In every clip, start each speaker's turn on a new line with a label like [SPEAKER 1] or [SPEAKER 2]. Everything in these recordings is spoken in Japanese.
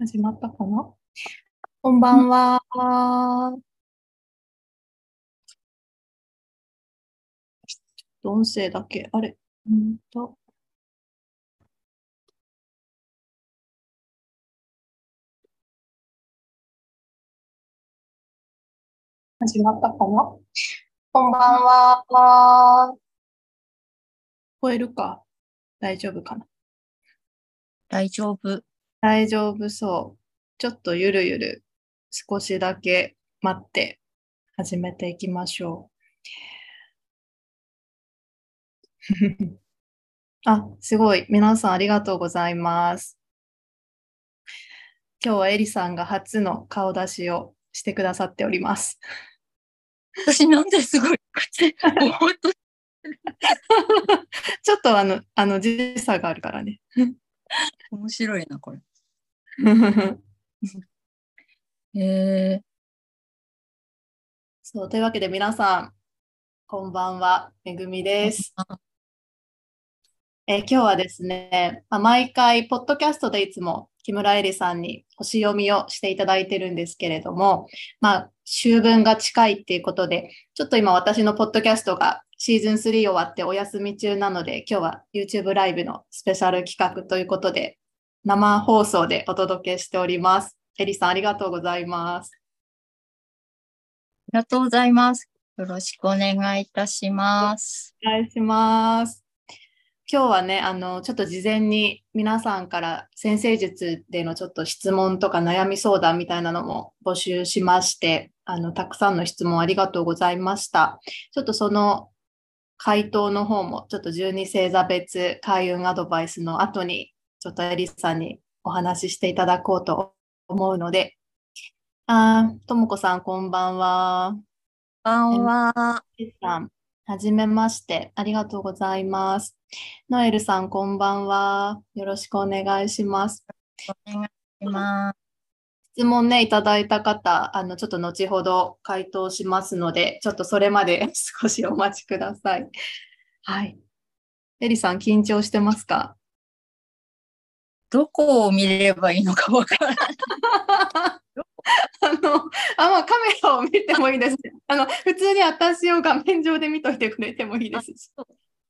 [SPEAKER 1] 始まったかな？こんばんは。ちょっと音声だけ、あれ？うんと。始まったかな？こんばんは。聞こえるか？大丈夫かな？
[SPEAKER 2] 大丈夫。
[SPEAKER 1] 大丈夫そう。ちょっとゆるゆる少しだけ待って始めていきましょう。あ、すごい。皆さんありがとうございます。今日はエリさんが初の顔出しをしてくださっております。
[SPEAKER 2] 私なんですごい口、本当
[SPEAKER 1] ちょっとあの、あの時差があるからね。
[SPEAKER 2] 面白いな、これ。えー、
[SPEAKER 1] そう、というわけで皆さん、こんばんは、めぐみです。えー今日はですね、まあ、毎回、ポッドキャストでいつも木村えりさんに星読みをしていただいてるんですけれども、まあ、秋分が近いっていうことで、ちょっと今私のポッドキャストがシーズン3終わってお休み中なので、今日は YouTube ライブのスペシャル企画ということで、生放送でお届けしております。えりさん、ありがとうございます。
[SPEAKER 2] ありがとうございます。よろしくお願いいたします。
[SPEAKER 1] お願いします。今日はね、あの、ちょっと事前に皆さんから先生術でのちょっと質問とか悩み相談みたいなのも募集しまして、あの、たくさんの質問ありがとうございました。ちょっとその回答の方も、ちょっと12星座別開運アドバイスの後に、ちょっとエリスさんにお話ししていただこうと思うので、あー、ともこさん、こんばんは。
[SPEAKER 2] こんばんは。
[SPEAKER 1] エリさん、はじめまして。ありがとうございます。ノエルさん、こんばんは。よろしくお願いします。
[SPEAKER 2] お願いします。
[SPEAKER 1] 質問ね、いただいた方、あの、ちょっと後ほど回答しますので、ちょっとそれまで 少しお待ちください。はい。エリさん、緊張してますか？
[SPEAKER 2] どこを見ればいいのかわからない。
[SPEAKER 1] あの、あ、まあ、カメラを見てもいいです。あの、普通に私を画面上で見といてくれてもいいですし。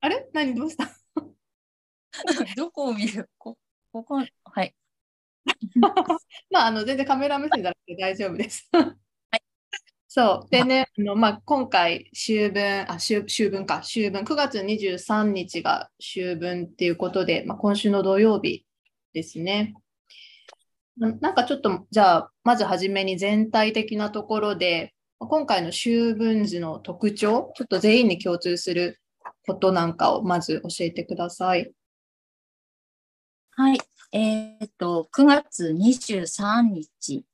[SPEAKER 1] あれ？何？どうした？
[SPEAKER 2] どこを見る？こここ、はい。
[SPEAKER 1] まあ、あの、全然カメラ目線じゃなくて大丈夫です。そう。でね、あの、まあ、今回、秋分、あ、秋、秋分か、秋分、9月23日が秋分っていうことで、まあ、今週の土曜日ですね。なんかちょっと、じゃあ、まずはじめに全体的なところで、今回の秋分図の特徴、ちょっと全員に共通することなんかをまず教えてください。
[SPEAKER 2] はい。えっ、と、9月23日、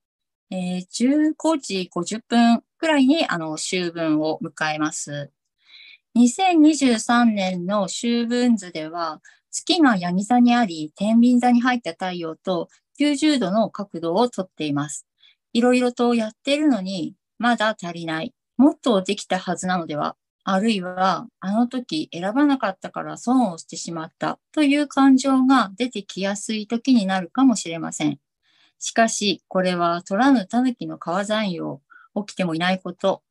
[SPEAKER 2] えー15時50分くらいに、あの、秋分を迎えます。2023年の秋分図では、月がヤギ座にあり、天秤座に入った太陽と90度の角度をとっています。いろいろとやっているのに、まだ足りない。もっとできたはずなのではあるいは、あの時選ばなかったから損をしてしまったという感情が出てきやすい時になるかもしれません。しかし、これは取らぬ狸の川山用、起きてもいないこと、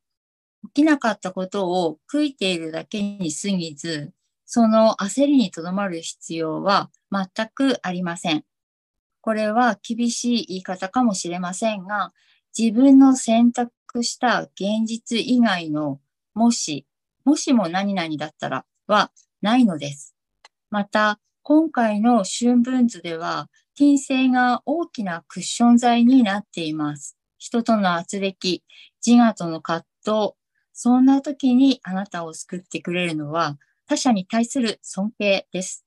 [SPEAKER 2] 起きなかったことを悔いているだけに過ぎず、その焦りにとどまる必要は全くありません。これは厳しい言い方かもしれませんが、自分の選択した現実以外のもし、もしも何々だったらはないのです。また、今回の春分図では、金星が大きなクッション材になっています。人との圧力、自我との葛藤、そんな時にあなたを救ってくれるのは他者に対する尊敬です。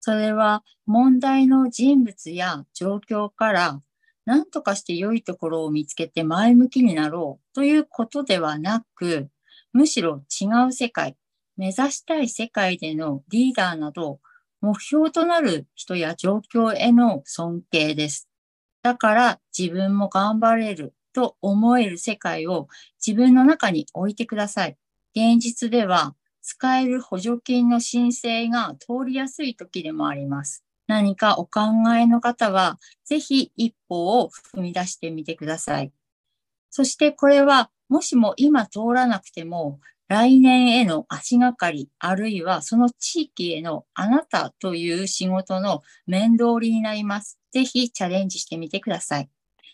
[SPEAKER 2] それは問題の人物や状況から何とかして良いところを見つけて前向きになろうということではなく、むしろ違う世界、目指したい世界でのリーダーなど、目標となる人や状況への尊敬です。だから自分も頑張れると思える世界を自分の中に置いてください。現実では使える補助金の申請が通りやすい時でもあります。何かお考えの方は、ぜひ一歩を踏み出してみてください。そしてこれは、もしも今通らなくても、来年への足がかり、あるいはその地域へのあなたという仕事の面倒りになります。ぜひチャレンジしてみてください。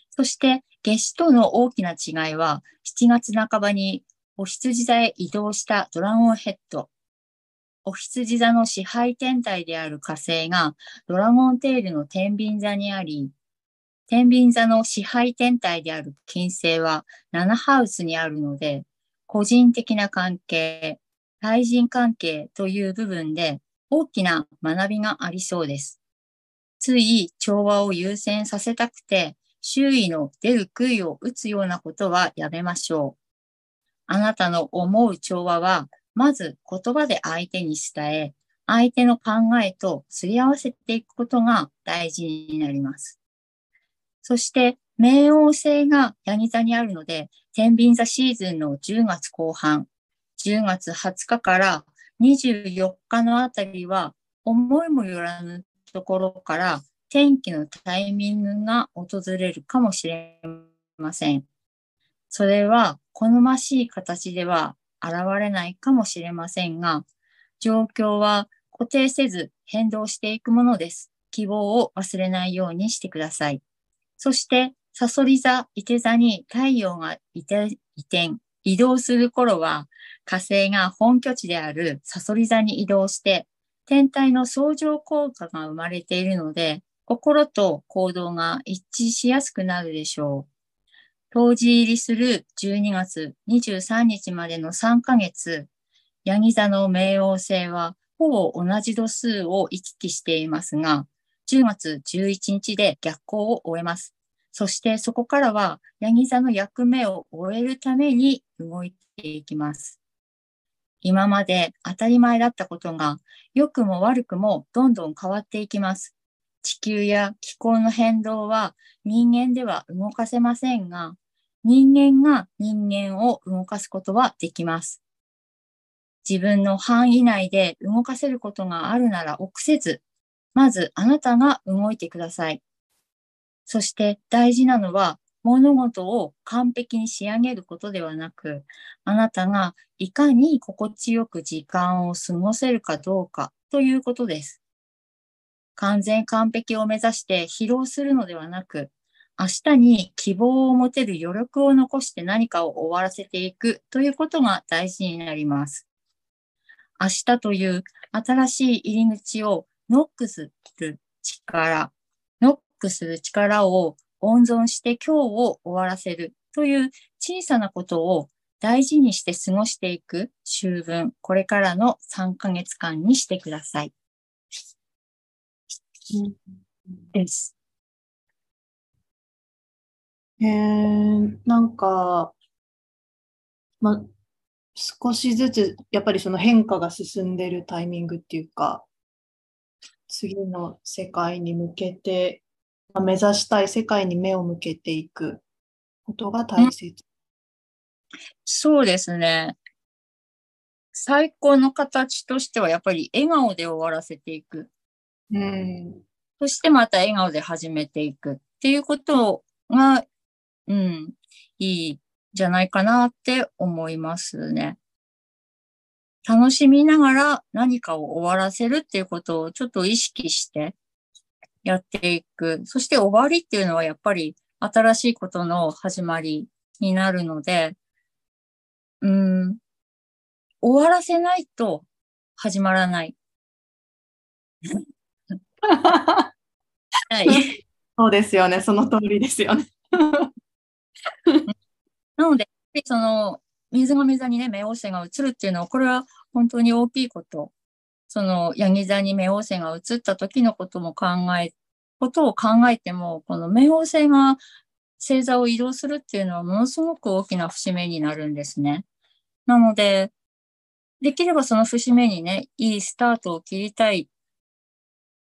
[SPEAKER 2] そして、夏至との大きな違いは、7月半ばにお羊座へ移動したドラゴンヘッド。お羊座の支配天体である火星がドラゴンテールの天秤座にあり、天秤座の支配天体である金星は7ハウスにあるので、個人的な関係、対人関係という部分で大きな学びがありそうです。つい調和を優先させたくて、周囲の出る杭を打つようなことはやめましょう。あなたの思う調和は、まず言葉で相手に伝え、相手の考えとすり合わせていくことが大事になります。そして、冥王星がヤギ座にあるので、天秤座シーズンの10月後半、10月20日から24日のあたりは、思いもよらぬところから天気のタイミングが訪れるかもしれません。それは好ましい形では現れないかもしれませんが、状況は固定せず変動していくものです。希望を忘れないようにしてください。そして、サソリ座、伊手座に太陽が移転、移動する頃は、火星が本拠地であるサソリ座に移動して、天体の相乗効果が生まれているので、心と行動が一致しやすくなるでしょう。当時入りする12月23日までの3ヶ月、ヤギ座の冥王星はほぼ同じ度数を行き来していますが、10月11日で逆行を終えます。そしてそこからは、ヤギ座の役目を終えるために動いていきます。今まで当たり前だったことが、良くも悪くもどんどん変わっていきます。地球や気候の変動は人間では動かせませんが、人間が人間を動かすことはできます。自分の範囲内で動かせることがあるなら臆せず、まずあなたが動いてください。そして大事なのは物事を完璧に仕上げることではなく、あなたがいかに心地よく時間を過ごせるかどうかということです。完全完璧を目指して疲労するのではなく、明日に希望を持てる余力を残して何かを終わらせていくということが大事になります。明日という新しい入り口をノックする力、ノックする力を温存して今日を終わらせるという小さなことを大事にして過ごしていく秋分、これからの3ヶ月間にしてください。です。
[SPEAKER 1] えー、なんか、ま、少しずつやっぱりその変化が進んでるタイミングっていうか、次の世界に向けて目指したい世界に目を向けていくことが大切。
[SPEAKER 2] そうですね。最高の形としてはやっぱり笑顔で終わらせていく。
[SPEAKER 1] うん、
[SPEAKER 2] そしてまた笑顔で始めていくっていうことが、うん、いいじゃないかなって思いますね。楽しみながら何かを終わらせるっていうことをちょっと意識してやっていく。そして終わりっていうのはやっぱり新しいことの始まりになるので、うん、終わらせないと始まらない。
[SPEAKER 1] はい。そうですよね。その通りですよね。
[SPEAKER 2] なので、その、水が座にね、冥王星が移るっていうのは、これは本当に大きいことその、ヤギ座に冥王星が移った時のことも考え、ことを考えても、この冥王星が星座を移動するっていうのはものすごく大きな節目になるんですね。なので、できればその節目にね、いいスタートを切りたい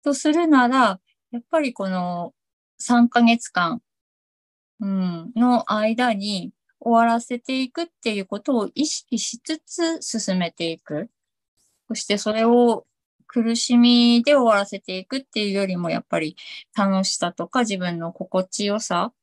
[SPEAKER 2] とするなら、やっぱりこの3ヶ月間、うん、の間に終わらせていくっていうことを意識しつつ進めていく。そしてそれを苦しみで終わらせていくっていうよりも、やっぱり楽しさとか自分の心地よさっ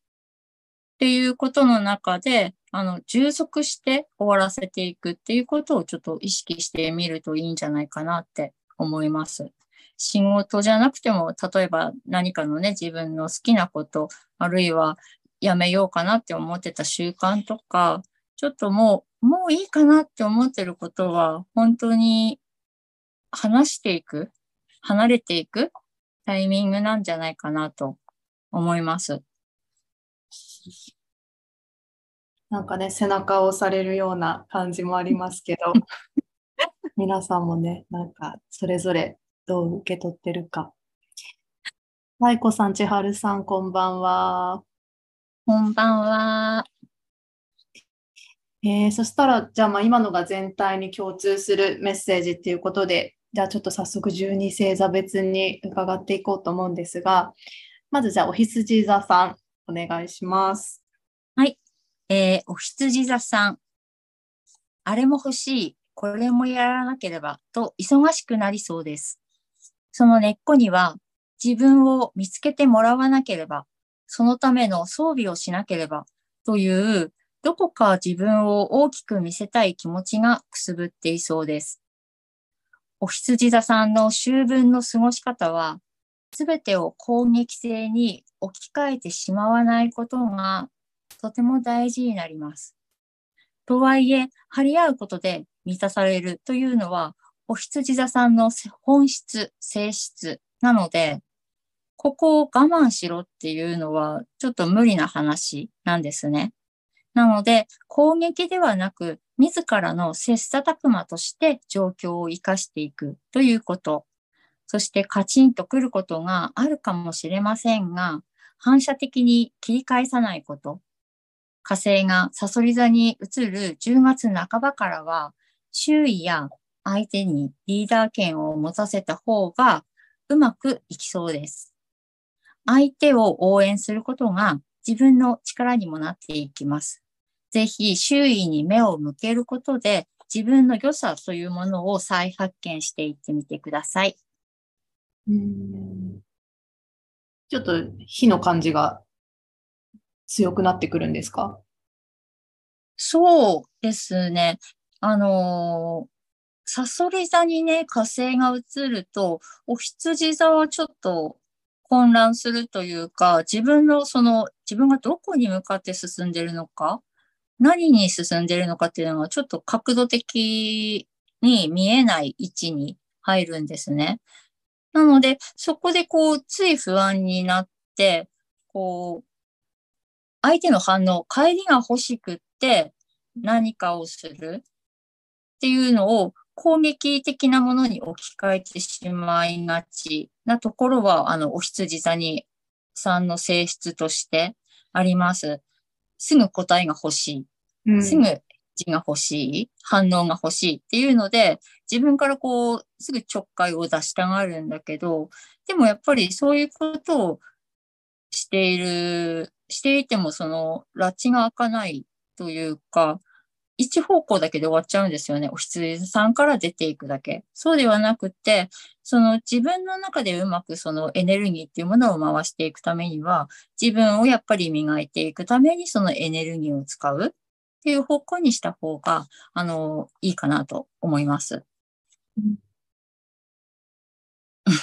[SPEAKER 2] ていうことの中で、あの、充足して終わらせていくっていうことをちょっと意識してみるといいんじゃないかなって思います。仕事じゃなくても、例えば何かのね、自分の好きなこと、あるいはやめようかなって思ってた習慣とか、ちょっともう、もういいかなって思ってることは、本当に話していく、離れていくタイミングなんじゃないかなと思います。
[SPEAKER 1] なんかね、背中を押されるような感じもありますけど、皆さんもね、なんかそれぞれどう受け取ってるか。舞子さん、千春さん、こんばんは。
[SPEAKER 2] こんばんは。
[SPEAKER 1] えー、そしたら、じゃあ、まあ、今のが全体に共通するメッセージっていうことで、じゃあ、ちょっと早速、十二星座別に伺っていこうと思うんですが、まず、じゃあ、お羊座さん、お願いします。
[SPEAKER 2] はい。えー、お羊座さん。あれも欲しい、これもやらなければ、と忙しくなりそうです。その根っこには、自分を見つけてもらわなければ、そのための装備をしなければ、というどこか自分を大きく見せたい気持ちがくすぶっていそうです。お羊座さんの秋分の過ごし方は、すべてを攻撃性に置き換えてしまわないことがとても大事になります。とはいえ、張り合うことで満たされるというのは、お羊座さんの本質、性質なので、ここを我慢しろっていうのはちょっと無理な話なんですね。なので、攻撃ではなく、自らの切磋琢磨として状況を活かしていくということ。そしてカチンとくることがあるかもしれませんが、反射的に切り返さないこと。火星がサソリ座に移る10月半ばからは、周囲や相手にリーダー権を持たせた方がうまくいきそうです。相手を応援することが自分の力にもなっていきます。ぜひ周囲に目を向けることで自分の良さというものを再発見していってみてください。
[SPEAKER 1] うんちょっと火の感じが強くなってくるんですか？
[SPEAKER 2] そうですね。あのサソリ座にね、火星が移ると、お羊座はちょっと混乱するというか、自分のその、自分がどこに向かって進んでるのか、何に進んでるのかっていうのがちょっと角度的に見えない位置に入るんですね。なので、そこでこう、つい不安になって、こう、相手の反応、帰りが欲しくって何かをするっていうのを攻撃的なものに置き換えてしまいがちなところは、あの、お羊座にさんの性質としてあります。すぐ答えが欲しい。すぐ字が欲しい。反応が欲しいっていうので、自分からこう、すぐちょっかいを出したがるんだけど、でもやっぱりそういうことをしている、していてもその、拉致が開かないというか、一方向だけで終わっちゃうんですよね。お羊さんから出ていくだけ。そうではなくて、その自分の中でうまくそのエネルギーっていうものを回していくためには、自分をやっぱり磨いていくためにそのエネルギーを使うっていう方向にした方が、あの、いいかなと思います。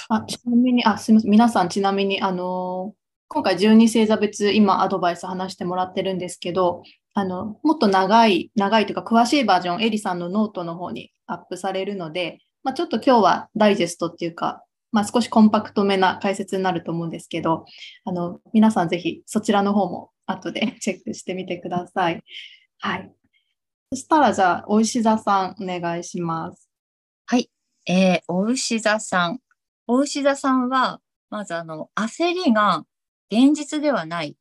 [SPEAKER 1] あちなみに、あ、すみません。皆さん、ちなみに、あの今回12星座別、今アドバイス話してもらってるんですけど、あの、もっと長い、長いというか詳しいバージョン、江利さんのノートの方にアップされるので、まあ、ちょっと今日はダイジェストっていうか、まあ、少しコンパクトめな解説になると思うんですけど、あの、皆さんぜひそちらの方も後で チェックしてみてください。はい。そしたらじゃあ、お牛座さんお願いします。
[SPEAKER 2] はい。えー、お牛座さん。お牛座さんは、まずあの、焦りが現実ではない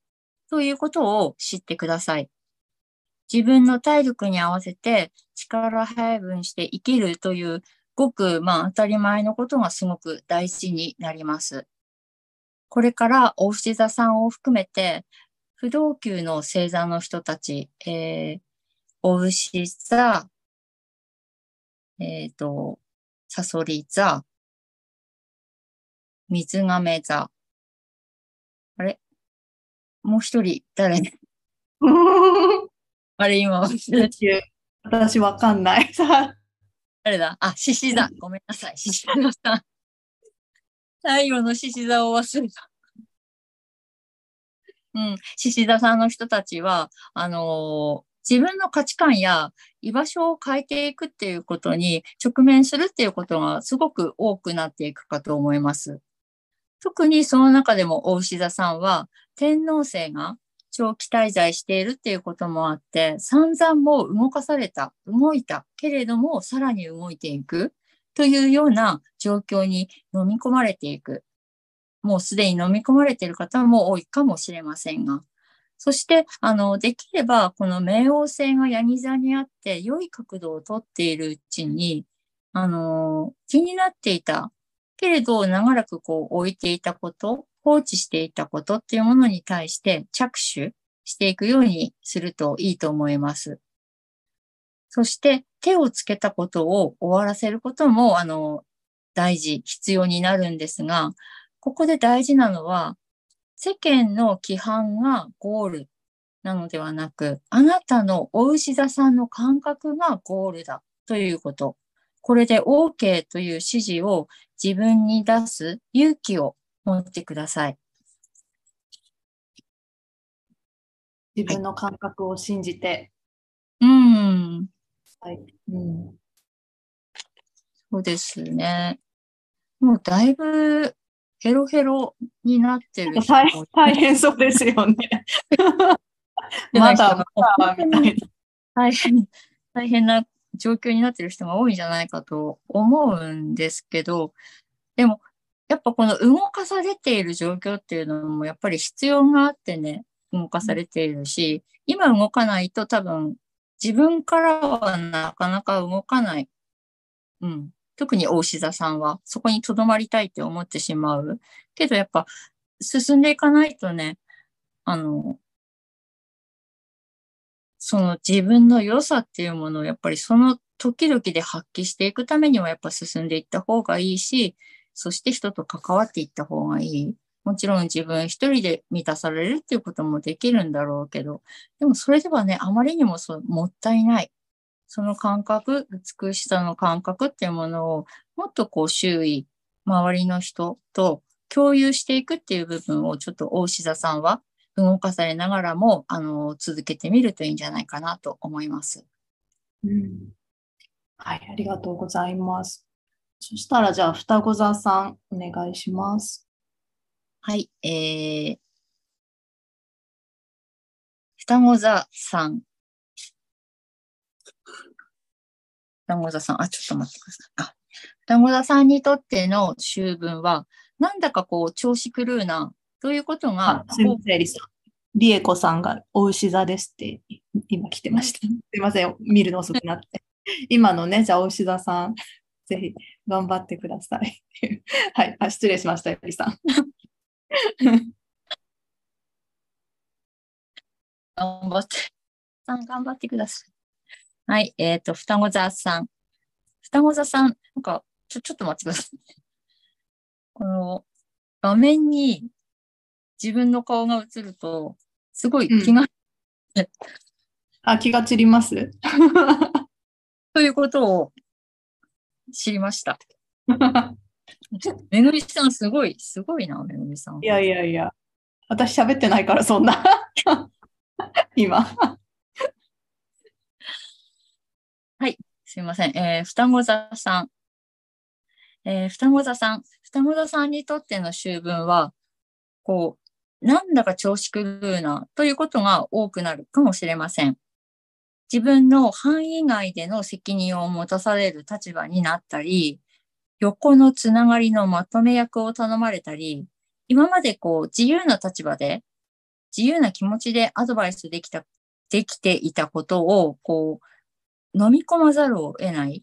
[SPEAKER 2] ということを知ってください。自分の体力に合わせて力配分して生きるというごくまあ当たり前のことがすごく大事になります。これからお牛座さんを含めて不動級の星座の人たち、えー、お牛座、えっ、ー、と、サソリ座、水亀座。あれ？もう一人、誰？あれ今、
[SPEAKER 1] 私わかんない。さ
[SPEAKER 2] 誰だ？あ、獅子座。ごめんなさい。獅子座さん。最後の獅子座を忘れた。うん。獅子座さんの人たちは、あのー自分の価値観や居場所を変えていくっていうことに直面するっていうことがすごく多くなっていくかと思います。特にその中でもお牛座さんは天皇星が長期滞在しているっていうこともあって、散々もう動かされた、動いたけれども、さらに動いていくというような状況に飲み込まれていく。もうすでに飲み込まれている方も多いかもしれませんが。そして、あの、できれば、この冥王星がヤギ座にあって、良い角度をとっているうちに、あの、気になっていた、けれど、長らくこう置いていたこと、放置していたことっていうものに対して着手していくようにするといいと思います。そして、手をつけたことを終わらせることも、あの、大事、必要になるんですが、ここで大事なのは、世間の規範がゴールなのではなく、あなたのお牛座さんの感覚がゴールだということ。これで OK という指示を自分に出す勇気を持ってください。
[SPEAKER 1] 自分の感覚を信じて。
[SPEAKER 2] うん、
[SPEAKER 1] はい。うん。
[SPEAKER 2] そうですね。もうだいぶヘロヘロになってる人
[SPEAKER 1] 大大変そうですよね。まだまだみたいな。
[SPEAKER 2] 大変、大変な状況になってる人が多いんじゃないかと思うんですけど、でも、やっぱこの動かされている状況っていうのもやっぱり必要があってね、動かされているし、今動かないと多分自分からはなかなか動かない。うん。特に大志座さんはそこに留まりたいって思ってしまう。けどやっぱ進んでいかないとね、あの、その自分の良さっていうものをやっぱりその時々で発揮していくためにはやっぱ進んでいった方がいいし、そして人と関わっていった方がいい。もちろん自分一人で満たされるっていうこともできるんだろうけど、でもそれではね、あまりにもそうもったいない。その感覚、美しさの感覚っていうものをもっとこう周囲、周りの人と共有していくっていう部分をちょっと大志座さんは動かされながらも、あの、続けてみるといいんじゃないかなと思います。
[SPEAKER 1] うんはい、ありがとうございます。そしたら、じゃあ、双子座さん、お願いします。
[SPEAKER 2] はい、えー、双子座さん。双子座さん、あ、ちょっと待ってください。あ、双子座さんにとっての秋分は、なんだかこう、調子狂うな、ということが
[SPEAKER 1] あ、すみません、エリさん。リエコさんがお牛座ですって今来てました。すいません、見るの遅くなって。今のね、じゃあお牛座さん、ぜひ頑張ってください。はい、あ失礼しました、エリさん。
[SPEAKER 2] 頑張って、さん頑張ってください。はい、えっ、と、双子座さん。双子座さん、なんか、ちょ、ちょっと待ってください。この、画面に自分の顔が映ると、すごい気が、
[SPEAKER 1] あ、気が散ります
[SPEAKER 2] ということを知りました。めぐみさん、すごい、すごいな、めぐみさん
[SPEAKER 1] い。やいやいや、私喋ってないから、そんな。今。
[SPEAKER 2] すいません。えー、双子座さん。えー、双子座さん。双子座さんにとっての秋分は、こう、なんだか調子狂うな、ということが多くなるかもしれません。自分の範囲外での責任を持たされる立場になったり、横のつながりのまとめ役を頼まれたり、今までこう、自由な立場で、自由な気持ちでアドバイスできた、できていたことを、こう、飲み込まざるを得ない。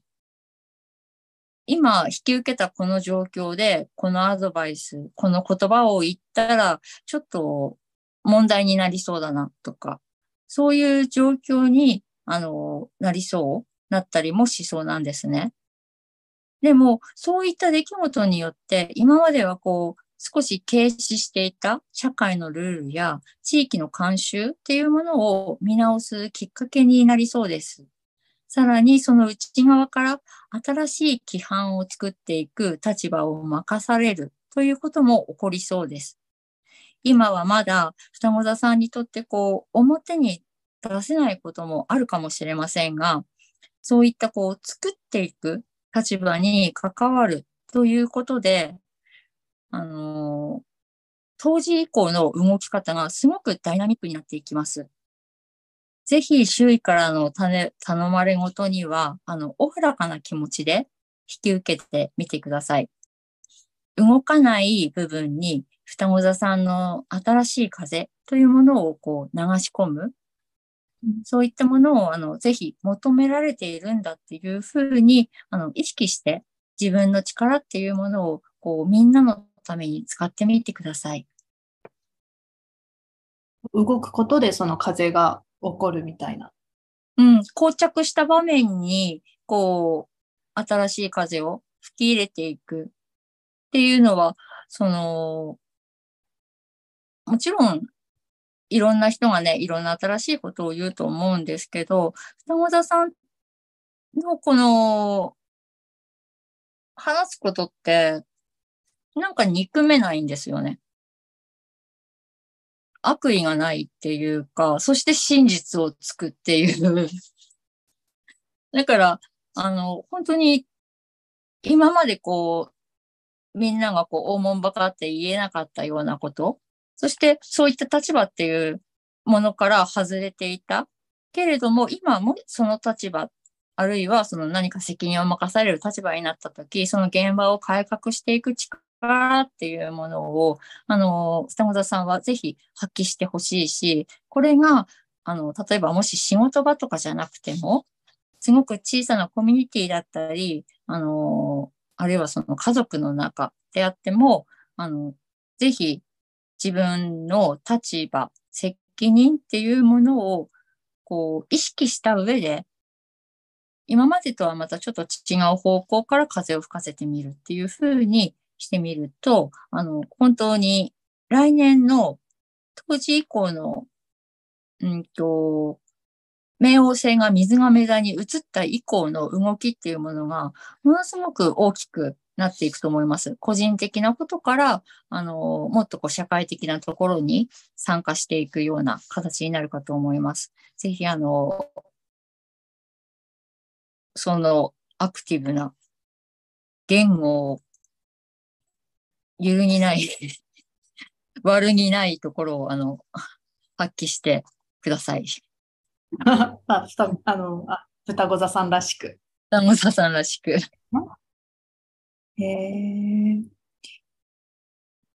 [SPEAKER 2] 今引き受けたこの状況で、このアドバイス、この言葉を言ったら、ちょっと問題になりそうだなとか、そういう状況に、あの、なりそう、なったりもしそうなんですね。でも、そういった出来事によって、今まではこう、少し軽視していた社会のルールや地域の慣習っていうものを見直すきっかけになりそうです。さらにその内側から新しい規範を作っていく立場を任されるということも起こりそうです。今はまだ双子座さんにとってこう表に出せないこともあるかもしれませんが、そういったこう作っていく立場に関わるということで、あの、当時以降の動き方がすごくダイナミックになっていきます。ぜひ周囲からの頼まれごとには、あの、おふらかな気持ちで引き受けてみてください。動かない部分に双子座さんの新しい風というものをこう流し込む。そういったものをあのぜひ求められているんだっていうふうにあの意識して自分の力っていうものをこうみんなのために使ってみてください。
[SPEAKER 1] 動くことでその風が起こるみたいな。
[SPEAKER 2] うん、膠着した場面に、こう、新しい風を吹き入れていくっていうのは、その、もちろん、いろんな人がね、いろんな新しいことを言うと思うんですけど、双子座さんのこの、話すことって、なんか憎めないんですよね。悪意がないっていうか、そして真実をつくっていうだから、あの、本当に、今までこう、みんながこう、大門ばかって言えなかったようなこと、そしてそういった立場っていうものから外れていた。けれども、今もその立場、あるいはその何か責任を任される立場になったとき、その現場を改革していく力っていうものを、あの、双子座さんはぜひ発揮してほしいし、これが、あの、例えばもし仕事場とかじゃなくても、すごく小さなコミュニティだったり、あの、あるいはその家族の中であっても、あの、ぜひ自分の立場、責任っていうものを、こう、意識した上で、今までとはまたちょっと違う方向から風を吹かせてみるっていうふうにしてみると、あの、本当に来年の当時以降の、うんと、冥王星が水亀座に移った以降の動きっていうものが、ものすごく大きくなっていくと思います。個人的なことから、あの、もっとこう社会的なところに参加していくような形になるかと思います。ぜひ、あの、そのアクティブな言語を揺るぎない 悪気ないところを、あの、発揮してください。
[SPEAKER 1] あ、あの、あ、双子座さんらしく。
[SPEAKER 2] 双子座さんらしく。
[SPEAKER 1] へえ。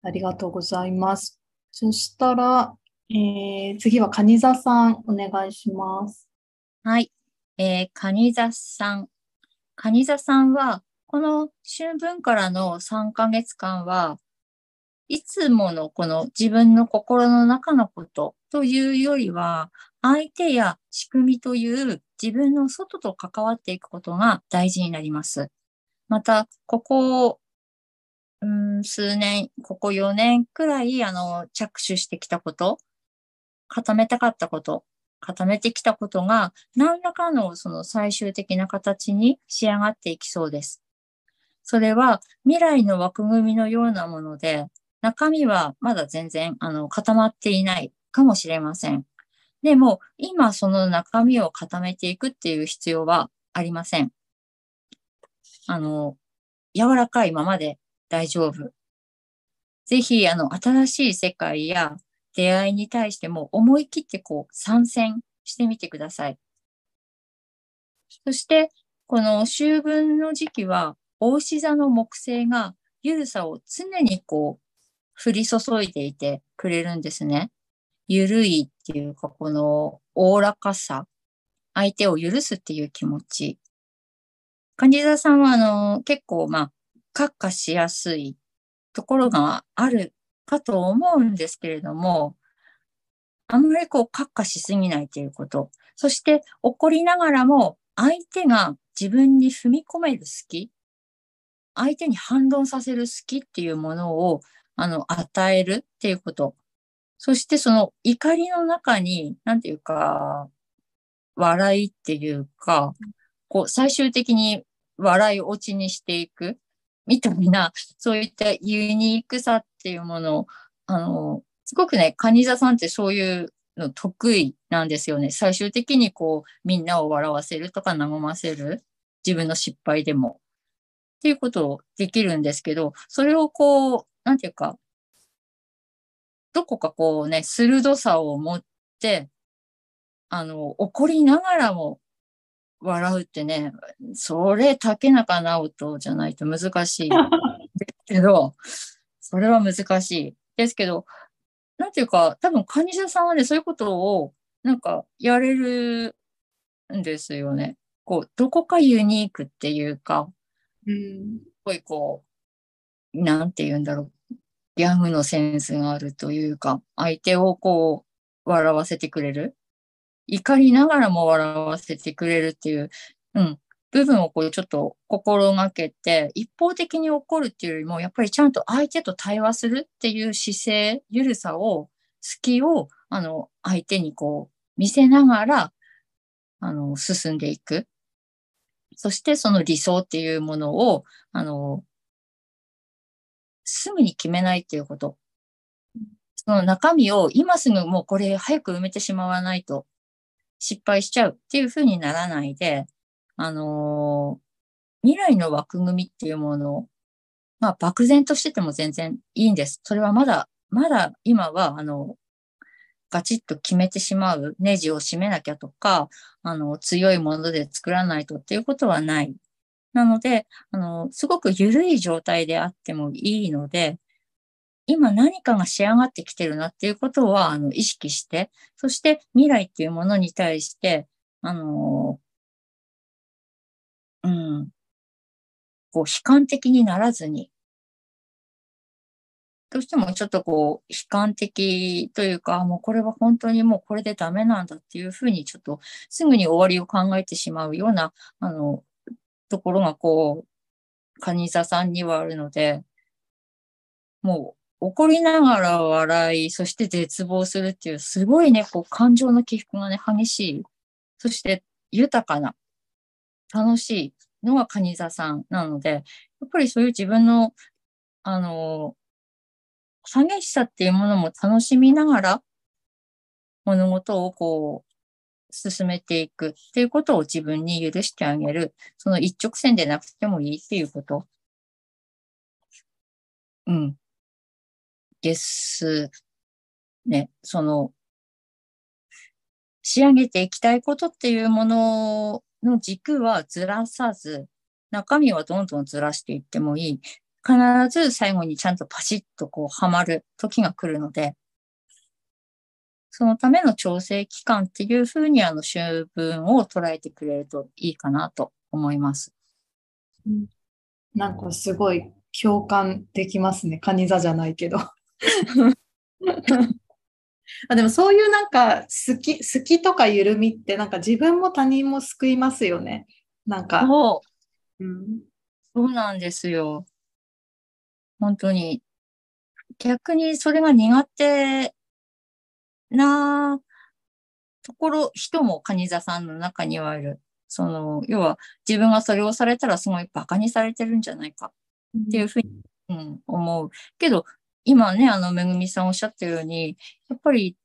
[SPEAKER 1] ありがとうございます。そしたら、えー、次は蟹座さん、お願いします。
[SPEAKER 2] はい。えー、蟹座さん。蟹座さんは、この春分からの3ヶ月間は、いつものこの自分の心の中のことというよりは、相手や仕組みという自分の外と関わっていくことが大事になります。また、ここ、うん、数年、ここ4年くらい、あの、着手してきたこと、固めたかったこと、固めてきたことが、何らかのその最終的な形に仕上がっていきそうです。それは未来の枠組みのようなもので、中身はまだ全然あの固まっていないかもしれません。でも、今その中身を固めていくっていう必要はありません。あの、柔らかいままで大丈夫。ぜひ、あの、新しい世界や出会いに対しても思い切ってこう参戦してみてください。そして、この秋分の時期は大志座の木星がゆるさを常にこう降り注いでいてくれるんですね。ゆるいっていうか、このおおらかさ、相手を許すっていう気持ち。患者さんは、あの、結構、まあ、閣下しやすいところがあるかと思うんですけれども、あんまりこう、閣下しすぎないということ。そして、怒りながらも、相手が自分に踏み込める隙相手に反論させる好きっていうものを、あの、与えるっていうこと。そしてその怒りの中に、なんていうか、笑いっていうか、こう、最終的に笑い落ちにしていく、みたいな、そういったユニークさっていうものを、あの、すごくね、カニ座さんってそういうの得意なんですよね。最終的にこう、みんなを笑わせるとか和ませる。自分の失敗でも。っていうことをできるんですけど、それをこう、なんていうか、どこかこうね、鋭さを持って、あの、怒りながらも笑うってね、それ竹中直人じゃないと難しい。ですけど、それは難しい。ですけど、なんていうか、多分、カニシャさんはね、そういうことを、なんか、やれるんですよね。こう、どこかユニークっていうか、
[SPEAKER 1] うん、
[SPEAKER 2] すごいこう、なんて言うんだろう。ギャグのセンスがあるというか、相手をこう、笑わせてくれる。怒りながらも笑わせてくれるっていう、うん、部分をこうちょっと心がけて、一方的に怒るっていうよりも、やっぱりちゃんと相手と対話するっていう姿勢、ゆるさを、隙を、あの、相手にこう、見せながら、あの、進んでいく。そしてその理想っていうものを、あの、すぐに決めないっていうこと。その中身を今すぐもうこれ早く埋めてしまわないと失敗しちゃうっていうふうにならないで、あのー、未来の枠組みっていうものを、まあ、漠然としてても全然いいんです。それはまだ、まだ今は、あの、ガチッと決めてしまう、ネジを締めなきゃとか、あの、強いもので作らないとっていうことはない。なので、あの、すごく緩い状態であってもいいので、今何かが仕上がってきてるなっていうことは、あの、意識して、そして未来っていうものに対して、あの、うん、こう、悲観的にならずに、どうしてもちょっとこう、悲観的というか、もうこれは本当にもうこれでダメなんだっていうふうに、ちょっとすぐに終わりを考えてしまうような、あの、ところがこう、カニ座さんにはあるので、もう怒りながら笑い、そして絶望するっていう、すごいね、こう、感情の起伏がね、激しい。そして、豊かな、楽しいのがカニ座さんなので、やっぱりそういう自分の、あの、激しさっていうものも楽しみながら、物事をこう、進めていくっていうことを自分に許してあげる。その一直線でなくてもいいっていうこと。うん。ですね。その、仕上げていきたいことっていうものの軸はずらさず、中身はどんどんずらしていってもいい。必ず最後にちゃんとパシッとこうはまる時が来るので、そのための調整期間っていうふうにあの秋分を捉えてくれるといいかなと思います。
[SPEAKER 1] うん、なんかすごい共感できますね。カニ座じゃないけど。あでもそういうなんか好き、好きとか緩みってなんか自分も他人も救いますよね。なんか。
[SPEAKER 2] そう。うん、そうなんですよ。本当に。逆にそれが苦手なところ、人もカニ座さんの中にはいる。その、要は自分がそれをされたらすごい馬鹿にされてるんじゃないかっていうふうに、うん、思う。けど、今ね、あの、めぐみさんおっしゃったように、やっぱり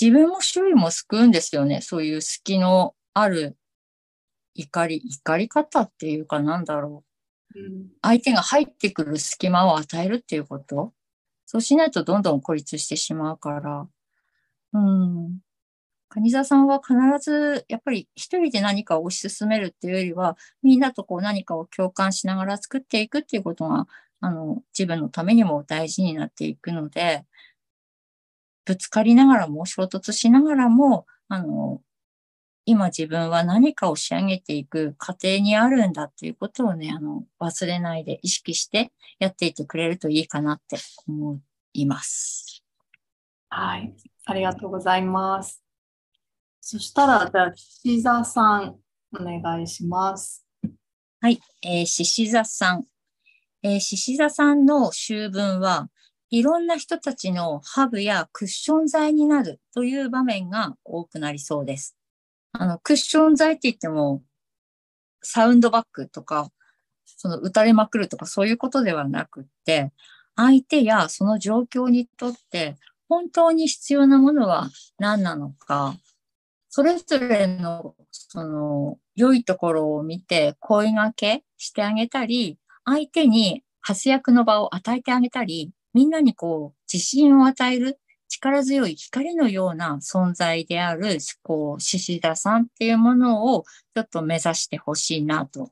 [SPEAKER 2] 自分も周囲も救うんですよね。そういう隙のある怒り、怒り方っていうかなんだろう。うん、相手が入ってくる隙間を与えるっていうこと。そうしないとどんどん孤立してしまうから。うん。カニ座さんは必ず、やっぱり一人で何かを推し進めるっていうよりは、みんなとこう何かを共感しながら作っていくっていうことがあの、自分のためにも大事になっていくので、ぶつかりながらも、衝突しながらも、あの、今自分は何かを仕上げていく過程にあるんだっていうことをね、あの、忘れないで意識してやっていてくれるといいかなって思います。
[SPEAKER 1] はい。ありがとうございます。そしたら、じゃあ、獅子座さん、お願いします。
[SPEAKER 2] はい。えー、獅子座さん。えー、獅子座さんの秋分はいろんな人たちのハブやクッション材になるという場面が多くなりそうです。あの、クッション材って言っても、サウンドバッグとか、その打たれまくるとかそういうことではなくって、相手やその状況にとって本当に必要なものは何なのか、それぞれのその良いところを見て声掛けしてあげたり、相手に活躍の場を与えてあげたり、みんなにこう、自信を与える力強い光のような存在である、こう、獅子田さんっていうものをちょっと目指してほしいなと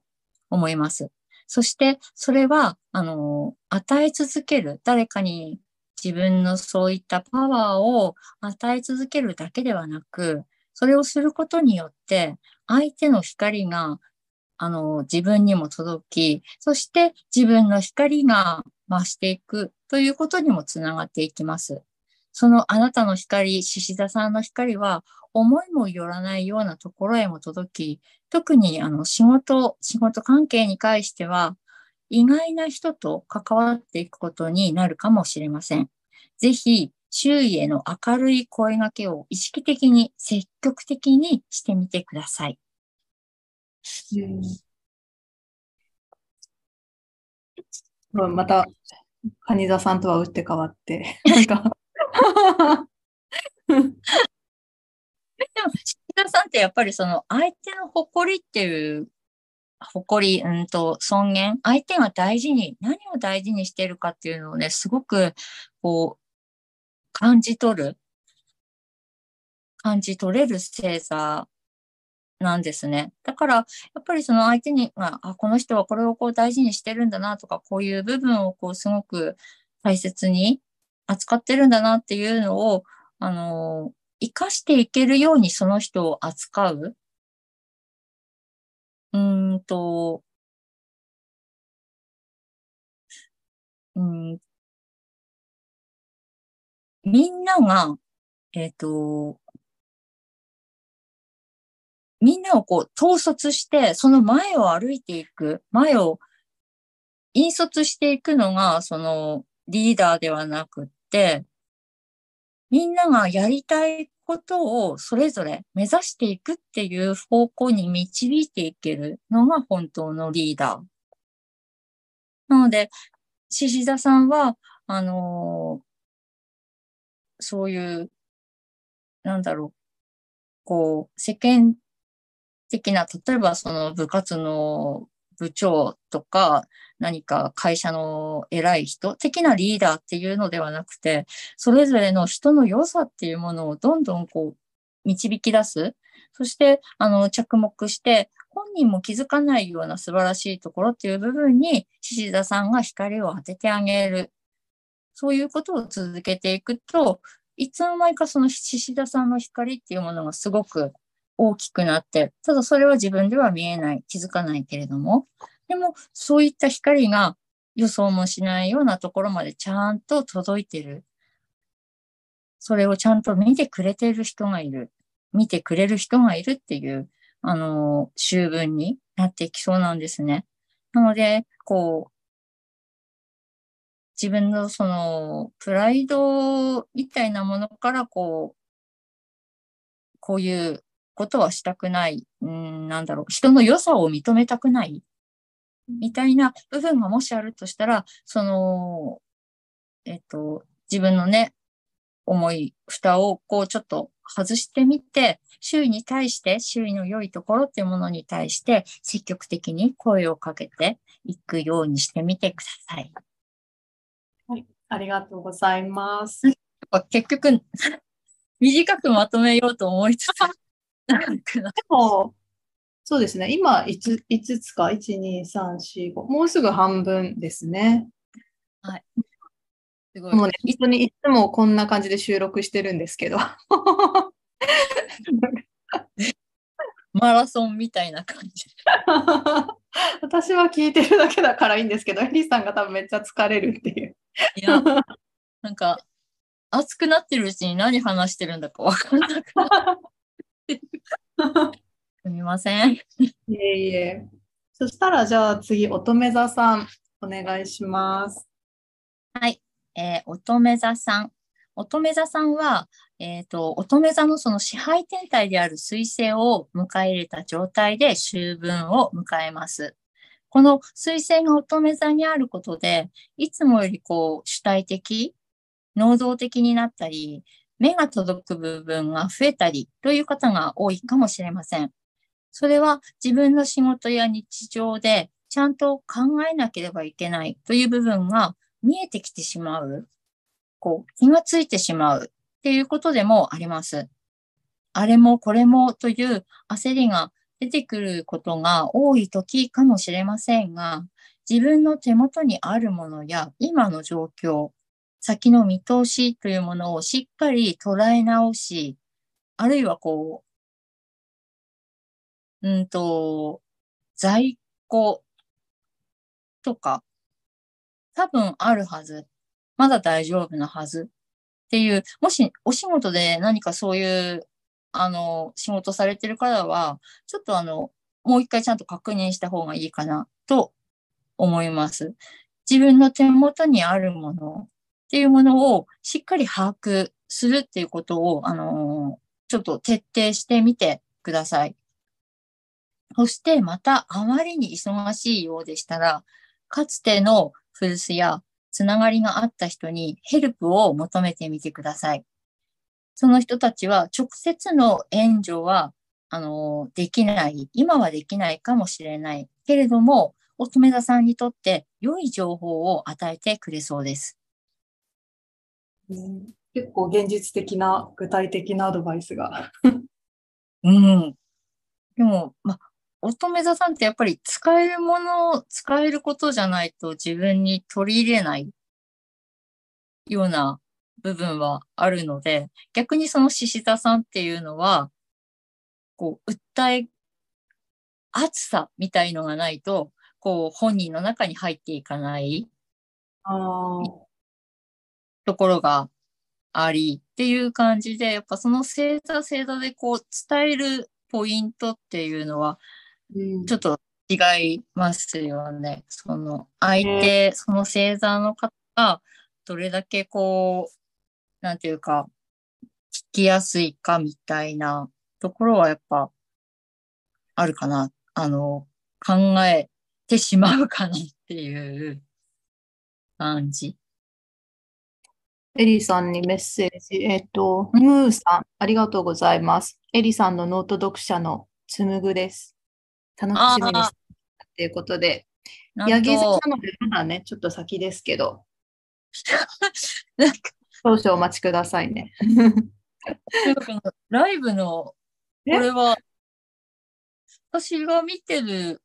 [SPEAKER 2] 思います。そして、それは、あの、与え続ける、誰かに自分のそういったパワーを与え続けるだけではなく、それをすることによって、相手の光が、あの、自分にも届き、そして自分の光が増していくということにもつながっていきます。そのあなたの光、獅子座さんの光は、思いもよらないようなところへも届き、特にあの仕事、仕事関係に関しては、意外な人と関わっていくことになるかもしれません。ぜひ、周囲への明るい声掛けを意識的に積極的にしてみてください。
[SPEAKER 1] うん、また、カニ座さんとは打って変わって、
[SPEAKER 2] でも、石田さんってやっぱりその相手の誇りっていう誇り、うんと尊厳、相手が大事に、何を大事にしているかっていうのをね、すごくこう感じ取る、感じ取れる星座なんですね。だから、やっぱりその相手に、まあ、この人はこれをこう大事にしてるんだなとか、こういう部分をこうすごく大切に扱ってるんだなっていうのを、あの、生かしていけるようにその人を扱う。うんと、うん、みんなが、えっ、ー、と、みんなをこう統率して、その前を歩いていく、前を引率していくのが、そのリーダーではなくって、みんながやりたいことをそれぞれ目指していくっていう方向に導いていけるのが本当のリーダー。なので、獅子座さんは、あの、そういう、なんだろう、こう、世間的な、例えばその部活の部長とか、何か会社の偉い人的なリーダーっていうのではなくて、それぞれの人の良さっていうものをどんどんこう導き出す。そして、あの、着目して、本人も気づかないような素晴らしいところっていう部分に、獅子座さんが光を当ててあげる。そういうことを続けていくと、いつの間にかその獅子座さんの光っていうものがすごく大きくなって、ただそれは自分では見えない、気づかないけれども、でもそういった光が予想もしないようなところまでちゃんと届いてる。それをちゃんと見てくれてる人がいる。見てくれる人がいるっていう、あの、秋分になっていきそうなんですね。なので、こう、自分のその、プライドみたいなものから、こう、こういうことはしたくない、うん、なんだろう、人の良さを認めたくない、みたいな部分がもしあるとしたら、その、えっと、自分のね、重い蓋をこうちょっと外してみて、周囲に対して、周囲の良いところっていうものに対して、積極的に声をかけていくようにしてみてください。
[SPEAKER 1] はい、ありがとうございます。
[SPEAKER 2] 結局、短くまとめようと思いつつ、で
[SPEAKER 1] も、そうですね。今5、5つか、1、2、3、4、5。もうすぐ半分ですね。
[SPEAKER 2] はい。
[SPEAKER 1] すごい。もうね、一緒にいつもこんな感じで収録してるんですけど。
[SPEAKER 2] マラソンみたいな感じ。
[SPEAKER 1] 私は聞いてるだけだからいいんですけど、エリさんが多分めっちゃ疲れるっていう。
[SPEAKER 2] いや、なんか、熱くなってるうちに何話してるんだか分かんなくなる。すみません。い
[SPEAKER 1] えいえ。そしたらじゃあ次、乙女座さん。お願いします。
[SPEAKER 2] はい。えー、乙女座さん。乙女座さんは、えっ、ー、と、乙女座のその支配天体である水星を迎え入れた状態で秋分を迎えます。この水星が乙女座にあることで、いつもよりこう主体的、能動的になったり、目が届く部分が増えたりという方が多いかもしれません。それは自分の仕事や日常でちゃんと考えなければいけないという部分が見えてきてしまう。こう、気がついてしまうっていうことでもあります。あれもこれもという焦りが出てくることが多い時かもしれませんが、自分の手元にあるものや今の状況、先の見通しというものをしっかり捉え直し、あるいはこう、うんと、在庫とか、多分あるはず。まだ大丈夫なはず。っていう、もしお仕事で何かそういうあの、仕事されてる方は、ちょっとあの、もう一回ちゃんと確認した方がいいかなと思います。自分の手元にあるものっていうものをしっかり把握するっていうことを、あの、ちょっと徹底してみてください。そしてまたあまりに忙しいようでしたら、かつての古巣やつながりがあった人にヘルプを求めてみてください。その人たちは直接の援助は、あの、できない、今はできないかもしれない。けれども、乙女座さんにとって良い情報を与えてくれそうです。
[SPEAKER 1] うん、結構現実的な具体的なアドバイスが。
[SPEAKER 2] うん。でも、ま、乙女座さんってやっぱり使えるものを使えることじゃないと自分に取り入れないような部分はあるので、逆にその獅子座さんっていうのは、こう、訴え、熱さみたいのがないと、こう、本人の中に入っていかないところがありっていう感じで、やっぱその星座星座でこう、伝えるポイントっていうのは、ちょっと違いますよね。その相手、その星座の方がどれだけこう、なんていうか、聞きやすいかみたいなところはやっぱあるかな。あの、考えてしまうかなっていう感じ。
[SPEAKER 1] 江利さんにメッセージ。えっ、と、ムーさん、ありがとうございます。江利さんのノート読者のつむぐです。楽しみにしてということで。ヤギ座なので、まだね、ちょっと先ですけど。なんか少々お待ちくださいね。
[SPEAKER 2] ライブの、これは、私が見てる。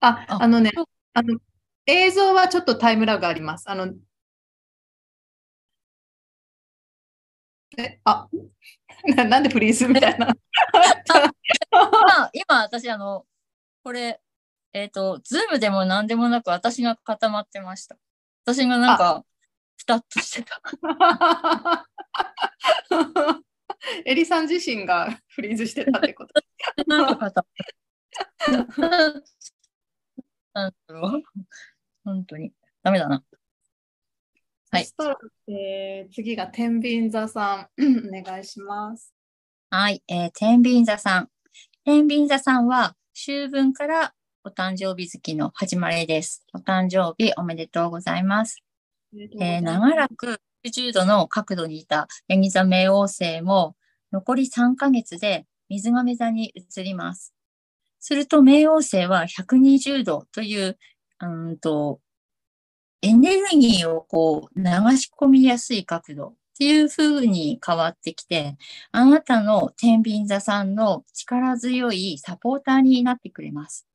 [SPEAKER 1] あ、あのね、あの、映像はちょっとタイムラグあります。あの、え、あ、なんでフリーズみたいな？
[SPEAKER 2] 今、今、私、あの、これ、えっ、ー、と、ズームでも何でもなく私が固まってました。私がなんか、ピタッとしてた。
[SPEAKER 1] エリさん自身がフリーズしてたってこと？
[SPEAKER 2] なんか なんだろう。本当に。ダメだな。
[SPEAKER 1] はい。そしたら、えー、次が天秤座さん。お願いします。
[SPEAKER 2] はい。えー、天秤座さん。天秤座さんは、秋分からお誕生日月の始まりです。お誕生日おめでとうございます。えー、長らく90度の角度にいたヤギ座冥王星も残り3ヶ月で水亀座に移ります。すると冥王星は120度という、うんと、エネルギーをこう流し込みやすい角度っていう風に変わってきて、あなたの天秤座さんの力強いサポーターになってくれます。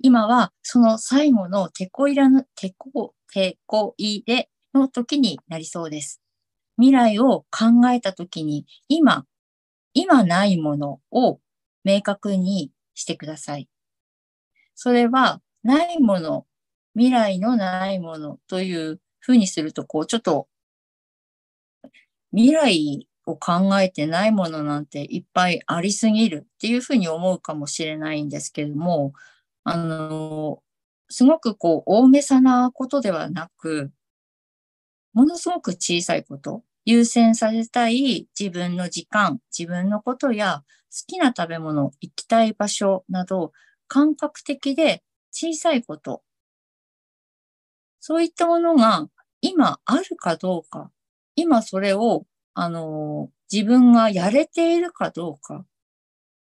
[SPEAKER 2] 今はその最後の手こ入れの、手こ、手こ入れの時になりそうです。未来を考えた時に、今、今ないものを明確にしてください。それは、ないもの、未来のないものというふうにすると、こう、ちょっと、未来を考えてないものなんていっぱいありすぎるっていうふうに思うかもしれないんですけども、あの、すごくこう、大げさなことではなく、ものすごく小さいこと、優先させたい自分の時間、自分のことや好きな食べ物、行きたい場所など、感覚的で小さいこと、そういったものが今あるかどうか、今それを、あの、自分がやれているかどうか、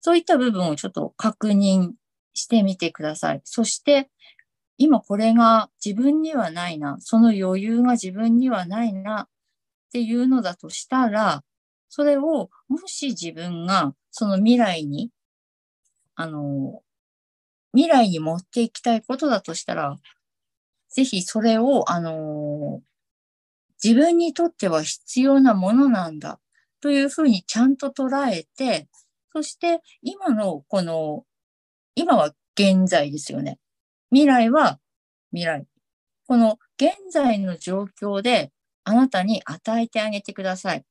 [SPEAKER 2] そういった部分をちょっと確認してみてください。そして、今これが自分にはないな、その余裕が自分にはないなっていうのだとしたら、それをもし自分がその未来に、あの、未来に持っていきたいことだとしたら、ぜひそれを、あの、自分にとっては必要なものなんだというふうにちゃんと捉えて、そして今のこの、今は現在ですよね。未来は未来。この現在の状況であなたに与えてあげてください。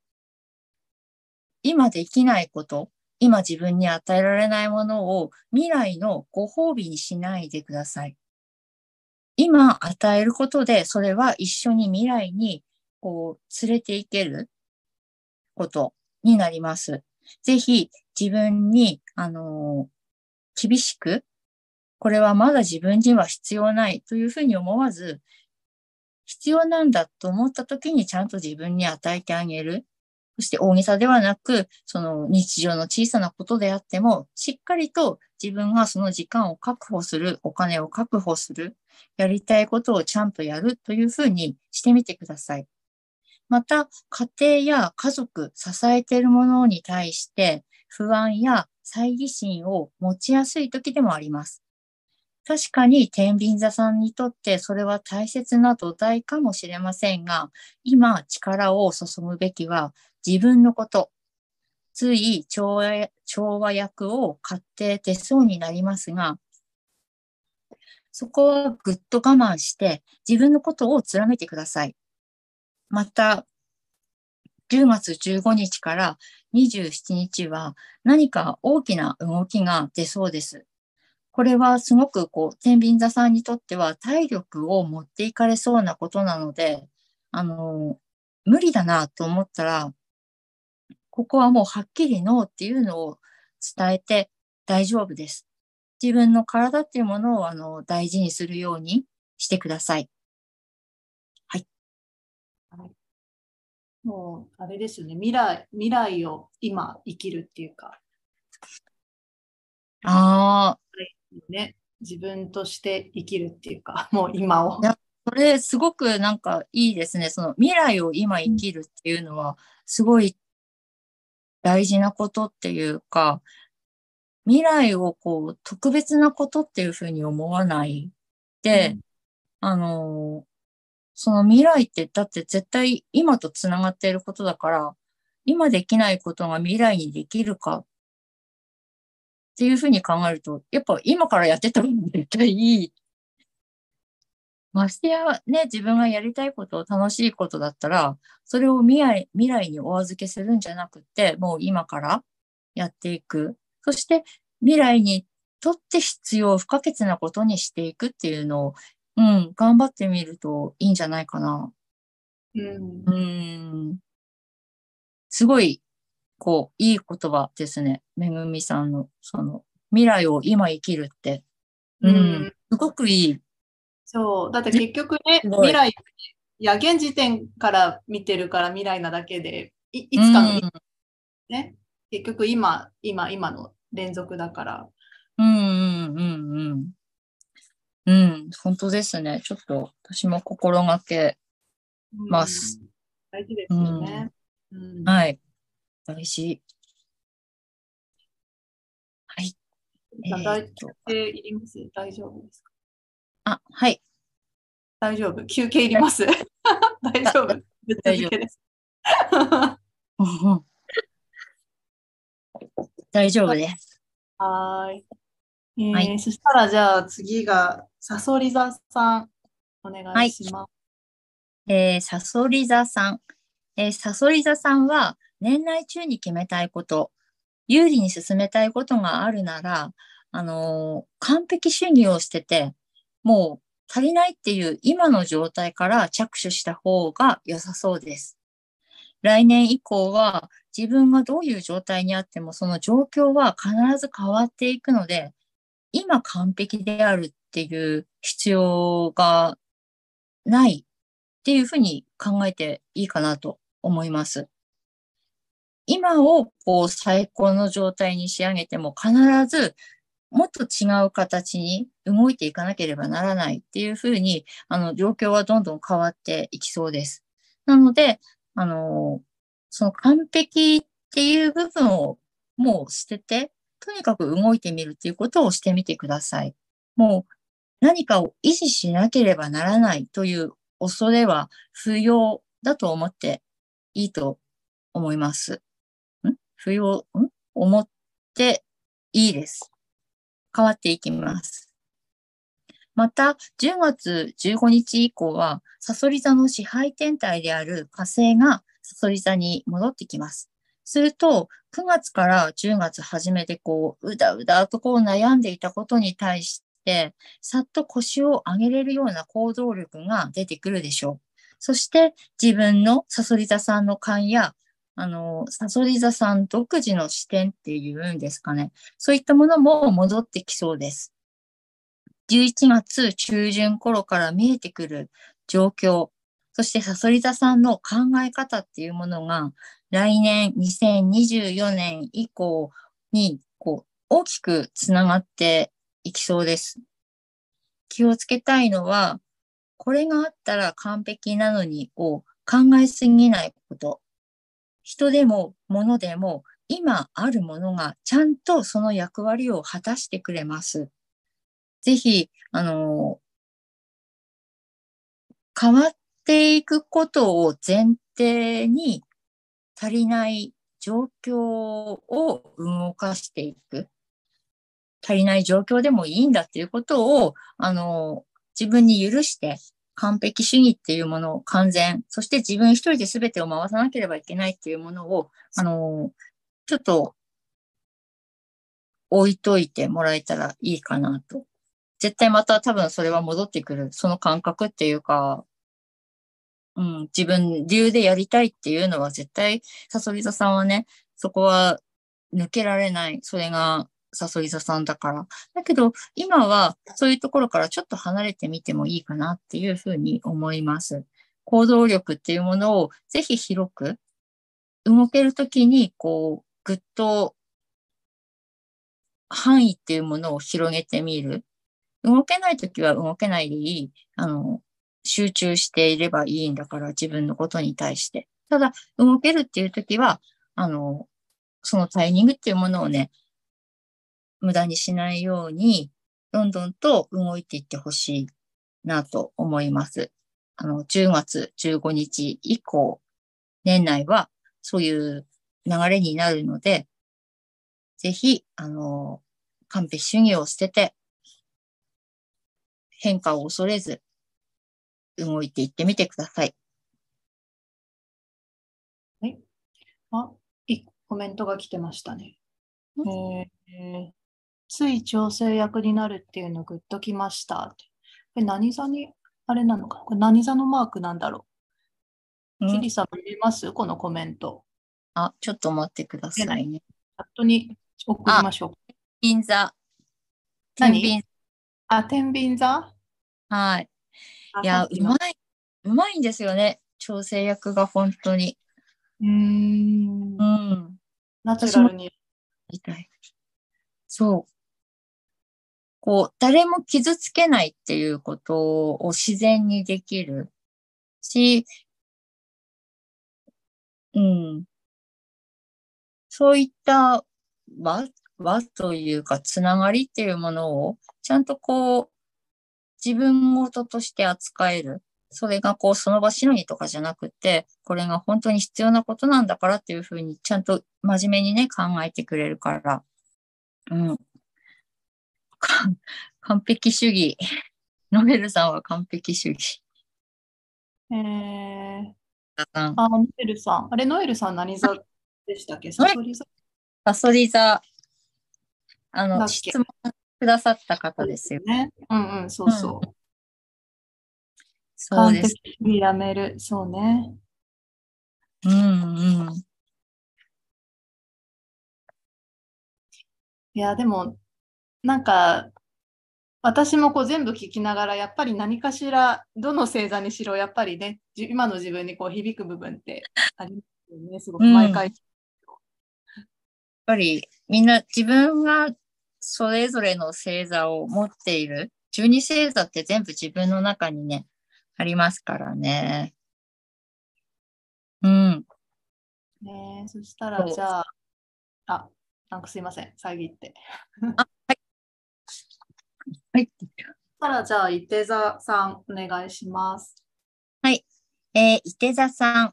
[SPEAKER 2] 今できないこと、今自分に与えられないものを未来のご褒美にしないでください。今与えることで、それは一緒に未来にこう連れていけることになります。ぜひ自分に、あのー、厳しくこれはまだ自分には必要ないというふうに思わず、必要なんだと思った時にちゃんと自分に与えてあげる。そして大げさではなく、その日常の小さなことであっても、しっかりと自分がその時間を確保する、お金を確保する、やりたいことをちゃんとやるというふうにしてみてください。また、家庭や家族、支えているものに対して不安や猜疑心を持ちやすい時でもあります。確かに天秤座さんにとってそれは大切な土台かもしれませんが、今力を注ぐべきは自分のこと。つい調和調和役を買って手そうになりますが、そこはぐっと我慢して自分のことを貫いてください。また、10月15日から27日は何か大きな動きが出そうです。これはすごくこう、天秤座さんにとっては体力を持っていかれそうなことなので、あの、無理だなと思ったら、ここはもうはっきりノーっていうのを伝えて大丈夫です。自分の体っていうものをあの大事にするようにしてください。はい。
[SPEAKER 1] はい、もう、あれですよね。未来、未来を今生きるっていうか。
[SPEAKER 2] ああ、
[SPEAKER 1] ね、自分として生きるっていうか、もう今を。
[SPEAKER 2] それすごくなんかいいですね。その未来を今生きるっていうのは、すごい大事なことっていうか、未来をこう特別なことっていうふうに思わないで、うん、あの、その未来ってだって絶対今とつながっていることだから、今できないことが未来にできるかっていうふうに考えると、やっぱ今からやってた方が絶対いい。ましてやね、自分がやりたいことを楽しいことだったら、それを未来未来にお預けするんじゃなくて、もう今からやっていく。そして未来にとって必要不可欠なことにしていくっていうのを、うん、頑張ってみるといいんじゃないかな。
[SPEAKER 1] うん。
[SPEAKER 2] うんすごい構いい言葉ですね。めぐみさんの、その、未来を今生きるって。うん、すごくいい。
[SPEAKER 1] そう、だって結局ね、未来、いや、現時点から見てるから未来なだけで、いいつかの、うん、ね、結局今、今、今の連続だから。
[SPEAKER 2] うんうんうんうん。うん、本当ですね。ちょっと私も心がけます。
[SPEAKER 1] うん、大事ですよね。
[SPEAKER 2] うん、はい。大事。はい。
[SPEAKER 1] えー、大休憩いります大丈夫ですか
[SPEAKER 2] あ、はい。
[SPEAKER 1] 大丈夫。休憩いります 大丈夫。大丈夫です。
[SPEAKER 2] 大丈夫です。
[SPEAKER 1] はい。えー、はい、そしたらじゃあ次がさそり座さんお願いします。はい、
[SPEAKER 2] えー、さそり座さん。えー、さそり座さんは年内中に決めたいこと、有利に進めたいことがあるなら、あのー、完璧主義をしてて、もう足りないっていう今の状態から着手した方が良さそうです。来年以降は自分がどういう状態にあってもその状況は必ず変わっていくので、今完璧であるっていう必要がないっていうふうに考えていいかなと思います。今をこう最高の状態に仕上げても必ずもっと違う形に動いていかなければならないっていうふうに、あの、状況はどんどん変わっていきそうです。なので、あの、その完璧っていう部分をもう捨てて、とにかく動いてみるっていうことをしてみてください。もう何かを維持しなければならないという恐れは不要だと思っていいと思います。ん？不要、ん？思っていいです。変わっていきます。また、10月15日以降は、サソリ座の支配天体である火星がサソリ座に戻ってきます。すると、9月から10月初めでこう、うだうだとこう悩んでいたことに対して、さっと腰を上げれるような行動力が出てくるでしょう。そして自分のサソリ座さんの勘やあの、サソリ座さん独自の視点っていうんですかね。そういったものも戻ってきそうです。11月中旬頃から見えてくる状況、そしてサソリ座さんの考え方っていうものが、来年2024年以降に、こう、大きくつながっていきそうです。気をつけたいのは、これがあったら完璧なのにを考えすぎないこと。人でも物でも今あるものがちゃんとその役割を果たしてくれます。ぜひ、あの、変わっていくことを前提に足りない状況を動かしていく。足りない状況でもいいんだっていうことを、あの、自分に許して完璧主義っていうものを完全、そして自分一人で全てを回さなければいけないっていうものを、あの、ちょっと置いといてもらえたらいいかなと。絶対また多分それは戻ってくる。その感覚っていうか、うん、自分流でやりたいっていうのは絶対、サソリ座さんはね、そこは抜けられない。それがサソリ座さんだから。だけど、今はそういうところからちょっと離れてみてもいいかなっていうふうに思います。行動力っていうものをぜひ広く、動けるときに、こう、ぐっと範囲っていうものを広げてみる。動けないときは動けないでいい。あの、集中していればいいんだから、自分のことに対して。ただ、動けるっていうときは、あの、そのタイミングっていうものをね、無駄にしないように、どんどんと動いていってほしいなと思います。あの、10月15日以降、年内はそういう流れになるので、ぜひ、あの、完璧主義を捨てて、変化を恐れず、動いていってみてください。
[SPEAKER 1] はい。あ、いコメントが来てましたね。えー、つい調整役になるっていうのグッときました。これ何座に、あれなのかこれ何座のマークなんだろう？キリさん見れます？このコメント。
[SPEAKER 2] あ、ちょっと待ってくださいね。チ
[SPEAKER 1] ャットに送りましょう。
[SPEAKER 2] 天秤座。
[SPEAKER 1] 天秤あ、天秤座？
[SPEAKER 2] はい。いや、うまい、うまいんですよね。調整役が本当に。
[SPEAKER 1] うん。
[SPEAKER 2] うん。
[SPEAKER 1] ナチュラルに。
[SPEAKER 2] そう。こう、誰も傷つけないっていうことを自然にできるし、うん。そういった輪、輪というか、つながりっていうものを、ちゃんとこう、自分ごととして扱える。それがこう、その場しのぎとかじゃなくて、これが本当に必要なことなんだからっていうふうに、ちゃんと真面目にね、考えてくれるから、うん。完璧主義。ノベルさんは完璧主義。
[SPEAKER 1] えー、あ、ノエルさん。あれ、ノエルさん何座でしたっけ？サソリ座
[SPEAKER 2] サソリ座。あの、質問くださった方ですよ
[SPEAKER 1] ね。うんうん、そうそう。
[SPEAKER 2] そうです。
[SPEAKER 1] 完璧にやめる。そうね。
[SPEAKER 2] うんうん。
[SPEAKER 1] いや、でも、なんか、私もこう全部聞きながら、やっぱり何かしら、どの星座にしろ、やっぱりね、じ今の自分にこう響く部分って ありますよね、すごく毎回。
[SPEAKER 2] やっぱりみんな自分がそれぞれの星座を持っている。12星座って全部自分の中にね、ありますからね。うん。
[SPEAKER 1] ねえそしたら、じゃあ、あ、なんかすいません、遮って。
[SPEAKER 2] はい。
[SPEAKER 1] そしたら、じゃあ、伊手座さん、お願いします。
[SPEAKER 2] えー、伊手座さん。伊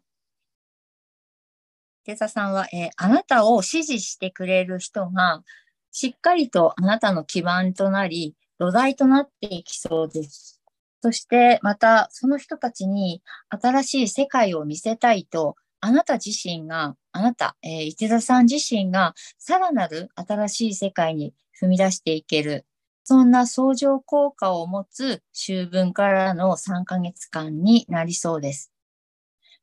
[SPEAKER 2] 手座さんは、えーあなたを支持してくれる人が、しっかりとあなたの基盤となり、土台となっていきそうです。そして、また、その人たちに新しい世界を見せたいと、あなた自身が、あなた、えー、伊手座さん自身が、さらなる新しい世界に踏み出していける。そんな相乗効果を持つ秋分からの3ヶ月間になりそうです。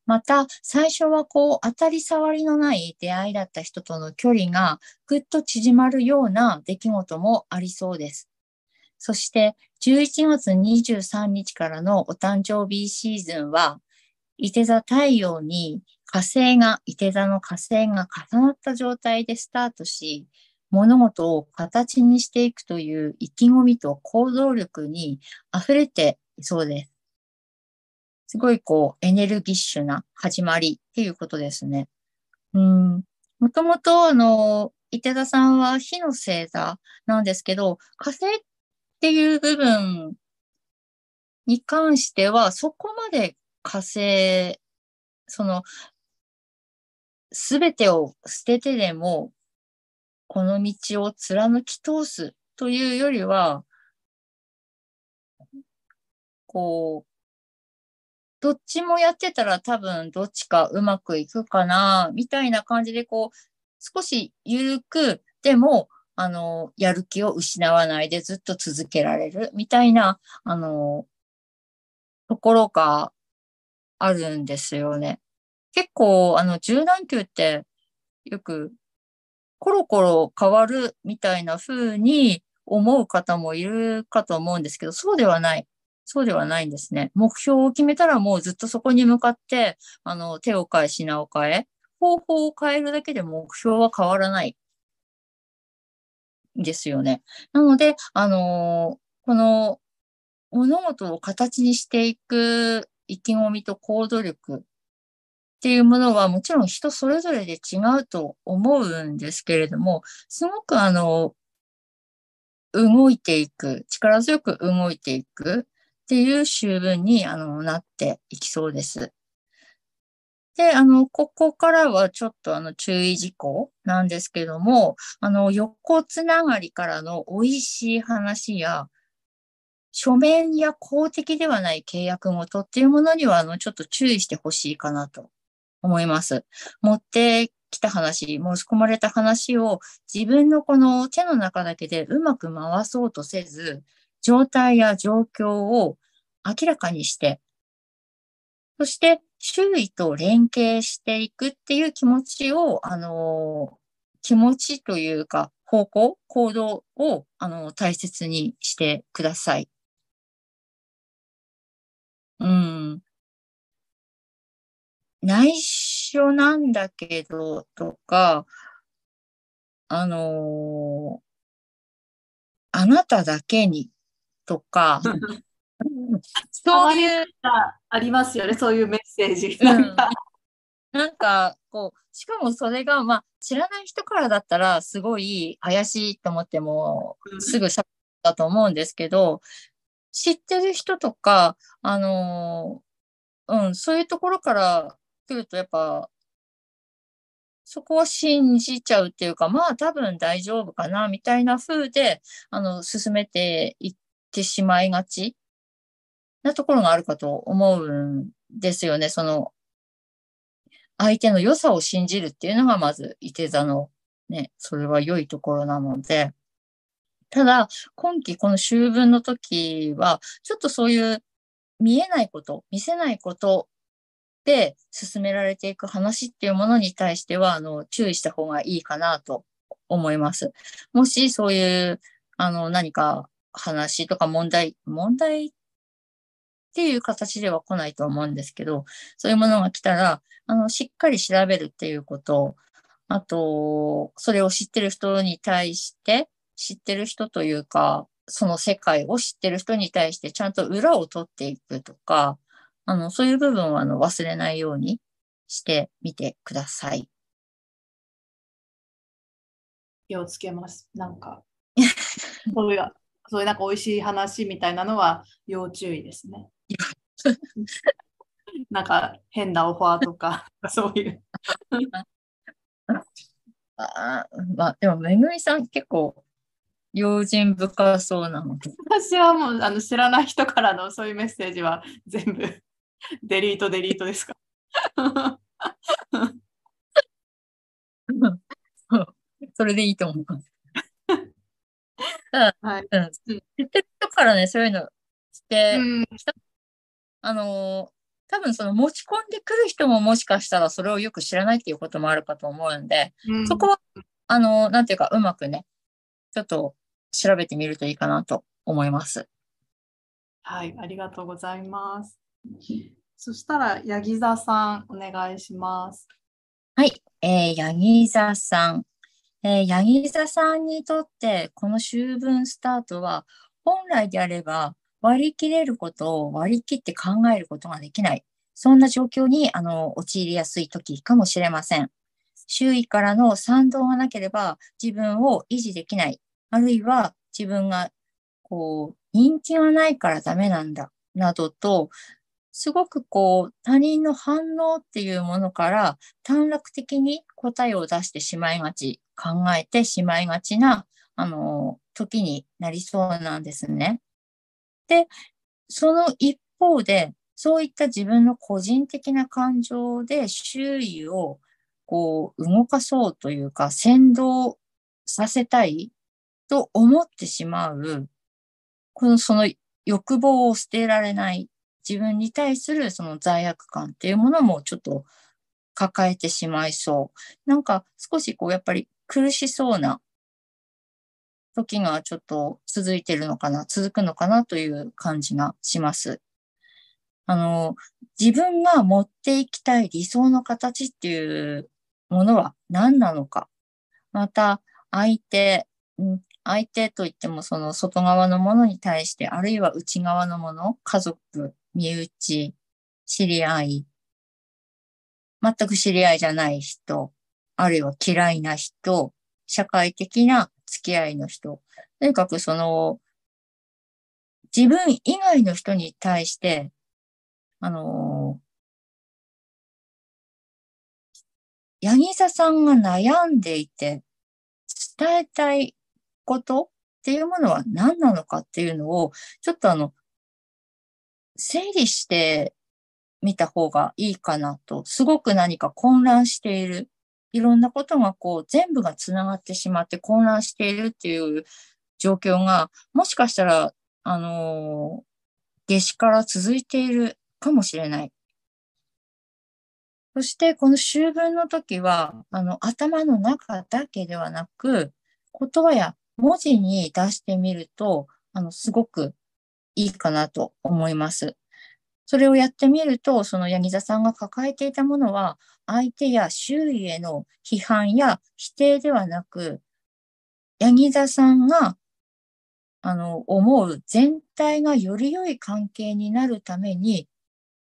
[SPEAKER 2] また、最初はこう、当たり障りのない出会いだった人との距離がぐっと縮まるような出来事もありそうです。そして、11月23日からのお誕生日シーズンは、伊手座太陽に火星が、伊手座の火星が重なった状態でスタートし、物事を形にしていくという意気込みと行動力に溢れていそうです。すごいこうエネルギッシュな始まりっていうことですね。うん。もともとあの、伊手座さんは火の星座なんですけど、火星っていう部分に関してはそこまで火星、その、すべてを捨ててでもこの道を貫き通すというよりは、こう、どっちもやってたら多分どっちかうまくいくかな、みたいな感じで、こう、少し緩く、でも、あの、やる気を失わないでずっと続けられる、みたいな、あの、ところがあるんですよね。結構、あの、柔軟球ってよくコロコロ変わるみたいな風に思う方もいるかと思うんですけど、そうではない。そうではないんですね。目標を決めたらもうずっとそこに向かって、あの、手を変え品を変え、方法を変えるだけで目標は変わらない。ですよね。なので、あのこの物事を形にしていく意気込みと行動力っていうものはもちろん人それぞれで違うと思うんですけれども、すごくあの、動いていく、力強く動いていくっていう秋分にあのなっていきそうです。で、あの、ここからはちょっとあの注意事項なんですけども、あの、横つながりからの美味しい話や、書面や公的ではない契約事っていうものには、あの、ちょっと注意してほしいかなと思います。持ってきた話、申し込まれた話を自分のこの手の中だけでうまく回そうとせず、状態や状況を明らかにして、そして周囲と連携していくっていう気持ちを、あの、気持ちというか方向、行動を、あの、大切にしてください。うん。内緒なんだけど、とか、あのあなただけに、とか、そういう、
[SPEAKER 1] あありますよね、そういうメッセージ。
[SPEAKER 2] うん。
[SPEAKER 1] なんか。
[SPEAKER 2] なんか、こう、しかもそれが、まあ、知らない人からだったら、すごい怪しいと思っても、
[SPEAKER 1] うん。
[SPEAKER 2] すぐさだと思うんですけど、知ってる人とか、あのーうん、そういうところから来ると、やっぱ、そこは信じちゃうっていうか、まあ多分大丈夫かな、みたいな風で、あの、進めていってしまいがちなところがあるかと思うんですよね。その、相手の良さを信じるっていうのがまず、いて座のね、それは良いところなので、ただ、今期この秋分の時は、ちょっとそういう見えないこと、見せないことで進められていく話っていうものに対しては、あの、注意した方がいいかなと思います。もしそういう、あの、何か話とか問題、問題っていう形では来ないと思うんですけど、そういうものが来たら、あの、しっかり調べるっていうこと、あと、それを知ってる人に対して、知ってる人というか、その世界を知ってる人に対してちゃんと裏を取っていくとか、あの、そういう部分はあの忘れないようにしてみてください。
[SPEAKER 1] 気をつけます。なんか、そういう、そういうなんか美味しい話みたいなのは要注意ですね。なんか変なオファーとか、そういう。
[SPEAKER 2] あまあ、でも、めぐみさん結構用心深そうなの。
[SPEAKER 1] 私はもうあの知らない人からのそういうメッセージは全部 デリートデリートですか？
[SPEAKER 2] それでいいと思う。はい、うん、知ってる人からね、そういうのして、うん、あの多分その持ち込んでくる人ももしかしたらそれをよく知らないっていうこともあるかと思うんで、うん、そこは、あの、なんていうか、うまくね、ちょっと調べてみるといいかなと思います。
[SPEAKER 1] はい、ありがとうございます。そしたら、ヤギ座さん、お願いします。
[SPEAKER 2] はい、えー、ヤギ座さん。えー、ヤギ座さんにとって、この秋分スタートは、本来であれば、割り切れることを割り切って考えることができない。そんな状況に、あの、陥りやすい時かもしれません。周囲からの賛同がなければ自分を維持できない。あるいは自分が、こう、人気がないからダメなんだ。などと、すごくこう、他人の反応っていうものから短絡的に答えを出してしまいがち、考えてしまいがちな、あの、時になりそうなんですね。で、その一方で、そういった自分の個人的な感情で周囲をこう動かそうというか、先導させたいと思ってしまう、このその欲望を捨てられない自分に対するその罪悪感っていうものもちょっと抱えてしまいそう。なんか少しこうやっぱり苦しそうな時がちょっと続いてるのかな、続くのかなという感じがします。あの、自分が持っていきたい理想の形っていうものは何なのか。また、相手、相手といってもその外側のものに対して、あるいは内側のもの、家族、身内、知り合い、全く知り合いじゃない人、あるいは嫌いな人、社会的な付き合いの人。とにかくその、自分以外の人に対して、あのヤギ座さんが悩んでいて、伝えたいことっていうものは何なのかっていうのを、ちょっとあの、整理してみた方がいいかなと、すごく何か混乱しているいろんなことがこう全部がつながってしまって混乱しているっていう状況が、もしかしたら、あのー、夏至から続いているかもしれない。そして、この秋分の時は、あの、頭の中だけではなく、言葉や文字に出してみると、あの、すごくいいかなと思います。それをやってみると、その柳座さんが抱えていたものは、相手や周囲への批判や否定ではなく、柳座さんが、あの、思う全体がより良い関係になるために、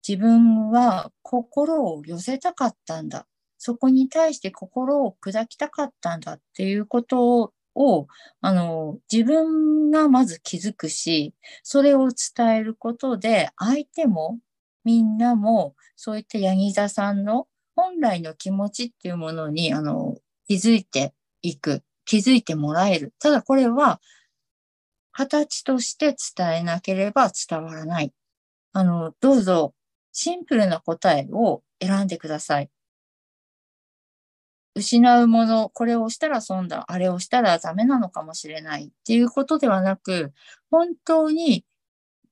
[SPEAKER 2] 自分は心を寄せたかったんだ。そこに対して心を砕きたかったんだっていうことをを、あの、自分がまず気づくし、それを伝えることで、相手もみんなも、そういったヤギ座さんの本来の気持ちっていうものに、あの、気づいていく、気づいてもらえる。ただこれは、形として伝えなければ伝わらない。あの、どうぞ、シンプルな答えを選んでください。失うもの、これをしたら損だ、あれをしたらダメなのかもしれないっていうことではなく、本当に、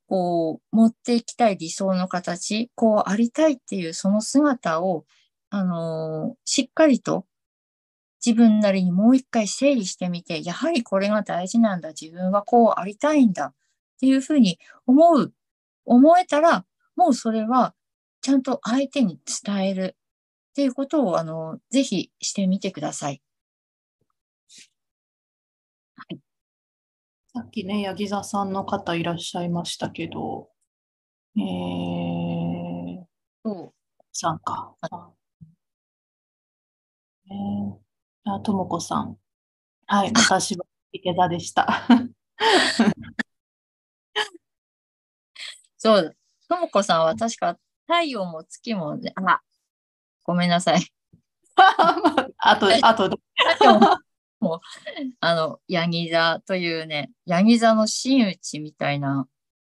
[SPEAKER 2] こう、持っていきたい理想の形、こうありたいっていうその姿を、あのーしっかりと自分なりにもう一回整理してみて、やはりこれが大事なんだ。自分はこうありたいんだ。っていうふうに思う、思えたら、もうそれはちゃんと相手に伝えるっていうことを、あの、ぜひしてみてください。
[SPEAKER 1] さっきね、ヤギ座さんの方いらっしゃいましたけど、えー、
[SPEAKER 2] そう。
[SPEAKER 1] さんか。えー、あ、ともこさん。はい、私は池田でした。
[SPEAKER 2] そう。ともこさんは確か太陽も月もね、あ、ごめんなさい。
[SPEAKER 1] あと、あとで。
[SPEAKER 2] も、もうあの、ヤギ座というね、ヤギ座の真打ちみたいな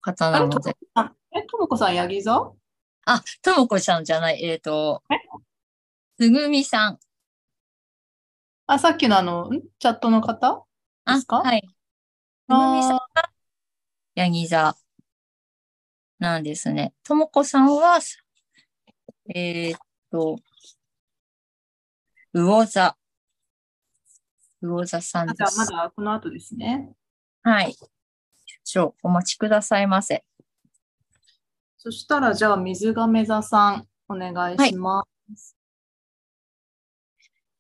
[SPEAKER 2] 方なので、
[SPEAKER 1] こさん、え、ともこさん、ヤギ座？
[SPEAKER 2] あ、ともこさんじゃない、えっ、と
[SPEAKER 1] え、
[SPEAKER 2] つぐみさん。
[SPEAKER 1] あ、さっきのあの、ん？チャットの方？
[SPEAKER 2] あ
[SPEAKER 1] ですか？
[SPEAKER 2] はい。つぐみさん
[SPEAKER 1] あ
[SPEAKER 2] がヤギ座なんですね。ともこさんは、えーっと、魚座。魚座さんです。
[SPEAKER 1] まだこの後ですね。
[SPEAKER 2] はい。少々お待ちくださいませ。
[SPEAKER 1] そしたら、じゃあ、水亀座さん、お願いします。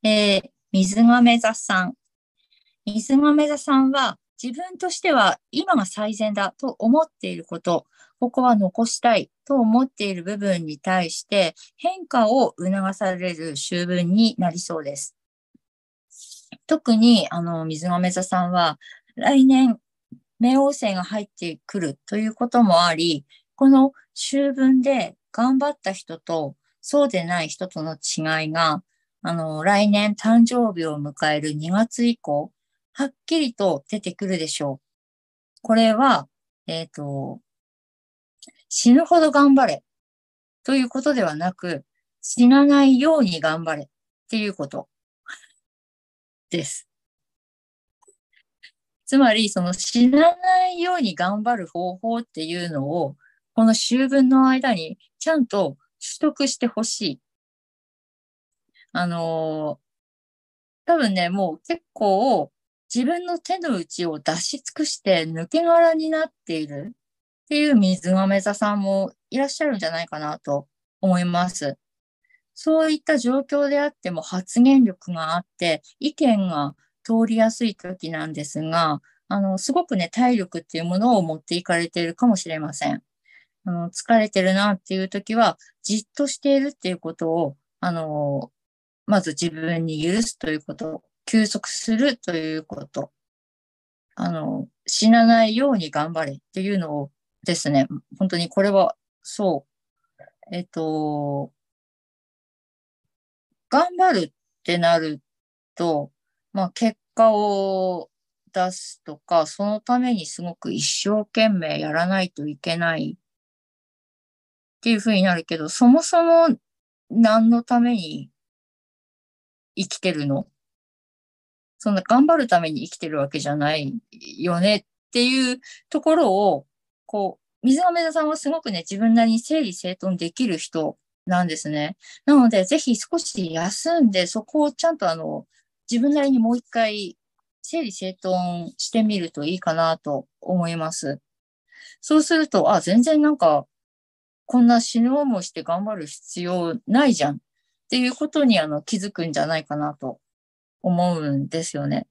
[SPEAKER 2] えー、水亀座さん。水亀座さんは自分としては今が最善だと思っていること、ここは残したいと思っている部分に対して変化を促される秋分になりそうです。特に、あの、水亀座さんは来年、冥王星が入ってくるということもあり、この秋分で頑張った人とそうでない人との違いがあの、来年誕生日を迎える2月以降、はっきりと出てくるでしょう。これは、えっ、と、死ぬほど頑張れということではなく、死なないように頑張れっていうことです。つまり、その死なないように頑張る方法っていうのを、この秋分の間にちゃんと取得してほしい。あのー多分ね、もう結構自分の手の内を出し尽くして抜け殻になっているっていう水亀座さんもいらっしゃるんじゃないかなと思います。そういった状況であっても発言力があって意見が通りやすい時なんですが、あの、すごくね、体力っていうものを持っていかれているかもしれません。あの、疲れてるなっていう時は、じっとしているっていうことを、あの、まず自分に許すということ、休息するということ、あの、死なないように頑張れっていうのをですね、本当にこれは、そう、えっと、頑張るってなると、まあ、結果を出すとか、そのためにすごく一生懸命やらないといけないっていうふうになるけど、そもそも何のために生きてるの？そんな頑張るために生きてるわけじゃないよねっていうところを、こう、水亀座さんはすごくね、自分なりに整理整頓できる人なんですね。なので、ぜひ少し休んで、そこをちゃんとあの、自分なりにもう一回整理整頓してみるといいかなと思います。そうすると、あ、全然なんか、こんな死ぬ思いして頑張る必要ないじゃんっていうことにあの気づくんじゃないかなと思うんですよね。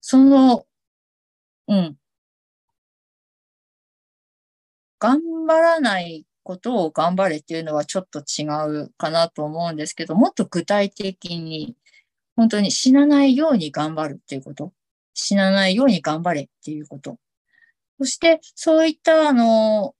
[SPEAKER 2] その、うん。頑張らないことを頑張れっていうのはちょっと違うかなと思うんですけど、もっと具体的に、本当に死なないように頑張るっていうこと。死なないように頑張れっていうこと。そして、そういった、あの、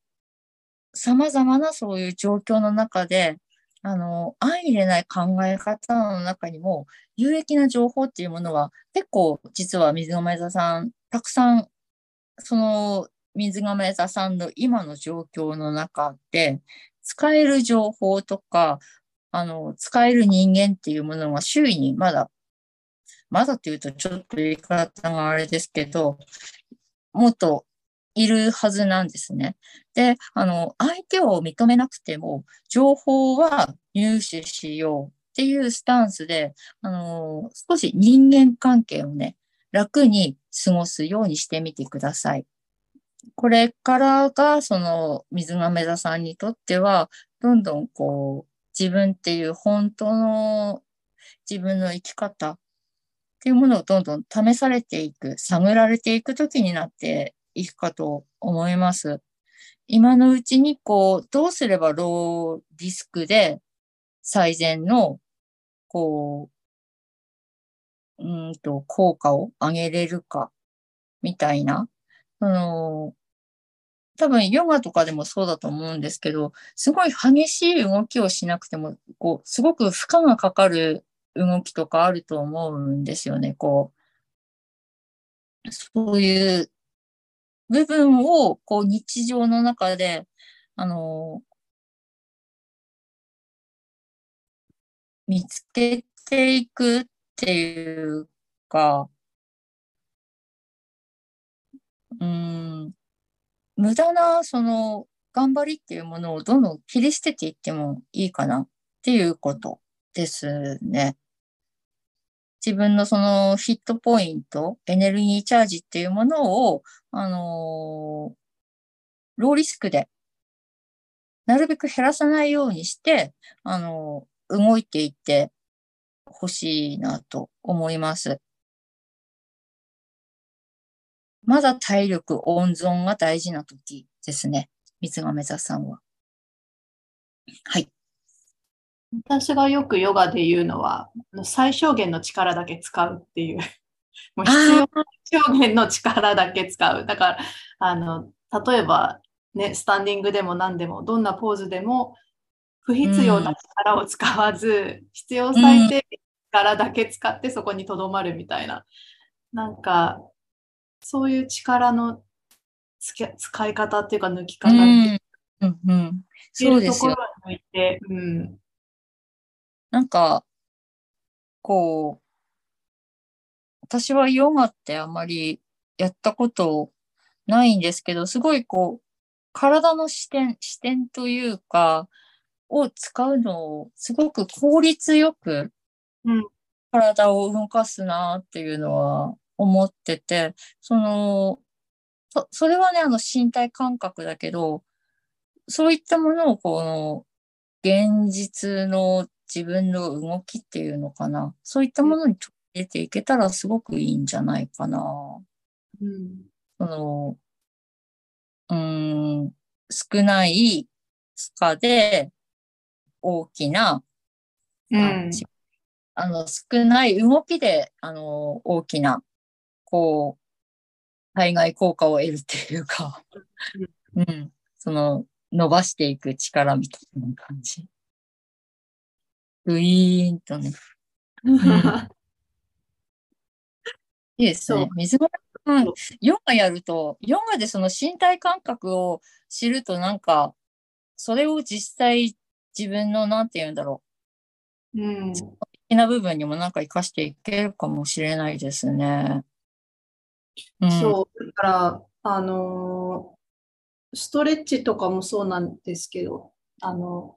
[SPEAKER 2] 様々なそういう状況の中で、あの、相入れない考え方の中にも、有益な情報っていうものは、結構、実は水亀座さん、たくさん、その、水亀座さんの今の状況の中で、使える情報とか、あの、使える人間っていうものが周囲にまだ、まだっていうとちょっと言い方があれですけど、もっといるはずなんですね。で、あの、相手を認めなくても、情報は入手しようっていうスタンスで、あの、少し人間関係をね、楽に過ごすようにしてみてください。これからが、その、水亀座さんにとっては、どんどんこう、自分っていう本当の自分の生き方っていうものをどんどん試されていく、探られていく時になっていくかと思います。今のうちにこう、どうすればローリスクで最善の、こう、うんと、効果を上げれるか、みたいな。その、多分ヨガとかでもそうだと思うんですけど、すごい激しい動きをしなくても、こう、すごく負荷がかかる動きとかあると思うんですよね。こう、そういう部分を、こう、日常の中で、あの、見つけていくっていうか、うん、無駄な、その、頑張りっていうものをどんどん切り捨てていってもいいかなっていうことですね。自分のそのヒットポイント、エネルギーチャージっていうものを、あのー、ローリスクで、なるべく減らさないようにして、あのー、動いていってほしいなと思います。まだ体力温存が大事な時ですね。水亀座さんは。はい。
[SPEAKER 1] 私がよくヨガで言うのは、最小限の力だけ使うっていう。もう必要最小限の力だけ使う。だから、あの、例えば、ね、スタンディングでも何でも、どんなポーズでも、不必要な力を使わず、うん、必要最低限力だけ使ってそこにとどまるみたいな。なんか、そういう力の使い方っていうか抜き方って、うんうんうん、そうですよ。抜いて、うん、
[SPEAKER 2] なんか、こう、私はヨガってあまりやったことないんですけど、すごいこう、体の視点、視点というか、を使うのをすごく効率よく、体を動かすなっていうのは思ってて、その、そそれはね、あの身体感覚だけど、そういったものをこの現実の自分の動きっていうのかな。そういったものに取り入れていけたらすごくいいんじゃないかな。
[SPEAKER 1] うん、
[SPEAKER 2] その、うん、少ない負荷で大きな、
[SPEAKER 1] うん、
[SPEAKER 2] あの、少ない動きで、あの、大きな、こう、対外効果を得るっていうか、うん、その、伸ばしていく力みたいな感じ。ウィーンとね。うん、いいですね。水が、うん、ヨガやると、ヨガでその身体感覚を知るとなんか、それを実際自分の、なんて言うんだろ
[SPEAKER 1] う。うん。
[SPEAKER 2] 的な部分にもなんか活かしていけるかもしれないですね。
[SPEAKER 1] う、そう。だから、あの、ストレッチとかもそうなんですけど、あの、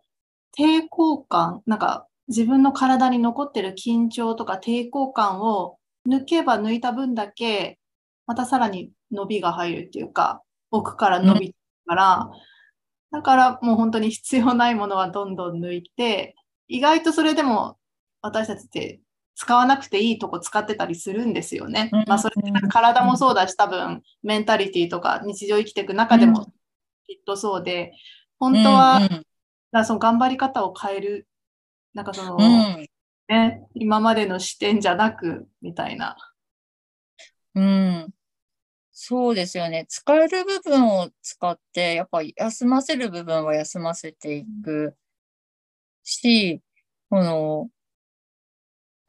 [SPEAKER 1] 抵抗感、なんか自分の体に残ってる緊張とか抵抗感を抜けば抜いた分だけ、またさらに伸びが入るっていうか、奥から伸びから、だからもう本当に必要ないものはどんどん抜いて、意外とそれでも私たちって使わなくていいとこ使ってたりするんですよね。まあそれ体もそうだし、多分メンタリティとか日常生きていく中でもきっとそうで、本当は、だその頑張り方を変えるなんかその、うん、ね、今までの視点じゃなく、みたいな。
[SPEAKER 2] うん。そうですよね。使える部分を使って、やっぱり休ませる部分は休ませていくし、この、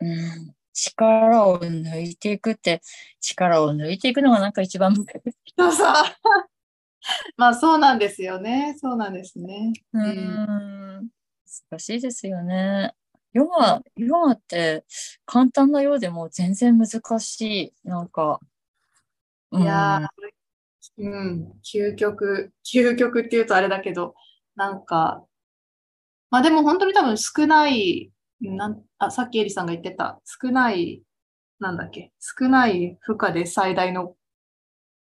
[SPEAKER 2] うん、力を抜いていくって、力を抜いていくのがなんか一番難しい。
[SPEAKER 1] そうそう。まあそうなんですよね。そうなんですね。
[SPEAKER 2] うん。難しいですよね。ヨガ、ヨガって簡単なようでも全然難しい。なんか。
[SPEAKER 1] いや、うん、究極、究極っていうとあれだけど、なんか、まあでも本当に多分少ない、なんあさっきエリさんが言ってた、少ない、なんだっけ、少ない負荷で最大の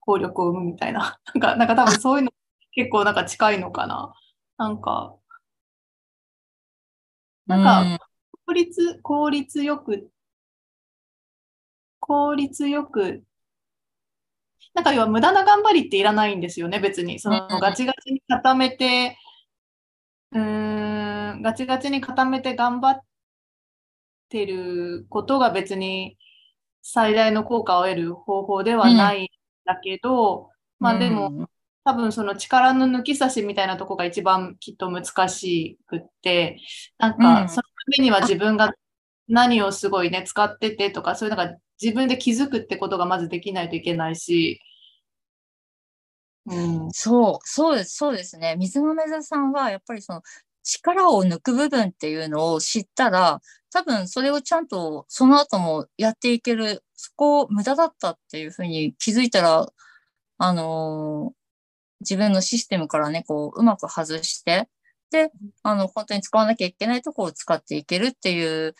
[SPEAKER 1] 効力を生むみたいな、なんか、なんか多分そういうの結構なんか近いのかな。なんか、なんか、効率、効率よく、効率よく、なんか要は無駄な頑張りっていらないんですよね、別に。そのガチガチに固めて、うん、ガチガチに固めて頑張ってることが別に最大の効果を得る方法ではないんだけど、まあでも、多分その力の抜き差しみたいなとこが一番きっと難しくって、なんかそのためには自分が何をすごいね、使っててとか、そういうのが自分で気づくってことがまずできないといけないし、
[SPEAKER 2] うん、そう、そうです、そうですね。水豆座さんは、やっぱりその力を抜く部分っていうのを知ったら、多分それをちゃんとその後もやっていける、そこを無駄だったっていうふうに気づいたら、あのー、自分のシステムからね、こう、うまく外して、で、あの、本当に使わなきゃいけないとこを使っていけるっていう、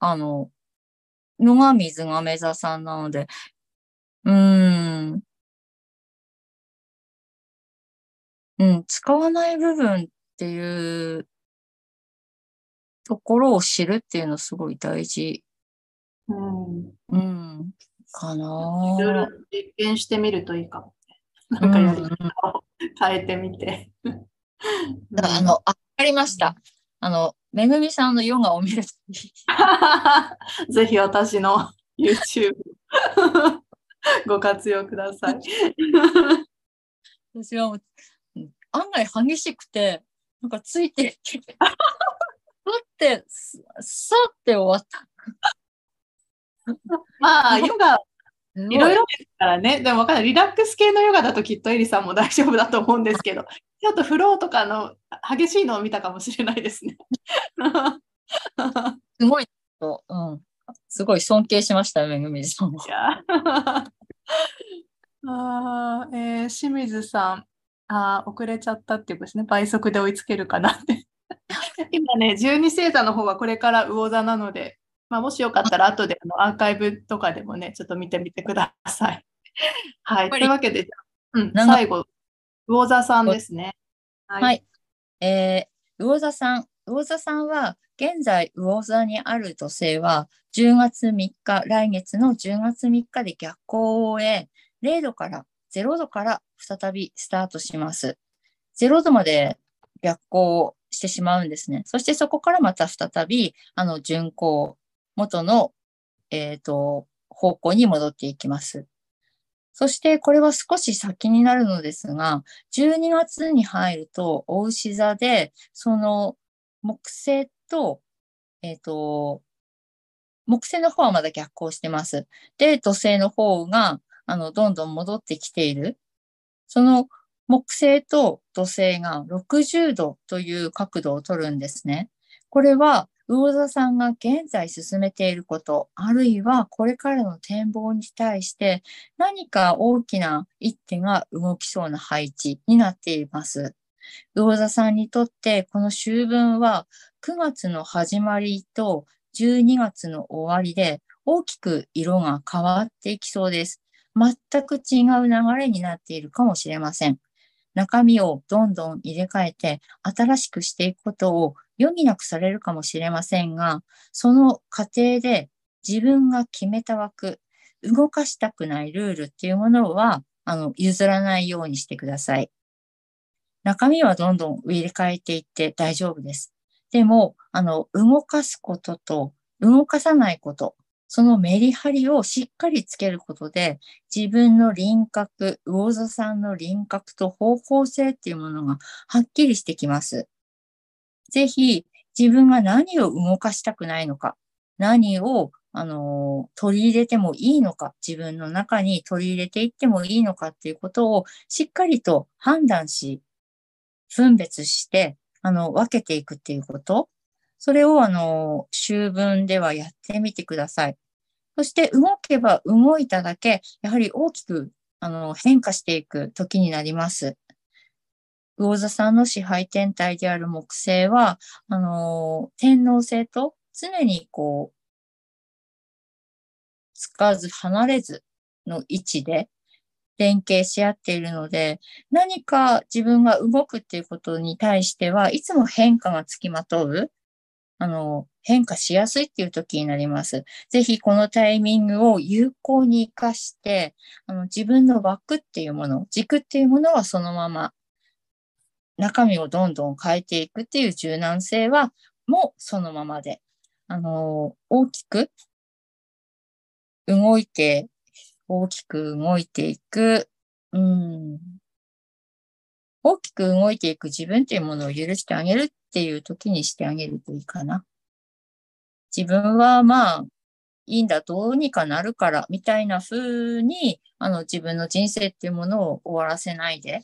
[SPEAKER 2] あの、のが水亀座さんなので、うーん、うん、使わない部分っていうところを知るっていうのすごい大事。
[SPEAKER 1] うん。
[SPEAKER 2] うん。かな。
[SPEAKER 1] いろいろ実験してみるといいかも。なんかやり方を変えてみて。
[SPEAKER 2] あの、あ、ありました。あの、めぐみさんのヨガを見ると
[SPEAKER 1] ぜひ私の YouTube ご活用ください。
[SPEAKER 2] 私は案外激しくて、なんかついて、さって、さって終わった。
[SPEAKER 1] まあ、ヨガいろいろですからね。でも分かんない。リラックス系のヨガだときっとエリさんも大丈夫だと思うんですけど、ちょっとフローとかの激しいのを見たかもしれないですね。
[SPEAKER 2] すごい、うん。すごい尊敬しました、めぐみさんも。
[SPEAKER 1] あえー、清水さんあ、遅れちゃったっていうことですね。倍速で追いつけるかなって。今ね、12星座の方はこれから魚座なので、まあ、もしよかったら後であのアーカイブとかでもね、ちょっと見てみてください。はい。というわけで、うん、最後、魚座さんですね。
[SPEAKER 2] はい。はい、えー、魚座さん。魚座さんは、現在、魚座にある土星は、10月3日、来月の10月3日で逆行を終え、0度から0度から再びスタートします。0度まで逆行してしまうんですね。そしてそこからまた再び、あの、巡行元の、えっ、ー、と、方向に戻っていきます。そしてこれは少し先になるのですが、12月に入ると、お牛座で、その木星と、えっ、ー、と、木星の方はまだ逆行してます。で、土星の方が、あの、どんどん戻ってきている。その木星と土星が60度という角度を取るんですね。これは魚座さんが現在進めていること、あるいはこれからの展望に対して何か大きな一手が動きそうな配置になっています。魚座さんにとってこの秋分は9月の始まりと12月の終わりで大きく色が変わっていきそうです。全く違う流れになっているかもしれません。中身をどんどん入れ替えて新しくしていくことを余儀なくされるかもしれませんが、その過程で自分が決めた枠、動かしたくないルールっていうものは、あの、譲らないようにしてください。中身はどんどん入れ替えていって大丈夫です。でも、あの、動かすことと動かさないこと、そのメリハリをしっかりつけることで、自分の輪郭、魚座さんの輪郭と方向性っていうものがはっきりしてきます。ぜひ自分が何を動かしたくないのか、何をあの、取り入れてもいいのか、自分の中に取り入れていってもいいのかっていうことをしっかりと判断し、分別して、あの、分けていくっていうこと。それを、あの、秋分ではやってみてください。そして動けば動いただけ、やはり大きくあの、変化していく時になります。魚座さんの支配天体である木星は、あの、天皇星と常にこう、つかず離れずの位置で連携し合っているので、何か自分が動くっていうことに対しては、いつも変化がつきまとう、あの、変化しやすいっていう時になります。ぜひこのタイミングを有効に活かして、あの自分の枠っていうもの、軸っていうものはそのまま、中身をどんどん変えていくっていう柔軟性は、もうそのままで、あの、大きく動いて大きく動いていく、うん、大きく動いていく自分っていうものを許してあげるっていう時にしてあげるといいかな。自分はまあ、いいんだ、どうにかなるから、みたいな風に、あの、自分の人生っていうものを終わらせないで、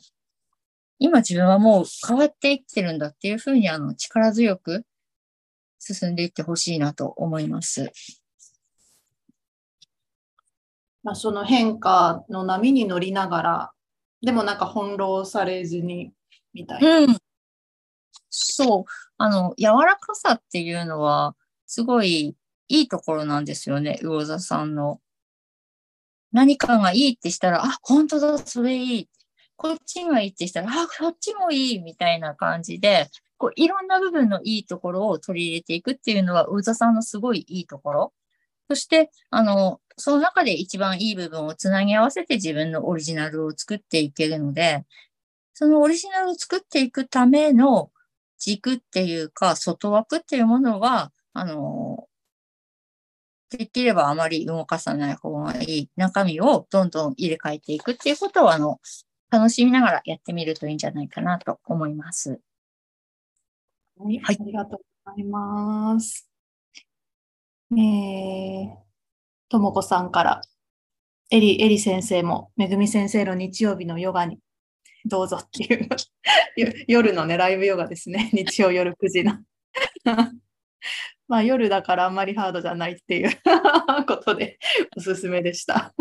[SPEAKER 2] 今自分はもう変わっていってるんだっていう風に、あの、力強く進んでいってほしいなと思います。
[SPEAKER 1] まあ、その変化の波に乗りながら、でもなんか翻弄されずにみたいな。
[SPEAKER 2] うん。そう。あの、柔らかさっていうのは、すごいいいところなんですよね、魚座さんの。何かがいいってしたら、あ、本当だ、それいい。こっちがいいってしたら、あ、こっちもいいみたいな感じで、こういろんな部分のいいところを取り入れていくっていうのは、魚座さんのすごいいいところ。そして、あの、その中で一番いい部分をつなぎ合わせて自分のオリジナルを作っていけるので、そのオリジナルを作っていくための軸っていうか、外枠っていうものは、あの、できればあまり動かさない方がいい中身をどんどん入れ替えていくっていうことを、あの、楽しみながらやってみるといいんじゃないかなと思います。
[SPEAKER 1] はい、はい、ありがとうございます。えー、ともこさんから、エリ、エリ先生も、めぐみ先生の日曜日のヨガにどうぞっていう夜のね、ライブヨガですね。日曜夜9時のまあ夜だからあんまりハードじゃないっていうことでおすすめでした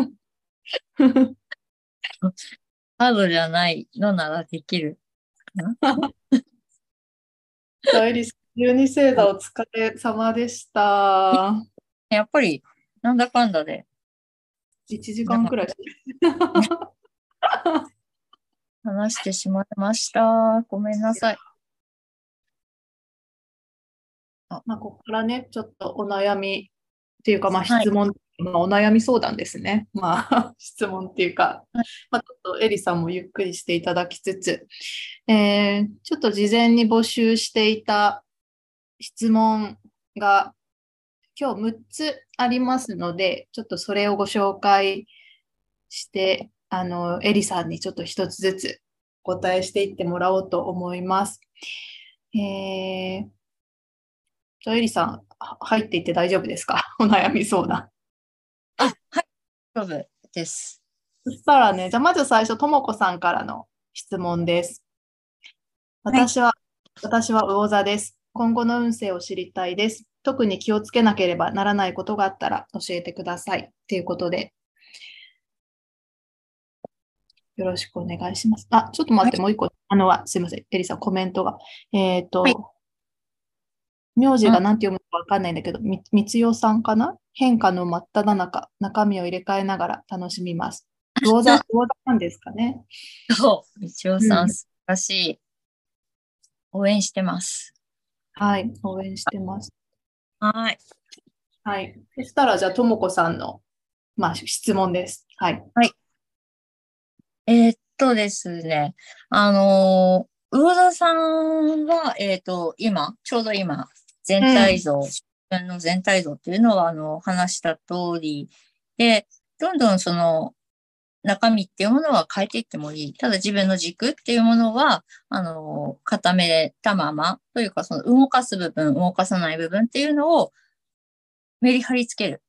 [SPEAKER 2] ハードじゃないのならできる。
[SPEAKER 1] エリス、12星座お疲れ様でした。
[SPEAKER 2] やっぱりなんだかんだで。
[SPEAKER 1] 1時間くらい。
[SPEAKER 2] 話してしまいました。ごめんなさい。
[SPEAKER 1] あまあ、ここからね、ちょっとお悩みっていうか、まあ、質問、はい、まあ、お悩み相談ですね。まあ、質問っていうか、まあ、ちょっとエリさんもゆっくりしていただきつつ、えー、ちょっと事前に募集していた質問が今日6つありますので、ちょっとそれをご紹介して、あの、エリさんにちょっと一つずつ答えしていってもらおうと思います。えー、じゃエリさん、入っていって大丈夫ですか？お悩み相談。
[SPEAKER 2] あ、はい、大丈夫です。
[SPEAKER 1] そしたらね、じゃあまず最初、ともこさんからの質問です。私は、はい、私は魚座です。今後の運勢を知りたいです。特に気をつけなければならないことがあったら教えてください。ということで、よろしくお願いします。あ、ちょっと待って、はい、もう一個。あの、すいません。エリさん、コメントが。えっ、ー、と、はい、名字が何て読むかわかんないんだけど、み、みつよさんかな？変化の真っ只中、中身を入れ替えながら楽しみます。魚座、魚座なんですかね？
[SPEAKER 2] そう、みつよさん、素晴らしい。応援してます。
[SPEAKER 1] はい、応援してます。
[SPEAKER 2] はい。
[SPEAKER 1] はい。そしたら、じゃあ、ともこさんの、まあ、質問です。はい。
[SPEAKER 2] はい。えー、っとですね、あのー、魚田さんは、えー、っと、今、ちょうど今、全体像、自分の全体像っていうのは、あの、話した通りで、どんどんその、中身っていうものは変えていってもいい。ただ自分の軸っていうものは、あの、固めたまま、というかその動かす部分、動かさない部分っていうのをメリハリつける。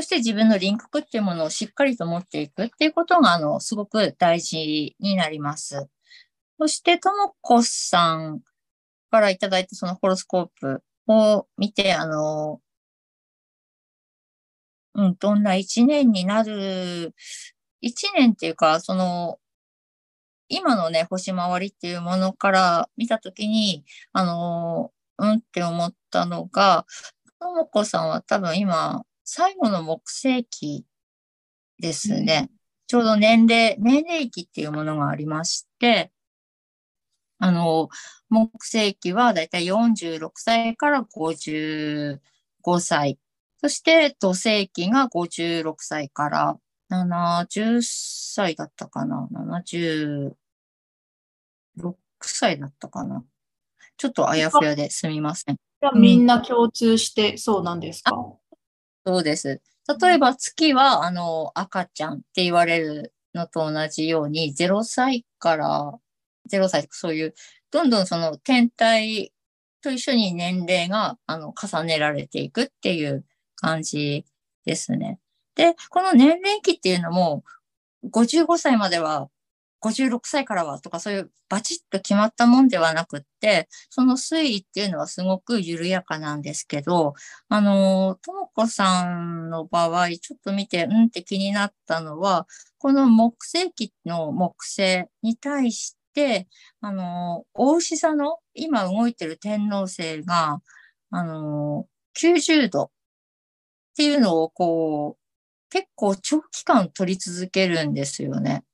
[SPEAKER 2] そして自分の輪郭っていうものをしっかりと持っていくっていうことが、あの、すごく大事になります。そして、ともこさんからいただいたそのホロスコープを見て、あの、うん、どんな一年になる一年っていうか、その、今のね、星回りっていうものから見たときに、あの、うんって思ったのが、ともこさんは多分今、最後の木星期ですね。うん、ちょうど年齢、年齢期っていうものがありまして、あの、木星期はだいたい46歳から55歳。そして土星期が56歳から70歳だったかな ?76 歳だったかなちょっとあやふやですみません。
[SPEAKER 1] みんな共通してそうなんですか、うん、
[SPEAKER 2] そうです。例えば月は、あの、赤ちゃんって言われるのと同じように、0歳から0歳、そういう、どんどんその天体と一緒に年齢が、あの、重ねられていくっていう感じですね。で、この年齢期っていうのも、55歳までは56歳からはとかそういうバチッと決まったもんではなくって、その推移っていうのはすごく緩やかなんですけど、あの、ともこさんの場合、ちょっと見て、うんって気になったのは、この木星期の木星に対して、あの、大牛座の今動いてる天皇星が、あの、90度っていうのをこう、結構長期間取り続けるんですよね。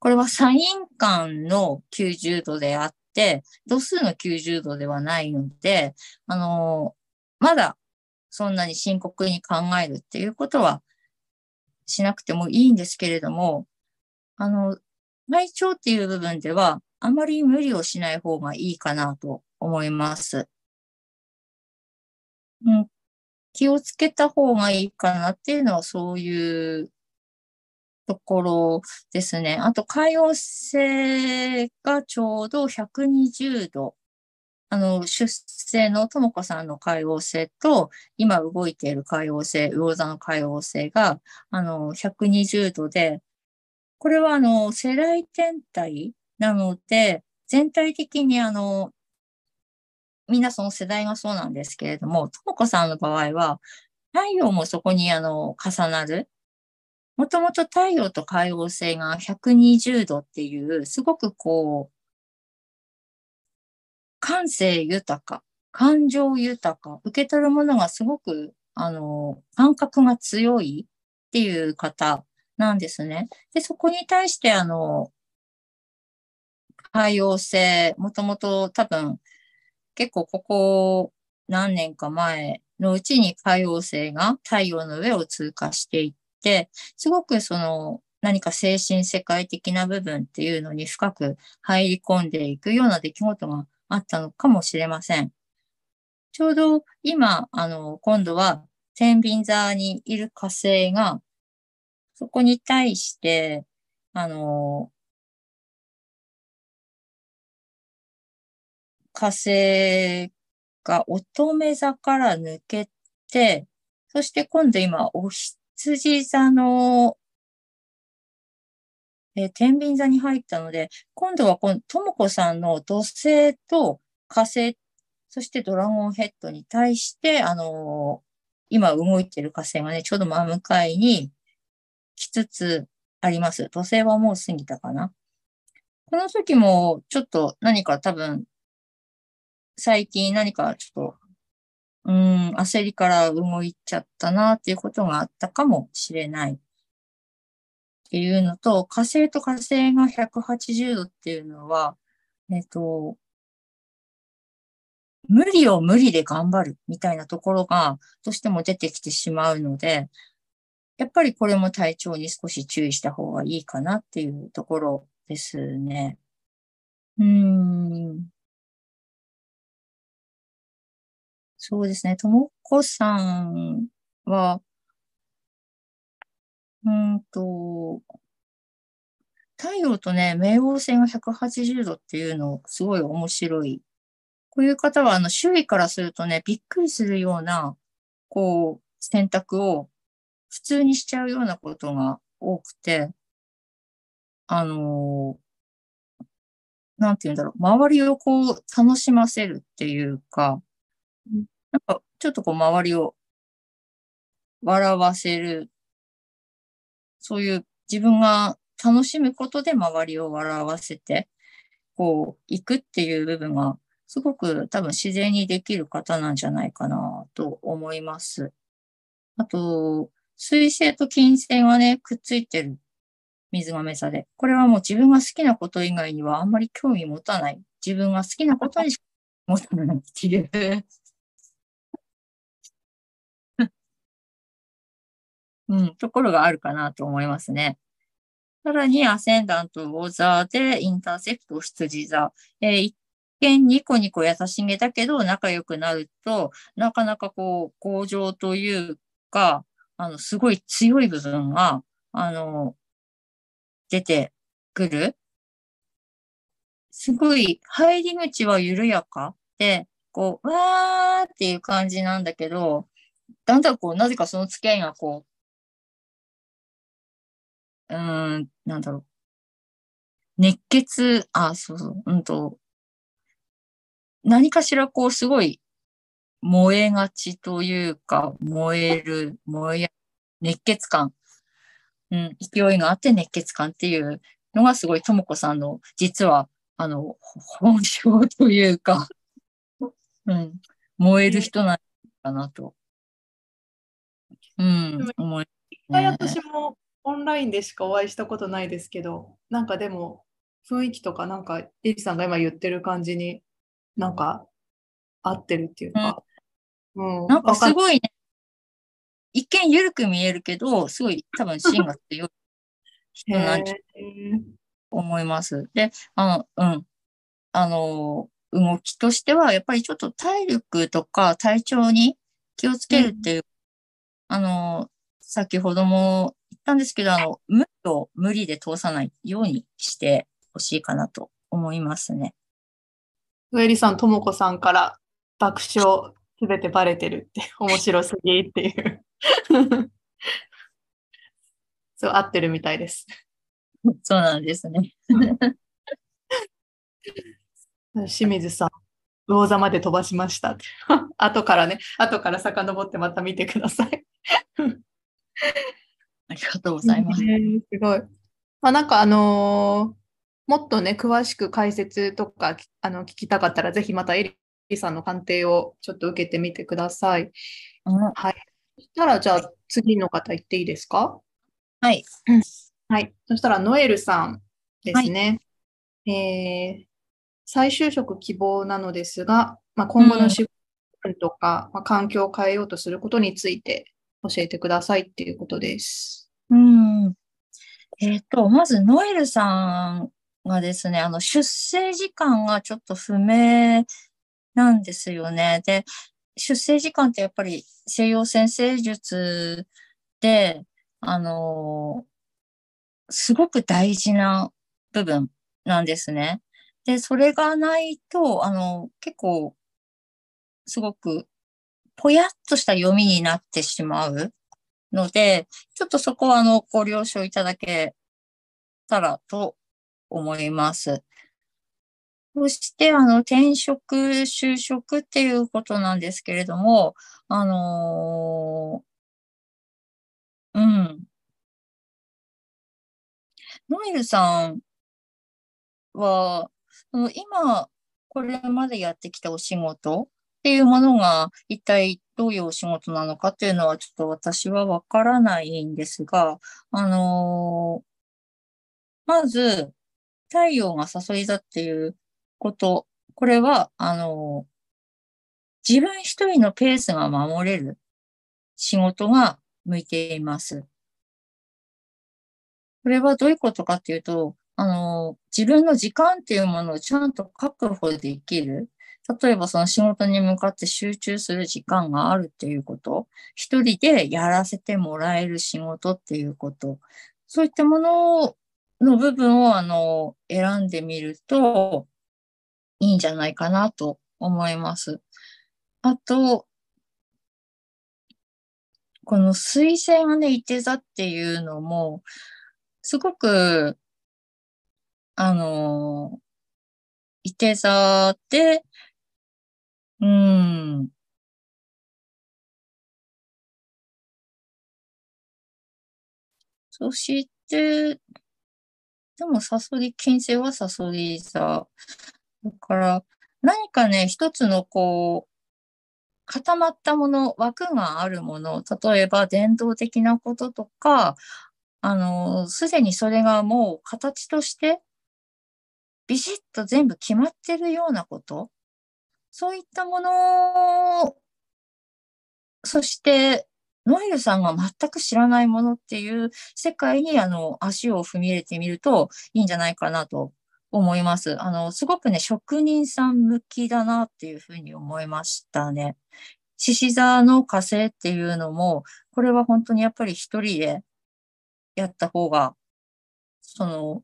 [SPEAKER 2] これはサイン間の90度であって、度数の90度ではないので、あの、まだそんなに深刻に考えるっていうことはしなくてもいいんですけれども、あの、内調っていう部分では、あまり無理をしない方がいいかなと思います。うん、気をつけた方がいいかなっていうのはそういうところですね。あと、海王星がちょうど120度。あの、出生のともこさんの海王星と、今動いている海王星、魚座の海王星が、あの、120度で、これはあの、世代天体なので、全体的にあの、みんなその世代がそうなんですけれども、ともこさんの場合は、太陽もそこにあの、重なる。もともと太陽と海王星が120度っていう、すごくこう、感性豊か、感情豊か、受け取るものがすごく、あの、感覚が強いっていう方なんですね。で、そこに対して、あの、海王星、もともと多分、結構ここ何年か前のうちに海王星が太陽の上を通過していっ、すごくその何か精神世界的な部分っていうのに深く入り込んでいくような出来事があったのかもしれません。ちょうど今、あの、今度は天秤座にいる火星が、そこに対して、あの、火星が乙女座から抜けて、そして今度今、お日羊座の、えー、天秤座に入ったので、今度はこの、ともこさんの土星と火星、そしてドラゴンヘッドに対して、あのー、今動いてる火星がね、ちょうど真向かいに来つつあります。土星はもう過ぎたかな。この時も、ちょっと何か多分、最近何かちょっとうん、焦りから動いちゃったなっていうことがあったかもしれない。っていうのと、火星と火星が180度っていうのは、えっと、無理を無理で頑張るみたいなところがどうしても出てきてしまうので、やっぱりこれも体調に少し注意した方がいいかなっていうところですね。うん。そうですね。ともこさんは、うんと、太陽とね、冥王星が180度っていうの、すごい面白い。こういう方は、あの、周囲からするとね、びっくりするような、こう、選択を普通にしちゃうようなことが多くて、あのなんて言うんだろう、周りをこう、楽しませるっていうか、なんか、ちょっとこう、周りを笑わせる、そういう自分が楽しむことで周りを笑わせて、こう、行くっていう部分が、すごく多分自然にできる方なんじゃないかなと思います。あと、水星と金星はね、くっついてる水亀座で。これはもう自分が好きなこと以外にはあんまり興味持たない。自分が好きなことにしか持たないっていううん、ところがあるかなと思いますね。さらに、アセンダント、ウォーザーで、インターセプト、羊座。えー、一見ニコニコ優しげだけど、仲良くなると、なかなかこう、向上というか、あの、すごい強い部分が、あの、出てくる。すごい、入り口は緩やかで、こう、わーっていう感じなんだけど、だんだんこう、なぜかその付き合いがこう、うーん、なんだろう。熱血、あ、そうそう、うんと、何かしらこう、すごい燃えがちというか、燃える、燃え、熱血感。うん、勢いがあって熱血感っていうのがすごい、ともこさんの、実は、あの、本性というか、うん、燃える人なんかなと。うん、思い、
[SPEAKER 1] ね。私もオンラインでしかお会いしたことないですけど、なんかでも、雰囲気とか、なんか、エリさんが今言ってる感じに、なんか、合ってるっていうか、
[SPEAKER 2] うん、なんかすごいね、一見緩く見えるけど、すごい多分芯が強い人なんじゃ思います。で、あの、うん。あの、動きとしては、やっぱりちょっと体力とか体調に気をつけるっていう、うん、あの、先ほどもたんですけど、あの、無理を無理で通さないようにしてほしいかなと思いますね。
[SPEAKER 1] 上里さん、ともこさんから爆笑すべてバレてるって、面白すぎっていう そう、合ってるみたいです。
[SPEAKER 2] そうなんですね。
[SPEAKER 1] 清水さん、魚座まで飛ばしました後からね、後から遡ってまた見てください
[SPEAKER 2] ありがとうございます。す
[SPEAKER 1] ごい。まあ、なんかあのー、もっとね、詳しく解説とかあの聞きたかったら、ぜひまたエリさんの鑑定をちょっと受けてみてください。
[SPEAKER 2] うん、
[SPEAKER 1] はい。そしたら、じゃあ次の方行っていいですか？
[SPEAKER 2] はい。
[SPEAKER 1] はい。そしたら、ノエルさんですね。はい、えー、再就職希望なのですが、まあ、今後の仕事とか、うん、まあ、環境を変えようとすることについて教えてくださいっていうことです。
[SPEAKER 2] うん。えっ、ー、と、まず、ノエルさんがですね、あの、出生時間がちょっと不明なんですよね。で、出生時間ってやっぱり西洋先生術で、あのー、すごく大事な部分なんですね。で、それがないと、あの、結構、すごく、ぽやっとした読みになってしまうので、ちょっとそこは、あの、ご了承いただけたらと思います。そして、あの、転職、就職っていうことなんですけれども、あのー、うん。ノイルさんは、今、これまでやってきたお仕事っていうものが、一体どういうお仕事なのかっていうのは、ちょっと私はわからないんですが、あの、まず、太陽が誘い座っていうこと、これは、あの、自分一人のペースが守れる仕事が向いています。これはどういうことかっていうと、あの、自分の時間っていうものをちゃんと確保できる。例えばその仕事に向かって集中する時間があるっていうこと、一人でやらせてもらえる仕事っていうこと、そういったものの部分をあの選んでみると、いいんじゃないかなと思います。あと、この水星がね、いて座っていうのも、すごく、あの、いて座で、うん、そして、でもサソリ、金星はサソリ座。だから、何かね、一つのこう、固まったもの、枠があるもの、例えば伝統的なこととか、あの、すでにそれがもう形としてビシッと全部決まってるようなこと、そういったものそして、ノエルさんが全く知らないものっていう世界にあの足を踏み入れてみるといいんじゃないかなと思います。あの、すごくね、職人さん向きだなっていうふうに思いましたね。獅子座の火星っていうのも、これは本当にやっぱり一人でやった方が、その、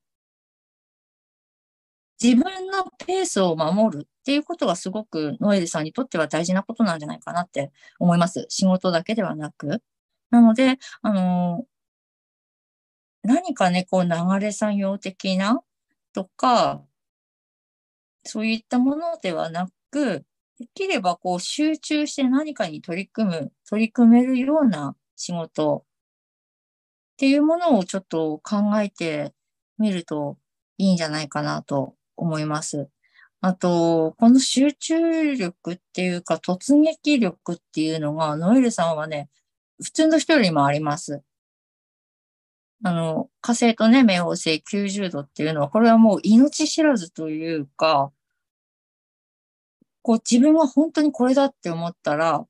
[SPEAKER 2] 自分のペースを守るっていうことがすごくノエルさんにとっては大事なことなんじゃないかなって思います。仕事だけではなく。なので、あの何かね、こう流れ作業的なとか、そういったものではなく、できればこう集中して何かに取り組む、取り組めるような仕事っていうものをちょっと考えてみるといいんじゃないかなと思います。あと、この集中力っていうか突撃力っていうのが、ノエルさんはね、普通の人よりもあります。あの、火星とね、冥王星90度っていうのは、これはもう命知らずというか、こう自分は本当にこれだって思ったら、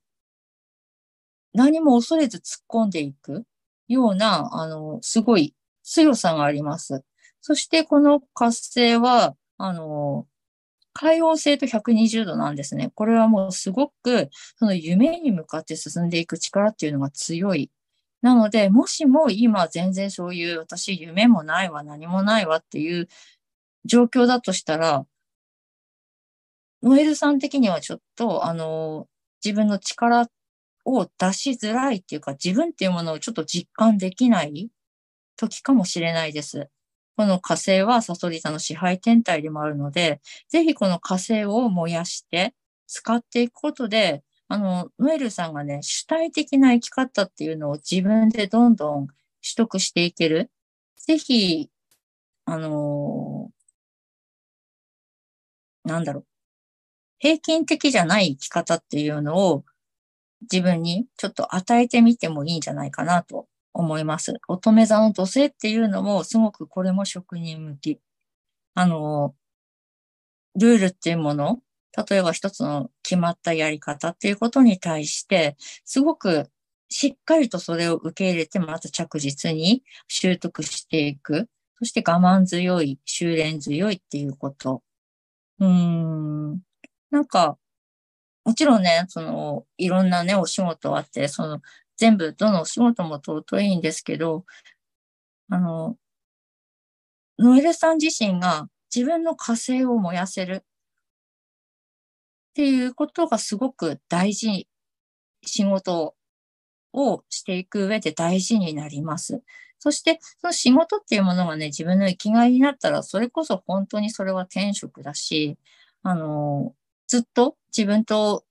[SPEAKER 2] 何も恐れず突っ込んでいくような、あの、すごい強さがあります。そしてこの火星は、あの、海王星と120度なんですね。これはもうすごく、その夢に向かって進んでいく力っていうのが強いなので、もしも今全然そういう私夢もないわ、何もないわっていう状況だとしたら、ノエルさん的にはちょっと、あの、自分の力を出しづらいっていうか、自分っていうものをちょっと実感できない時かもしれないです。この火星はサソリ座の支配天体でもあるので、ぜひこの火星を燃やして使っていくことで、あの、ノエルさんがね、主体的な生き方っていうのを自分でどんどん取得していける。ぜひ、あのー、なんだろう。平均的じゃない生き方っていうのを自分にちょっと与えてみてもいいんじゃないかなと思います。乙女座の土星っていうのもすごくこれも職人向き。あの、ルールっていうもの例えば一つの決まったやり方っていうことに対して、すごくしっかりとそれを受け入れて、また着実に習得していく。そして我慢強い、修練強いっていうこと。うーん。なんか、もちろんね、その、いろんなね、お仕事あって、その、全部、どのお仕事も尊いんですけど、あの、ノエルさん自身が自分の火星を燃やせる。っていうことがすごく大事、仕事をしていく上で大事になります。そして、その仕事っていうものがね、自分の生きがいになったら、それこそ本当にそれは転職だし、あの、ずっと自分と、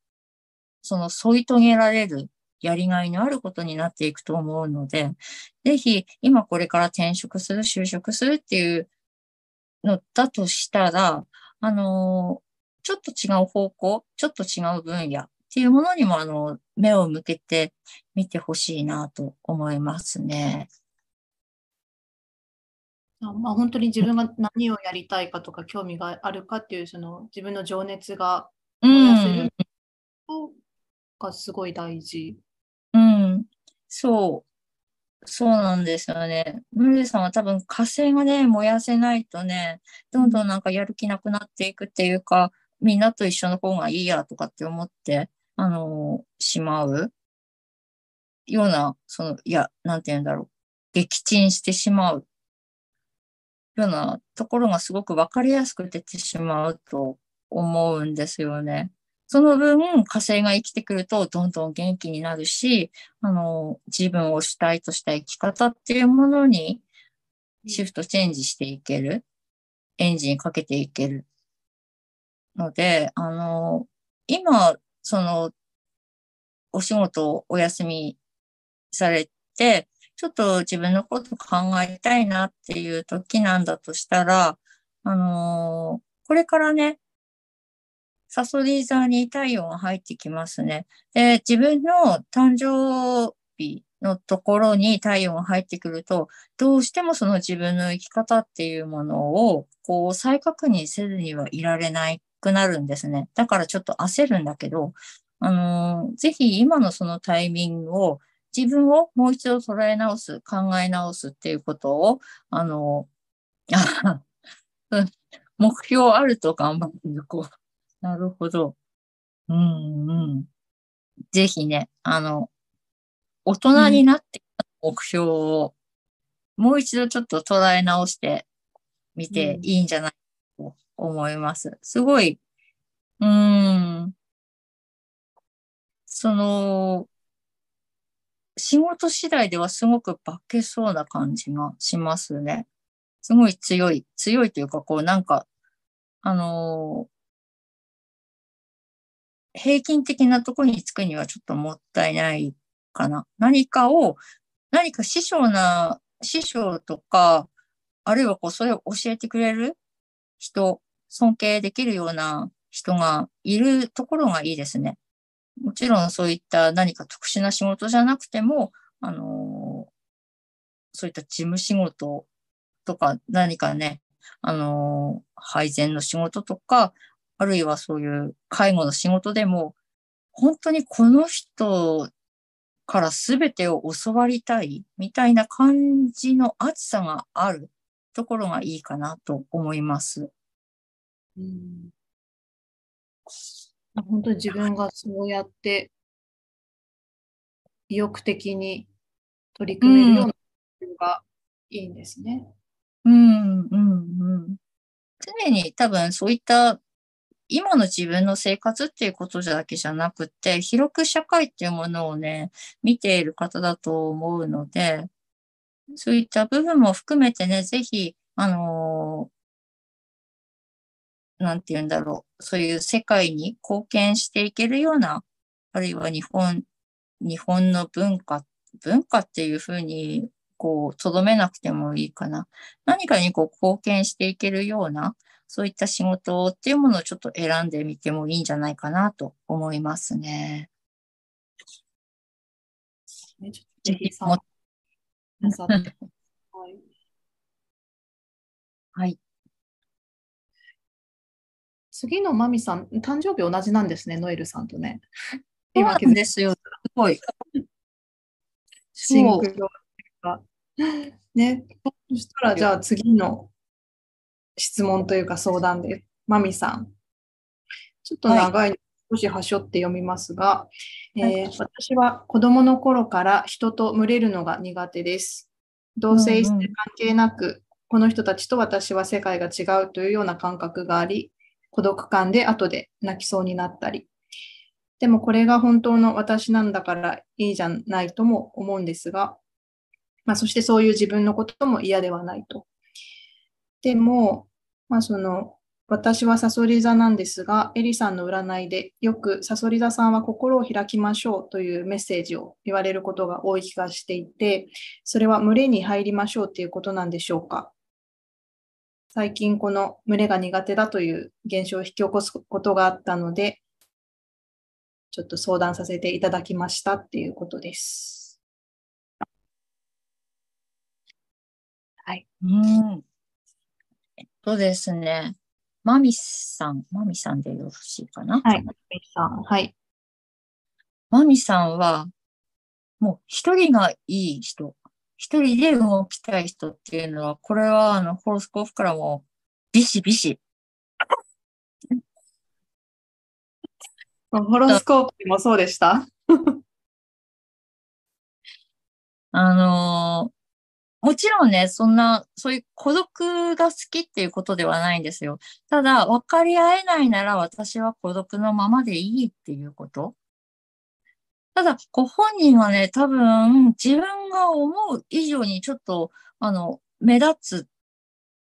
[SPEAKER 2] その添い遂げられるやりがいのあることになっていくと思うので、ぜひ、今これから転職する、就職するっていうのだとしたら、あの、ちょっと違う方向、ちょっと違う分野っていうものにも、あの、目を向けてみてほしいなと思いますね。
[SPEAKER 1] あまあ、本当に自分が何をやりたいかとか興味があるかっていうその自分の情熱が燃やせるがすごい大事。
[SPEAKER 2] そう。そうなんですよね。ムルさんは多分火星がね、燃やせないとね、どんどんなんかやる気なくなっていくっていうか、みんなと一緒の方がいいやとかって思って、あのー、しまう？ような、その、いや、なんて言うんだろう。撃沈してしまうようなところがすごくわかりやすく出てしまうと思うんですよね。その分、火星が生きてくると、どんどん元気になるし、あの、自分を主体とした生き方っていうものにシフトチェンジしていける。エンジンかけていける。ので、あの、今、その、お仕事をお休みされて、ちょっと自分のこと考えたいなっていう時なんだとしたら、あのー、これからね、サソリ座に太陽が入ってきますね。で、自分の誕生日のところに太陽が入ってくると、どうしてもその自分の生き方っていうものを、こう、再確認せずにはいられなくなるんですね。だからちょっと焦るんだけど、あのー、ぜひ今のそのタイミングを自分をもう一度捉え直す、考え直すっていうことを、あのー、目標あると頑張っていこう。なるほど。うんうん。ぜひね、あの、大人になって目標を、もう一度ちょっと捉え直してみていいんじゃないかと思います。すごい、うん、その、仕事次第ではすごく化けそうな感じがしますね。すごい強い、強いというか、こうなんか、あのー、平均的なとこにつくにはちょっともったいないかな。何かを、何か師匠な、師匠とか、あるいはこう、それを教えてくれる人、尊敬できるような人がいるところがいいですね。もちろんそういった何か特殊な仕事じゃなくても、あのそういった事務仕事とか何かね、あの配膳の仕事とか、あるいはそういう介護の仕事でも、本当にこの人から全てを教わりたいみたいな感じの熱さがあるところがいいかなと思います。うん
[SPEAKER 1] 本当に自分がそうやって意欲的に取り組めるようなのがいいんですね。
[SPEAKER 2] うん、うん、うん。常に多分そういった今の自分の生活っていうことだけじゃなくて、広く社会っていうものをね、見ている方だと思うので、そういった部分も含めてね、ぜひ、あのなんて言うんだろう、そういう世界に貢献していけるような、あるいは日本、日本の文化、文化っていうふうに、こう、とどめなくてもいいかな。何かにこう、貢献していけるような、そういった仕事っていうものをちょっと選んでみてもいいんじゃないかなと思いますね。
[SPEAKER 1] ぜひさ、
[SPEAKER 2] はい。
[SPEAKER 1] 次のマミさん、誕生日同じなんですね、ノエルさんとね。
[SPEAKER 2] 今気づですよ。すごい。
[SPEAKER 1] シンクロが。ね、そしたらじゃあ次の質問というか相談で、マミさん。ちょっと長い、はい、少し端折って読みますが、えー、私は子供の頃から人と群れるのが苦手です。同性性関係なく、うんうん、この人たちと私は世界が違うというような感覚があり、孤独感で後で泣きそうになったり。でもこれが本当の私なんだからいいじゃないとも思うんですが、まあ、そしてそういう自分のことも嫌ではないと。でも、まあ、その私はサソリ座なんですが、エリさんの占いでよくサソリ座さんは心を開きましょうというメッセージを言われることが多い気がしていて、それは群れに入りましょうということなんでしょうか最近この群れが苦手だという現象を引き起こすことがあったので、ちょっと相談させていただきましたっていうことです。
[SPEAKER 2] はい。うん。とですね。マミさん、マミさんでよろしいかな？
[SPEAKER 1] はい、マミさん。はい。
[SPEAKER 2] マミさんは、もう一人がいい人一人で動きたい人っていうのは、これはあの、ホロスコープからも、ビシビシ。
[SPEAKER 1] ホロスコープもそうでした？
[SPEAKER 2] あのー、もちろんね、そんな、そういう孤独が好きっていうことではないんですよ。ただ、分かり合えないなら私は孤独のままでいいっていうこと。ただ、ご本人はね、多分、自分が思う以上にちょっと、あの、目立つっ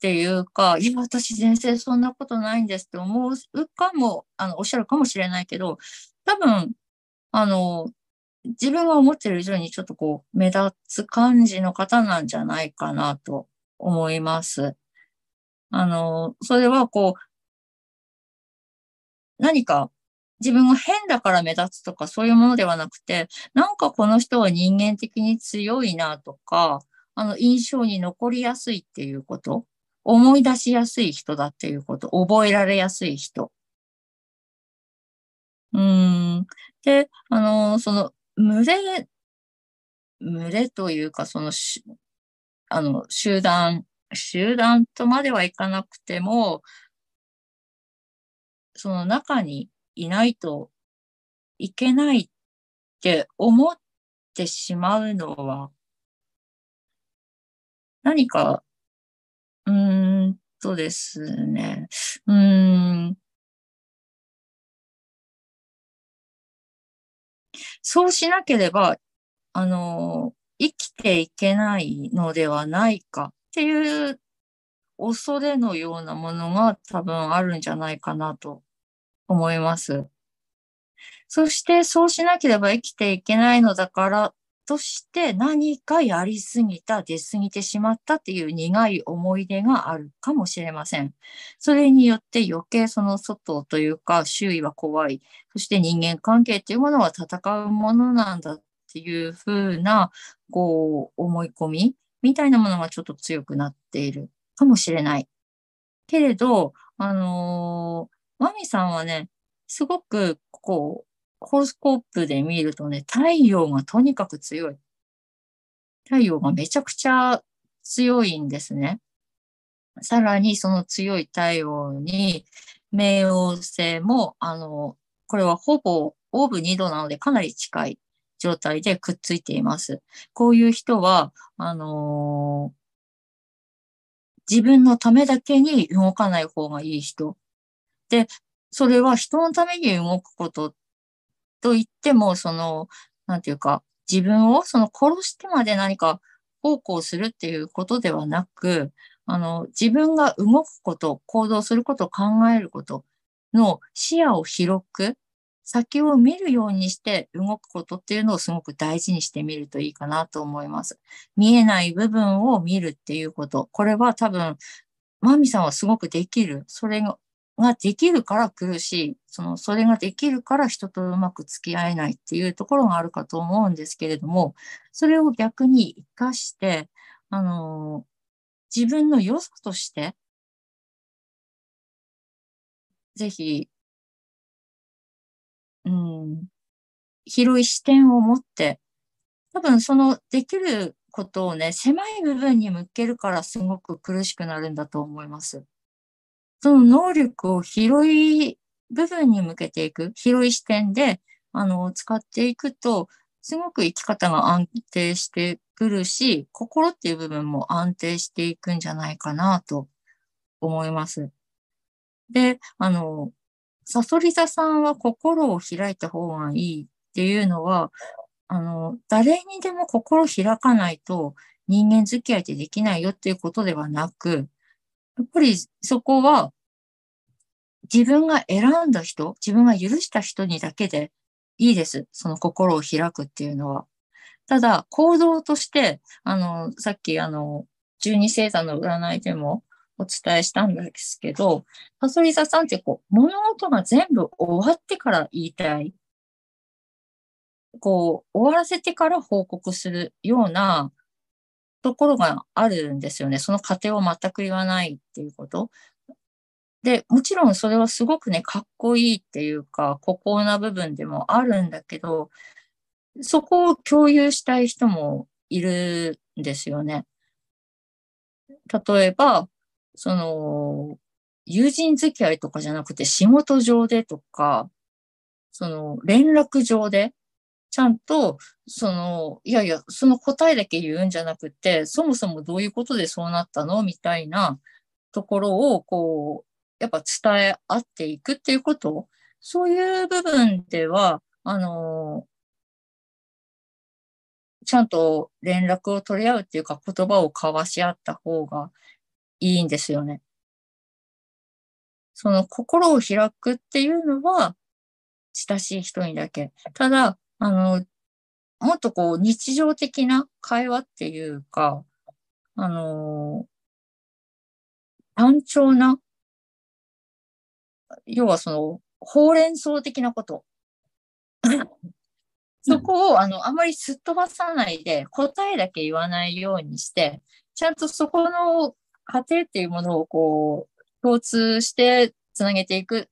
[SPEAKER 2] ていうか、いや、私全然そんなことないんですって思うかも、あの、おっしゃるかもしれないけど、多分、あの、自分が思ってる以上にちょっとこう、目立つ感じの方なんじゃないかなと思います。あの、それはこう、何か自分が変だから目立つとかそういうものではなくて、なんかこの人は人間的に強いなとか、あの、印象に残りやすいっていうこと、思い出しやすい人だっていうこと、覚えられやすい人。うん。で、あの、その、群れ、群れというか、そのし、あの、集団、集団とまではいかなくても、その中にいないといけないって思ってしまうのは、何か、うーんとですね、うーん、そうしなければ、あの、生きていけないのではないかっていう恐れのようなものが多分あるんじゃないかなと思います。そしてそうしなければ生きていけないのだからとして何かやりすぎた、出すぎてしまったっていう苦い思い出があるかもしれません。それによって余計その外というか周囲は怖い。そして人間関係っていうものは戦うものなんだっていうふうな、こう、思い込みみたいなものがちょっと強くなっているかもしれない。けれど、あのー、マミさんはね、すごく、こう、ホロスコープで見るとね、太陽がとにかく強い。太陽がめちゃくちゃ強いんですね。さらにその強い太陽に、冥王星も、あの、これはほぼオーブ2度なのでかなり近い状態でくっついています。こういう人は、あのー、自分のためだけに動かない方がいい人。で、それは人のために動くことと言っても、その、なんていうか、自分をその殺してまで何か奉公するっていうことではなく、あの、自分が動くこと、行動すること、考えることの視野を広く、先を見るようにして動くことっていうのをすごく大事にしてみるといいかなと思います。見えない部分を見るっていうこと。これは多分、マミさんはすごくできる。それができるから苦しい。その、それができるから人とうまく付き合えないっていうところがあるかと思うんですけれども、それを逆に活かして、あの、自分の良さとして、ぜひ、うん、広い視点を持って、多分そのできることをね、狭い部分に向けるからすごく苦しくなるんだと思います。その能力を広い部分に向けていく、広い視点で、あの、使っていくと、すごく生き方が安定してくるし、心っていう部分も安定していくんじゃないかなと思います。で、あの、サソリ座さんは心を開いた方がいいっていうのは、あの、誰にでも心開かないと人間付き合いってできないよっていうことではなく、やっぱりそこは自分が選んだ人、自分が許した人にだけでいいです。その心を開くっていうのは。ただ、行動として、あの、さっきあの、十二星座の占いでもお伝えしたんですけど、パソリザさんってこう、物事が全部終わってから言いたい。こう、終わらせてから報告するようなところがあるんですよね。その過程を全く言わないっていうこと。で、もちろんそれはすごくね、かっこいいっていうか、孤高な部分でもあるんだけど、そこを共有したい人もいるんですよね。例えば、その、友人付き合いとかじゃなくて仕事上でとか、その連絡上でちゃんと、その、いやいや、その答えだけ言うんじゃなくて、そもそもどういうことでそうなったの？みたいなところを、こう、やっぱ伝え合っていくっていうこと、そういう部分では、あの、ちゃんと連絡を取り合うっていうか言葉を交わし合った方がいいんですよね。その心を開くっていうのは親しい人にだけ。ただ、あの、もっとこう日常的な会話っていうか、あの単調な、要はその、ほうれん草的なこと。そこを、あの、あまりすっ飛ばさないで、答えだけ言わないようにして、ちゃんとそこの過程っていうものをこう、共通してつなげていく、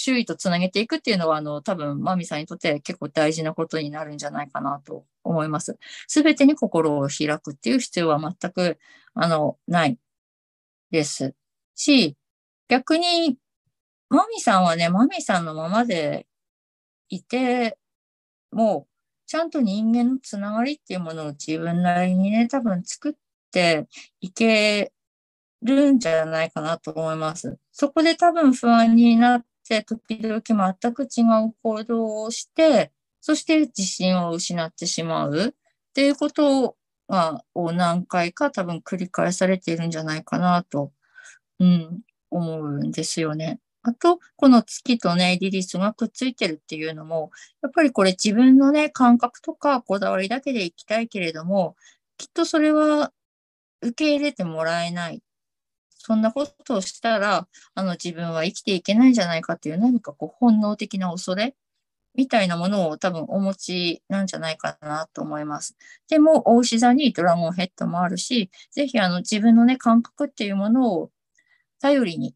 [SPEAKER 2] 周囲とつなげていくっていうのは、あの、多分、マミさんにとって結構大事なことになるんじゃないかなと思います。すべてに心を開くっていう必要は全く、あの、ないですし、逆に、マミさんはね、マミさんのままでいて、もう、ちゃんと人間のつながりっていうものを自分なりにね、多分作っていけるんじゃないかなと思います。そこで多分不安になって、時々全く違う行動をして、そして自信を失ってしまうっていうことが、を何回か多分繰り返されているんじゃないかなと、うん、思うんですよね。あと、この月とね、リリスがくっついてるっていうのも、やっぱりこれ自分のね、感覚とかこだわりだけでいきたいけれども、きっとそれは受け入れてもらえない。そんなことをしたら、あの自分は生きていけないんじゃないかっていう何かこう本能的な恐れみたいなものを多分お持ちなんじゃないかなと思います。でも、大牛座にドラゴンヘッドもあるし、ぜひあの自分のね、感覚っていうものを頼りに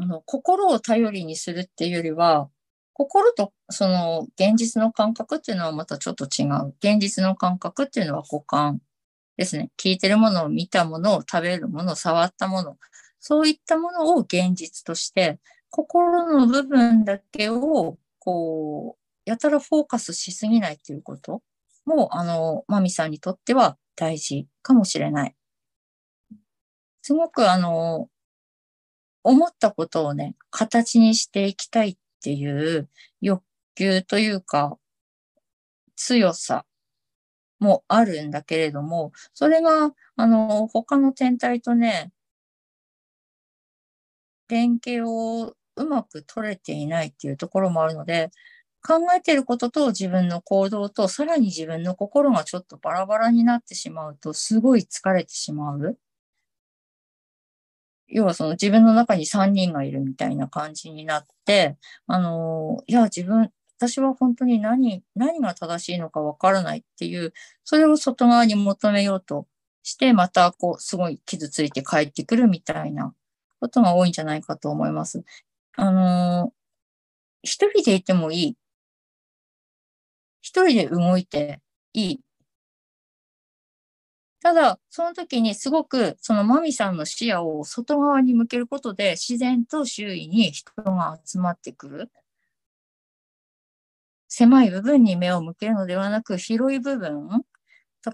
[SPEAKER 2] あの、心を頼りにするっていうよりは、心とその現実の感覚っていうのはまたちょっと違う。現実の感覚っていうのは五感ですね。聞いてるものを見たものを食べるものを触ったもの。そういったものを現実として、心の部分だけを、こう、やたらフォーカスしすぎないっていうことも、あの、マミさんにとっては大事かもしれない。すごくあの、思ったことをね、形にしていきたいっていう欲求というか、強さもあるんだけれども、それが、あの、他の天体とね、連携をうまく取れていないっていうところもあるので、考えていることと自分の行動と、さらに自分の心がちょっとバラバラになってしまうと、すごい疲れてしまう。要はその自分の中に3人がいるみたいな感じになって、あの、いや、自分、私は本当に何、何が正しいのかわからないっていう、それを外側に求めようとして、またこう、すごい傷ついて帰ってくるみたいなことが多いんじゃないかと思います。あの、一人でいてもいい。一人で動いていい。ただ、その時にすごくそのマミさんの視野を外側に向けることで自然と周囲に人が集まってくる。狭い部分に目を向けるのではなく広い部分。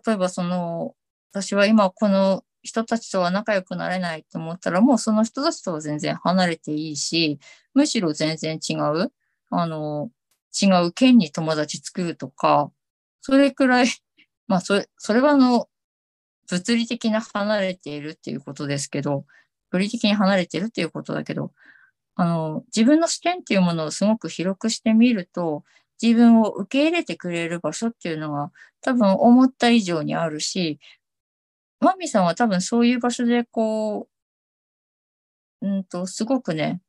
[SPEAKER 2] 例えばその、私は今この人たちとは仲良くなれないと思ったらもうその人たちとは全然離れていいし、むしろ全然違う、あの、違う県に友達作るとか、それくらい、まあそれ、それはあの、物理的な離れているっていうことですけど、物理的に離れているっていうことだけど、あの、自分の視点っていうものをすごく広くしてみると、自分を受け入れてくれる場所っていうのは多分思った以上にあるし、マミさんは多分そういう場所でこう、うんと、すごくね、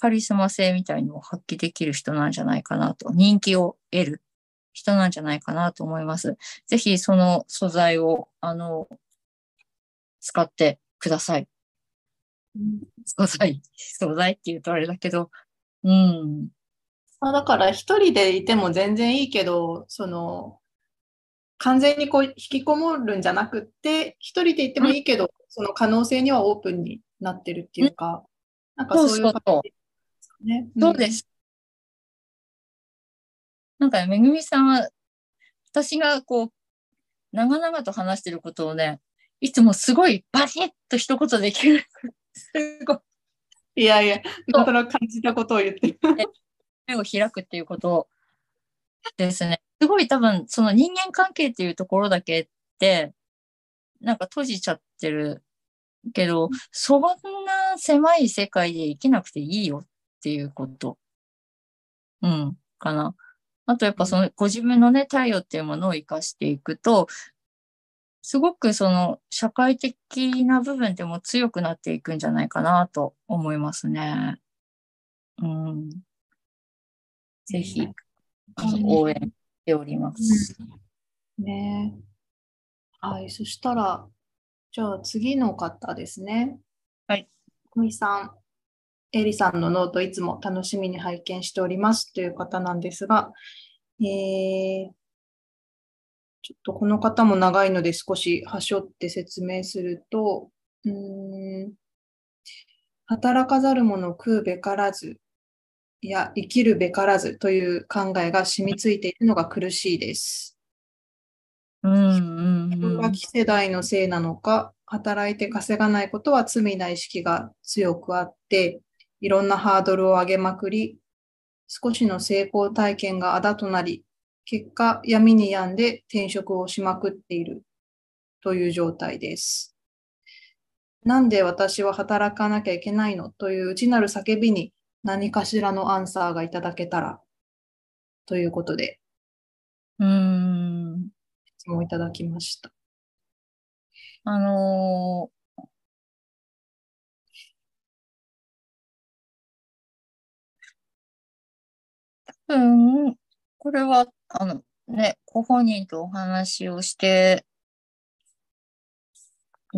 [SPEAKER 2] カリスマ性みたいのを発揮できる人なんじゃないかなと、人気を得る人なんじゃないかなと思います。ぜひその素材を、あの、使ってください。うん、素材、素材って言うとあれだけど、うん。
[SPEAKER 1] まあ、だから一人でいても全然いいけど、その、完全にこう引きこもるんじゃなくって、一人でいてもいいけど、うん、その可能性にはオープンになってるっていうか、うん、なんかそういう感じですかね。
[SPEAKER 2] そうです。なんか、めぐみさんは、私がこう、長々と話してることをね、いつもすごいバリッと一言できる。すご
[SPEAKER 1] い。いやいや、その感じたことを言ってる。
[SPEAKER 2] 目を開くっていうことですね。すごい多分、その人間関係っていうところだけって、なんか閉じちゃってるけど、そんな狭い世界で生きなくていいよっていうこと。うん、かな。あとやっぱそのご自分のね、太陽っていうものを生かしていくと、すごくその社会的な部分でも強くなっていくんじゃないかなと思いますね。うん。ぜひ、応援しております。
[SPEAKER 1] ね。はい、そしたら、じゃあ次の方ですね。
[SPEAKER 2] はい。
[SPEAKER 1] 久美さん、エリさんのノートいつも楽しみに拝見しております。という方なんですが、えー、ちょっとこの方も長いので少し端折って説明すると、うん。働かざる者食うべからず、いや、生きるべからずという考えが染みついているのが苦しいです。
[SPEAKER 2] うんうんうん、
[SPEAKER 1] 若き世代のせいなのか、働いて稼がないことは罪な意識が強くあって、いろんなハードルを上げまくり、少しの成功体験があだとなり、結果闇に病んで転職をしまくっているという状態です。なんで私は働かなきゃいけないの？という内なる叫びに何かしらのアンサーがいただけたらということで、
[SPEAKER 2] うん。
[SPEAKER 1] 質問いただきました。
[SPEAKER 2] あのー、多分、これは、あの、ね、ご本人とお話をして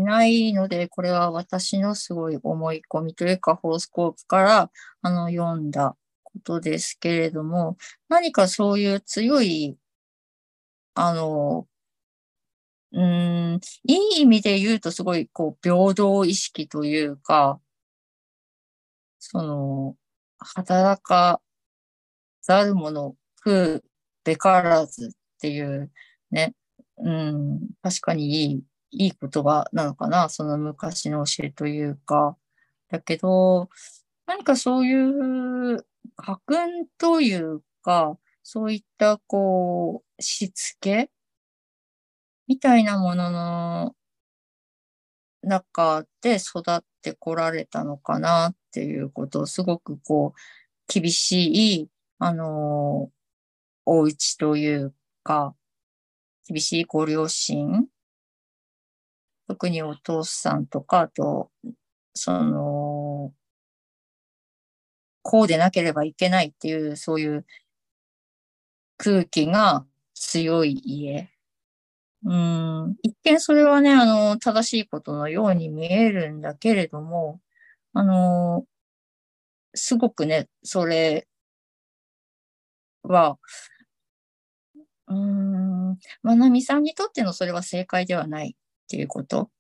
[SPEAKER 2] いないので、これは私のすごい思い込みというか、ホースコープから、あの、読んだことですけれども、何かそういう強い、あの、うん、いい意味で言うとすごい、こう、平等意識というか、その、働かざる者食うべからずっていうね、うん、確かにいいいい言葉なのかな、その昔の教えというか。だけど、何かそういう家訓というか、そういったこう、しつけ？みたいなものの中で育ってこられたのかなっていうこと。をすごくこう、厳しい、あの、お家というか、厳しいご両親特にお父さんとか、あと、その、こうでなければいけないっていう、そういう空気が強い家。うん、一見それはね、あの、正しいことのように見えるんだけれども、あの、すごくね、それは、うん、まなみさんにとってのそれは正解ではないっていうこと。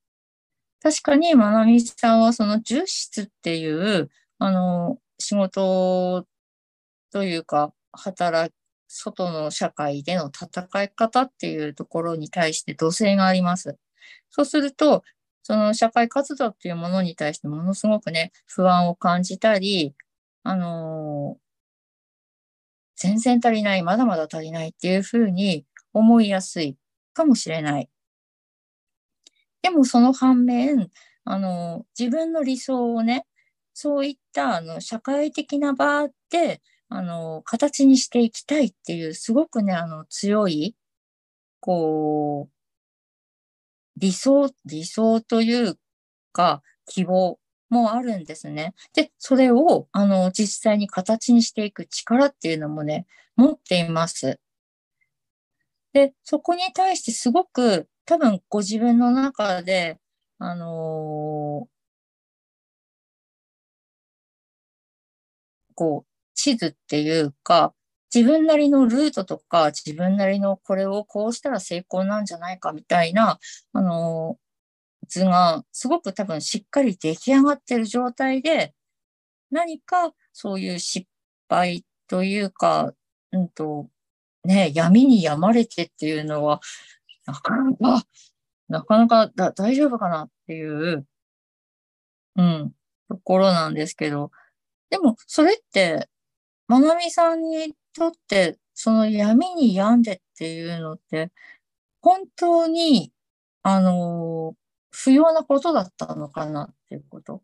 [SPEAKER 2] 確かに、まなみさんはその重質っていう、あの、仕事というか、働外の社会での戦い方っていうところに対して土性があります。そうすると、その社会活動っていうものに対してものすごくね、不安を感じたり、あのー、全然足りない、まだまだ足りないっていうふうに思いやすいかもしれない。でもその反面、あの、自分の理想をね、そういったあの社会的な場で、あの、形にしていきたいっていう、すごくね、あの、強い、こう、理想、理想というか、希望もあるんですね。で、それを、あの、実際に形にしていく力っていうのもね、持っています。で、そこに対してすごく多分ご自分の中で、あのー、こう、地図っていうか、自分なりのルートとか、自分なりのこれをこうしたら成功なんじゃないかみたいな、あのー、図がすごく多分しっかり出来上がってる状態で、何かそういう失敗というか、うんと、ね、闇に病まれてっていうのは、なかなか、なかなかだ大丈夫かなっていう、うん、ところなんですけど、でも、それって、まなみさんにとって、その闇に病んでっていうのって、本当に、あの、不要なことだったのかなっていうこと？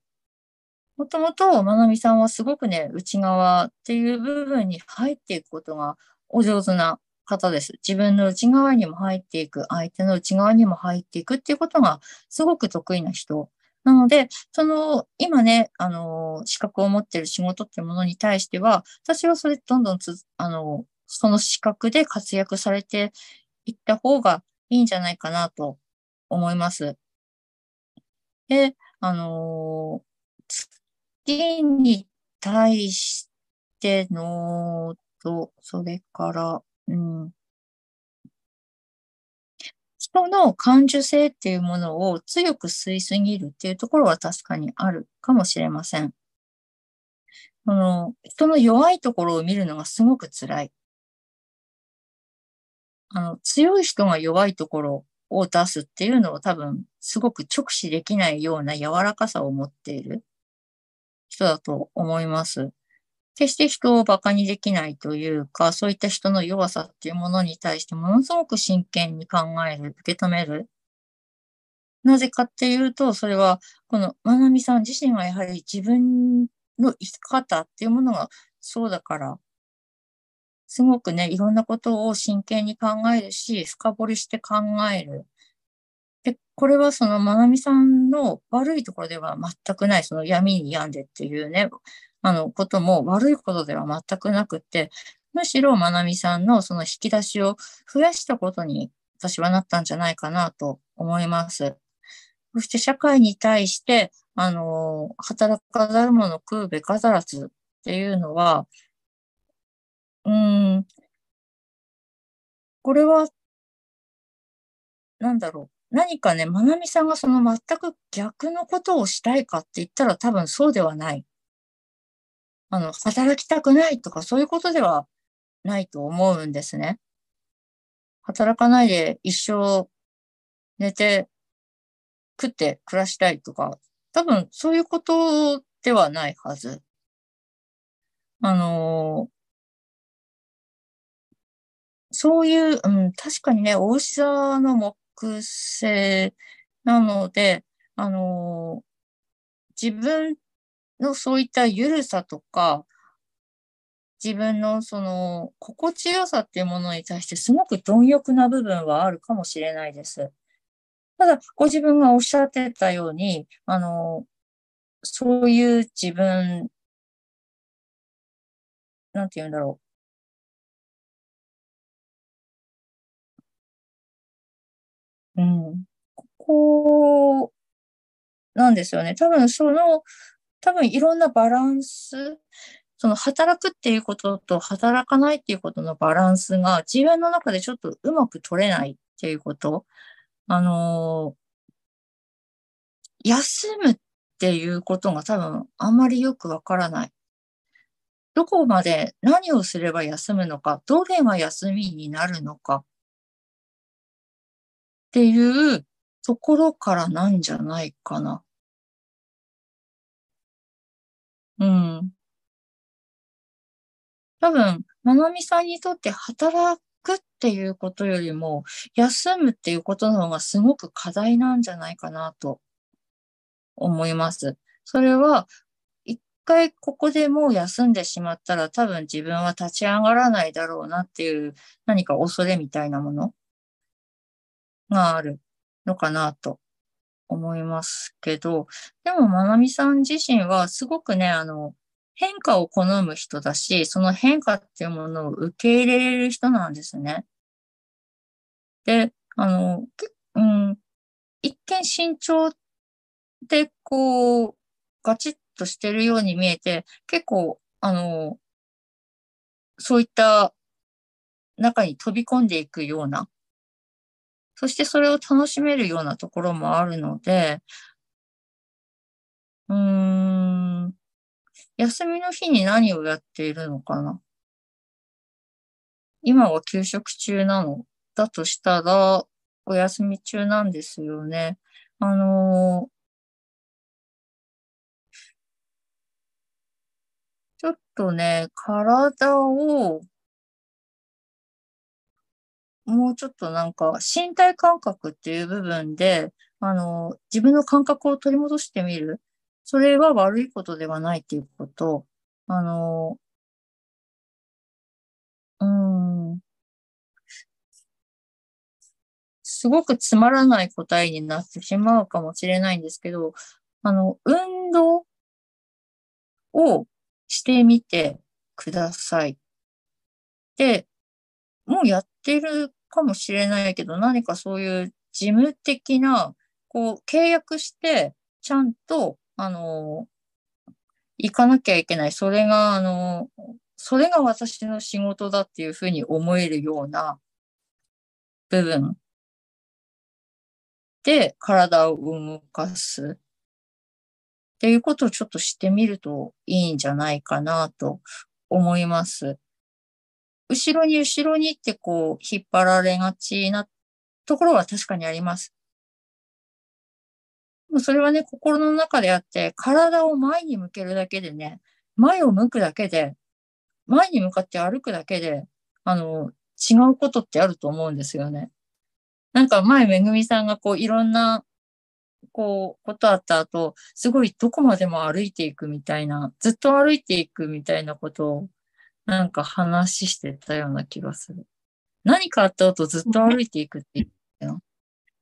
[SPEAKER 2] もともと、まなみさんはすごくね、内側っていう部分に入っていくことがお上手な方です。自分の内側にも入っていく、相手の内側にも入っていくっていうことがすごく得意な人。なので、その、今ね、あの、資格を持ってる仕事っていうものに対しては、私はそれどんどんつ、あの、その資格で活躍されていった方がいいんじゃないかなと思います。で、あの、月に対してのと、それから、うん、人の感受性っていうものを強く吸いすぎるっていうところは確かにあるかもしれません。その人の弱いところを見るのがすごく辛い。あの、強い人が弱いところを出すっていうのを多分すごく直視できないような柔らかさを持っている人だと思います。決して人を馬鹿にできないというか、そういった人の弱さっていうものに対してものすごく真剣に考える、受け止める。なぜかっていうと、それは、このまなみさん自身がやはり自分の生き方っていうものがそうだから、すごくね、いろんなことを真剣に考えるし、深掘りして考える。で、これはそのまなみさんの悪いところでは全くない、その闇に病んでっていうね、あの、ことも悪いことでは全くなくって、むしろまなみさんのその引き出しを増やしたことに私はなったんじゃないかなと思います。そして社会に対して、あの、働かざる者食うべからずっていうのは、うん、これは、なんだろう。何かね、まなみさんがその全く逆のことをしたいかって言ったら多分そうではない。あの、働きたくないとかそういうことではないと思うんですね。働かないで一生寝て食って暮らしたいとか、多分そういうことではないはず。あのそういう、うん、確かにね、大牛座の木星なので、あの自分のそういった緩さとか、自分のその心地よさっていうものに対してすごく貪欲な部分はあるかもしれないです。ただ、ご自分がおっしゃってたように、あの、そういう自分、なんて言うんだろう。うん。ここなんですよね。多分その多分いろんなバランス、その働くっていうことと働かないっていうことのバランスが自分の中でちょっとうまく取れないっていうこと。あのー、休むっていうことが多分あまりよくわからない。どこまで何をすれば休むのか、どれが休みになるのかっていうところからなんじゃないかな。うん。多分、まなみさんにとって働くっていうことよりも、休むっていうことの方がすごく課題なんじゃないかなと思います。それは、一回ここでもう休んでしまったら多分自分は立ち上がらないだろうなっていう何か恐れみたいなものがあるのかなと思いますけど、でも、まなみさん自身はすごくね、あの、変化を好む人だし、その変化っていうものを受け入れれる人なんですね。で、あの、うん、一見慎重で、こう、ガチッとしてるように見えて、結構、あの、そういった中に飛び込んでいくようなそしてそれを楽しめるようなところもあるので、うーん、休みの日に何をやっているのかな。今は休職中なのだとしたら、お休み中なんですよね。あのちょっとね、体をもうちょっとなんか身体感覚っていう部分で、あの、自分の感覚を取り戻してみる。それは悪いことではないっていうこと。あの、うん。すごくつまらない答えになってしまうかもしれないんですけど、あの、運動をしてみてください。で、もうやってるかもしれないけど、何かそういう事務的な、こう、契約して、ちゃんと、あの、行かなきゃいけない。それが、あの、それが私の仕事だっていうふうに思えるような部分で体を動かすっていうことをちょっとしてみるといいんじゃないかなと思います。後ろに後ろにってこう引っ張られがちなところは確かにあります。それはね、心の中であって、体を前に向けるだけでね、前を向くだけで、前に向かって歩くだけで、あの、違うことってあると思うんですよね。なんか前、めぐみさんがこう、いろんな、こう、ことあった後、すごいどこまでも歩いていくみたいな、ずっと歩いていくみたいなことを、なんか話してたような気がする。何かあった後ずっと歩いていくって言ったよ。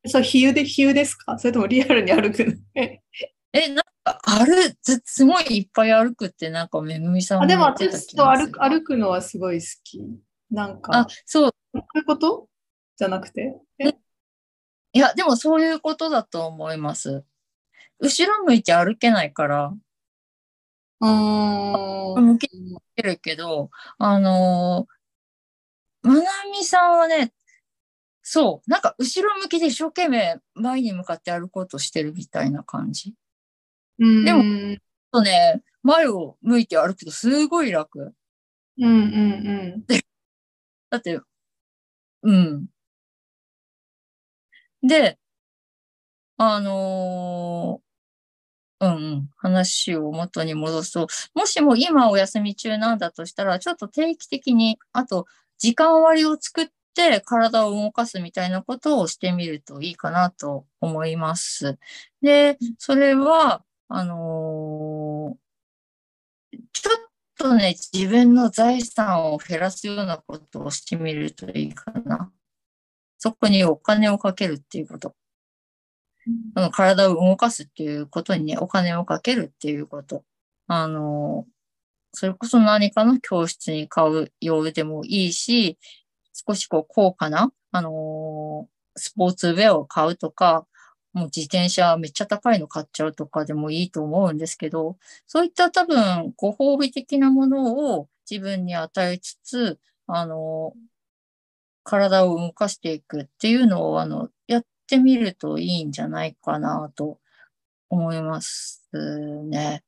[SPEAKER 1] そう、比喩で、比喩ですか？それともリアルに歩くの？え、
[SPEAKER 2] なんか歩、すごいいっぱい歩くってなんかめぐみさん
[SPEAKER 1] あ、でも私と歩く歩くのはすごい好き。なんか。
[SPEAKER 2] あ、そう。
[SPEAKER 1] そういうこと？じゃなくて？
[SPEAKER 2] いや、でもそういうことだと思います。後ろ向いて歩けないから。
[SPEAKER 1] うん。
[SPEAKER 2] 向けるけど、あのー、まなみさんはね、そう、なんか後ろ向きで一生懸命前に向かって歩こうとしてるみたいな感じ。
[SPEAKER 1] うん
[SPEAKER 2] でも、とね、前を向いて歩くとすごい楽。
[SPEAKER 1] うんうんうん。
[SPEAKER 2] だって、うん。で、あのー、うんうん、話を元に戻すと、もしも今お休み中なんだとしたら、ちょっと定期的に、あと、時間割を作って体を動かすみたいなことをしてみるといいかなと思います。で、それは、あのー、ちょっとね、自分の財産を減らすようなことをしてみるといいかな。そこにお金をかけるっていうこと。うん、体を動かすっていうことにね、お金をかけるっていうこと。あの、それこそ何かの教室に買うようでもいいし、少しこう高価な、あのスポーツウェアを買うとか、もう自転車めっちゃ高いの買っちゃうとかでもいいと思うんですけど、そういった多分ご褒美的なものを自分に与えつつ、あの、体を動かしていくっていうのを、あの、ってみるといいんじゃないかなと思いますね。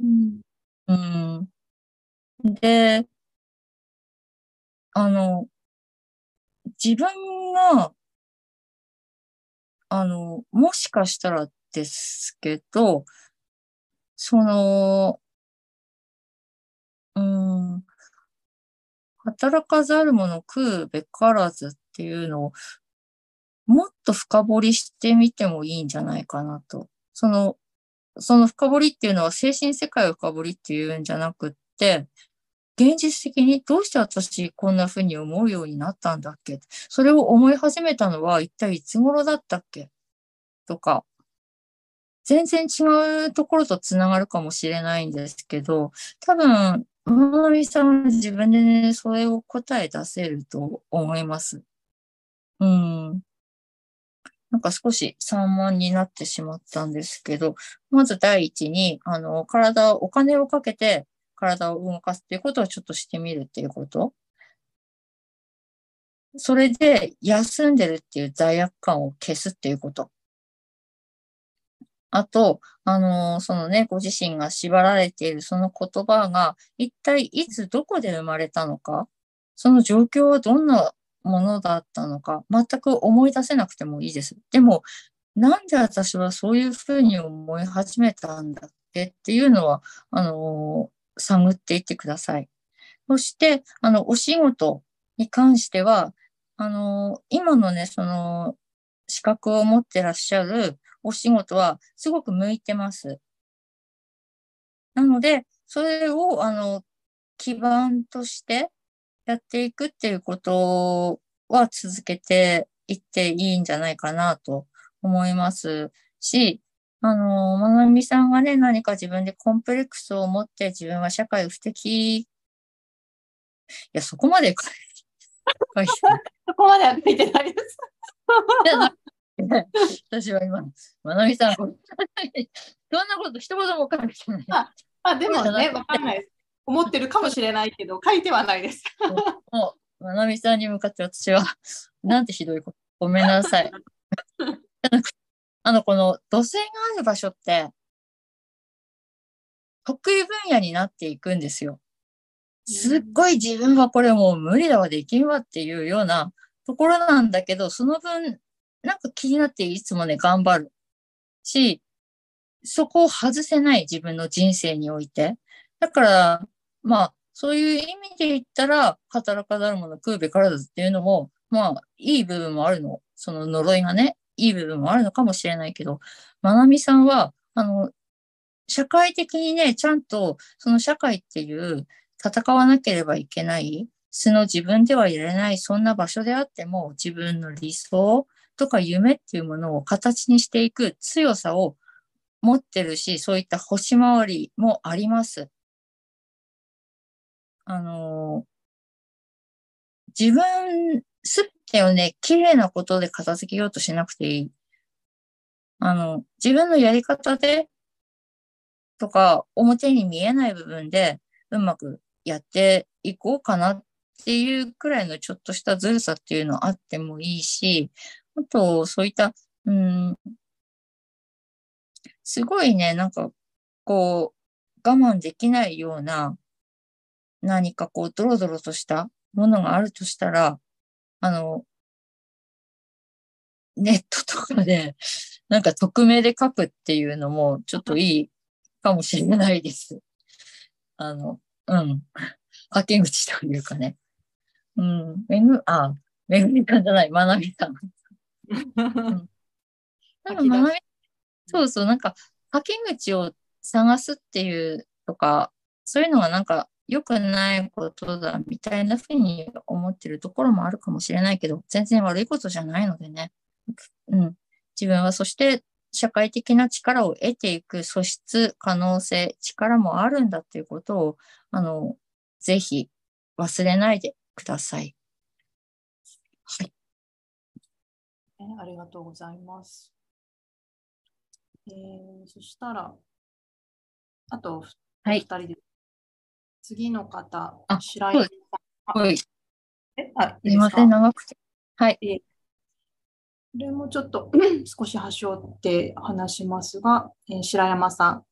[SPEAKER 1] うん。
[SPEAKER 2] うん。で、あの、自分が、あの、もしかしたらですけど、その、うん、働かざる者食うべからずっていうのを、もっと深掘りしてみてもいいんじゃないかなと。その、その深掘りっていうのは精神世界を深掘りっていうんじゃなくって、現実的にどうして私こんな風に思うようになったんだっけ？それを思い始めたのは一体いつ頃だったっけ？とか、全然違うところとつながるかもしれないんですけど、多分、まなみさんは自分でね、それを答え出せると思います。うん。なんか少し散漫になってしまったんですけど、まず第一に、あの、体を、お金をかけて体を動かすっていうことをちょっとしてみるっていうこと。それで休んでるっていう罪悪感を消すっていうこと。あと、あのー、そのね、ご自身が縛られているその言葉が、一体いつどこで生まれたのか、その状況はどんなものだったのか、全く思い出せなくてもいいです。でも、なんで私はそういうふうに思い始めたんだっけっていうのは、あのー、探っていってください。そして、あの、お仕事に関しては、あのー、今のね、その、資格を持ってらっしゃるお仕事はすごく向いてます。なので、それを、あの、基盤としてやっていくっていうことは続けていっていいんじゃないかなと思いますし、あの、まなみさんがね、何か自分でコンプレックスを持って自分は社会不適、いや、そこまで
[SPEAKER 1] そこまでは書いてないです。
[SPEAKER 2] 私は今、まなみさん、そんなこと一言も書いてない。
[SPEAKER 1] ああでもね、わかんないです。思ってるかもしれないけど、書いてはないです。
[SPEAKER 2] もう、まなみさんに向かって私は、なんてひどいこと。ごめんなさい。あの、この土星がある場所って、得意分野になっていくんですよ。すっごい自分はこれもう無理だわ、できんわっていうようなところなんだけど、その分、なんか気になっていつもね、頑張るし、そこを外せない自分の人生において。だから、まあ、そういう意味で言ったら、働かざる者食うべからずっていうのも、まあ、いい部分もあるの。その呪いがね、いい部分もあるのかもしれないけど、まなみさんは、あの、社会的にね、ちゃんと、その社会っていう戦わなければいけない、素の自分ではいられない、そんな場所であっても、自分の理想とか夢っていうものを形にしていく強さを持ってるし、そういった星回りもあります。あの自分すべてをね、綺麗なことで片付けようとしなくていい。あの、自分のやり方で、とか、表に見えない部分で、うまくやっていこうかなっていうくらいのちょっとしたずるさっていうのあってもいいし、あと、そういった、うん、すごいね、なんか、こう、我慢できないような、何かこう、ドロドロとしたものがあるとしたら、あの、ネットとかで、なんか匿名で書くっていうのも、ちょっといいかもしれないです。あの、うん。はけ口というかね。うん。めぐ、あ、めぐみさんじゃない、まなみさん。うん、なんかまなみ、そうそう、なんか、はけ口を探すっていうとか、そういうのがなんか良くないことだみたいなふうに思ってるところもあるかもしれないけど、全然悪いことじゃないのでね。うん。自分はそして社会的な力を得ていく素質、可能性、力もあるんだっていうことを、あの、ぜひ忘れないでください。
[SPEAKER 1] はい。ありがとうございます。えー、そしたら、あと、はい、2人で次の方、白井さ
[SPEAKER 2] ん。はい。え、あ、すみません、長くて。はい。えこ
[SPEAKER 1] れもちょっと 少し端折って話しますが、えー、白山さ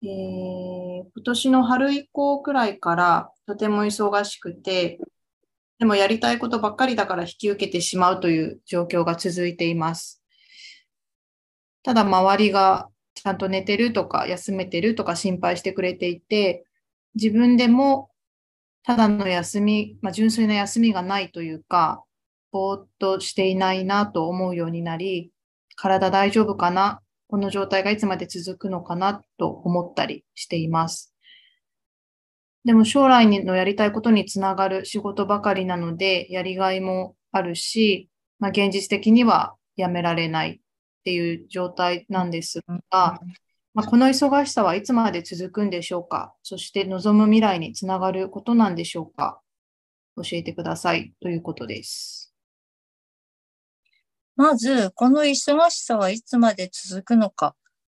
[SPEAKER 1] ん、えー、今年の春以降くらいからとても忙しくて、でもやりたいことばっかりだから引き受けてしまうという状況が続いています。ただ周りがちゃんと寝てるとか休めてるとか心配してくれていて、自分でもただの休み、まあ、純粋な休みがないというか、ぼーっとしていないなと思うようになり、体大丈夫かな？この状態がいつまで続くのかなと思ったりしています。でも将来のやりたいことにつながる仕事ばかりなので、やりがいもあるし、まあ、現実的にはやめられないっていう状態なんですが、まあ、この忙しさはいつまで続くんでしょうか？そして望む未来につながることなんでしょうか？教えてくださいということです。
[SPEAKER 2] まず、この忙しさはいつまで続くのか？っ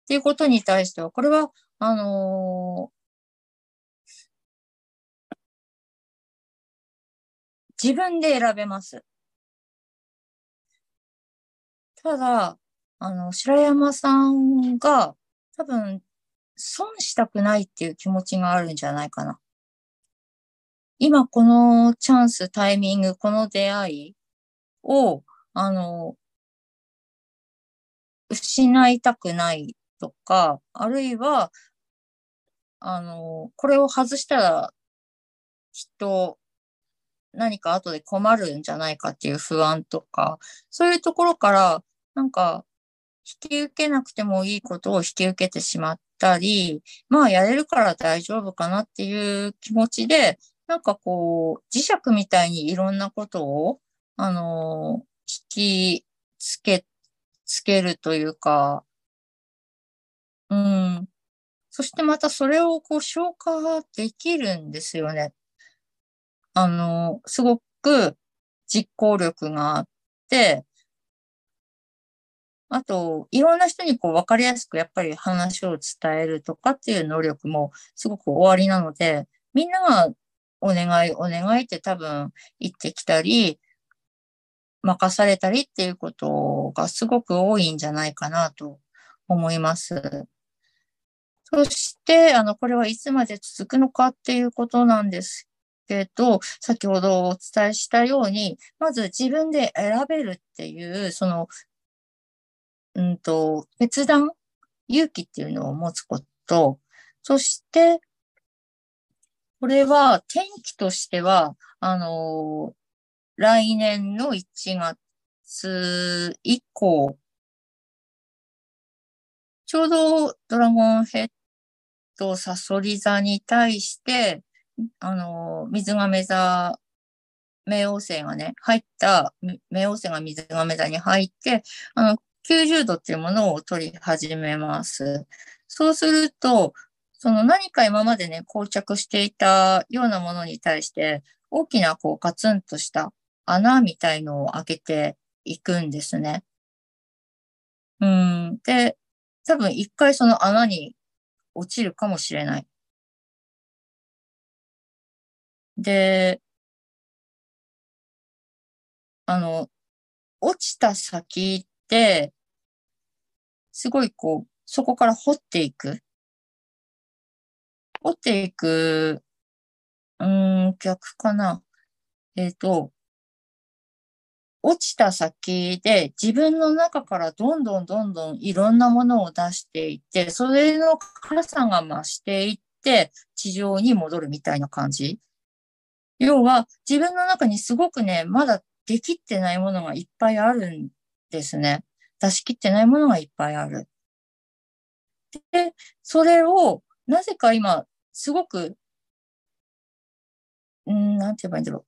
[SPEAKER 2] ていうことに対しては、これは、あのー、自分で選べます。ただ、あの、白山さんが多分、損したくないっていう気持ちがあるんじゃないかな。今このチャンス、タイミング、この出会いを、あの、失いたくないとか、あるいは、あの、これを外したら、きっと何か後で困るんじゃないかっていう不安とか、そういうところから、なんか、引き受けなくてもいいことを引き受けてしまったり、まあやれるから大丈夫かなっていう気持ちで、なんかこう、磁石みたいにいろんなことを、あの、引気つけ、つけるというか、うん。そしてまたそれをこう消化できるんですよね。あの、すごく実行力があって、あと、いろんな人にこう分かりやすくやっぱり話を伝えるとかっていう能力もすごく終わりなので、みんながお願い、お願いって多分言ってきたり、任されたりっていうことがすごく多いんじゃないかなと思います。そして、あの、これはいつまで続くのかっていうことなんですけど、先ほどお伝えしたように、まず自分で選べるっていう、その、うんと、決断、勇気っていうのを持つこと、そして、これは天気としては、あの、来年の1月以降、ちょうどドラゴンヘッドサソリ座に対して、あの、水亀座、冥王星がね、入った、冥王星が水亀座に入って、あの、90度っていうものを取り始めます。そうすると、その何か今までね、膠着していたようなものに対して、大きなこうカツンとした穴みたいのを開けていくんですね。うん。で、多分一回その穴に落ちるかもしれない。で、あの、落ちた先って、すごいこう、そこから掘っていく。掘っていく、うん、逆かな。えっ、ー、と、落ちた先で自分の中からどんどんどんどんいろんなものを出していって、それの辛さが増していって、地上に戻るみたいな感じ。要は、自分の中にすごくね、まだできてないものがいっぱいあるんですね。出し切ってないものがいっぱいある。で、それを、なぜか今、すごく、うん、なんて言えばいいんだろう。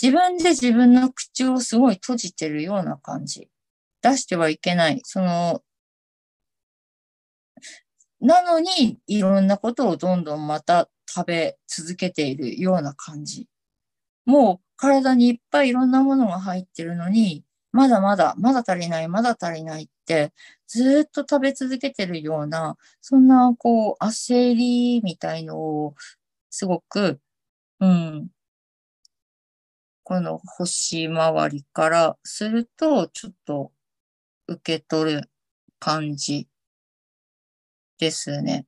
[SPEAKER 2] 自分で自分の口をすごい閉じてるような感じ。出してはいけない。その、なのに、いろんなことをどんどんまた食べ続けているような感じ。もう体にいっぱいいろんなものが入ってるのに、まだまだ、まだ足りない、まだ足りないって、ずっと食べ続けてるような、そんな、こう、焦りみたいのを、すごく、うん、この星回りからすると、ちょっと受け取る感じですね。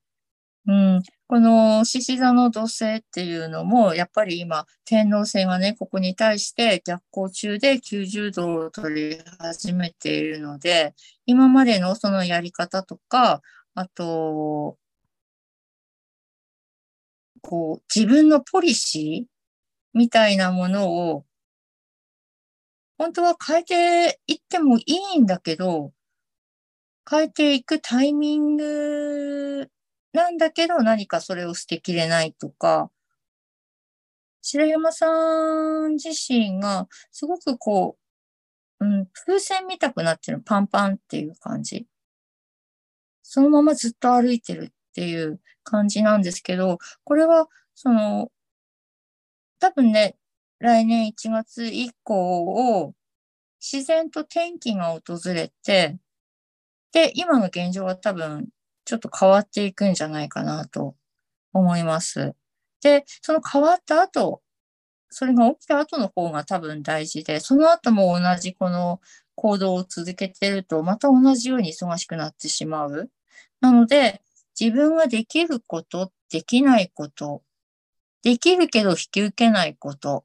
[SPEAKER 2] うん。この獅子座の土星っていうのも、やっぱり今、天皇星がね、ここに対して逆行中で90度を取り始めているので、今までのそのやり方とか、あと、こう、自分のポリシーみたいなものを、本当は変えていってもいいんだけど、変えていくタイミングなんだけど何かそれを捨てきれないとか、白山さん自身がすごくこう、うん、風船見たくなってるパンパンっていう感じ。そのままずっと歩いてるっていう感じなんですけど、これは、その、多分ね、来年1月以降を自然と天気が訪れて、で、今の現状は多分ちょっと変わっていくんじゃないかなと思います。で、その変わった後、それが起きた後の方が多分大事で、その後も同じこの行動を続けてると、また同じように忙しくなってしまう。なので、自分ができること、できないこと、できるけど引き受けないこと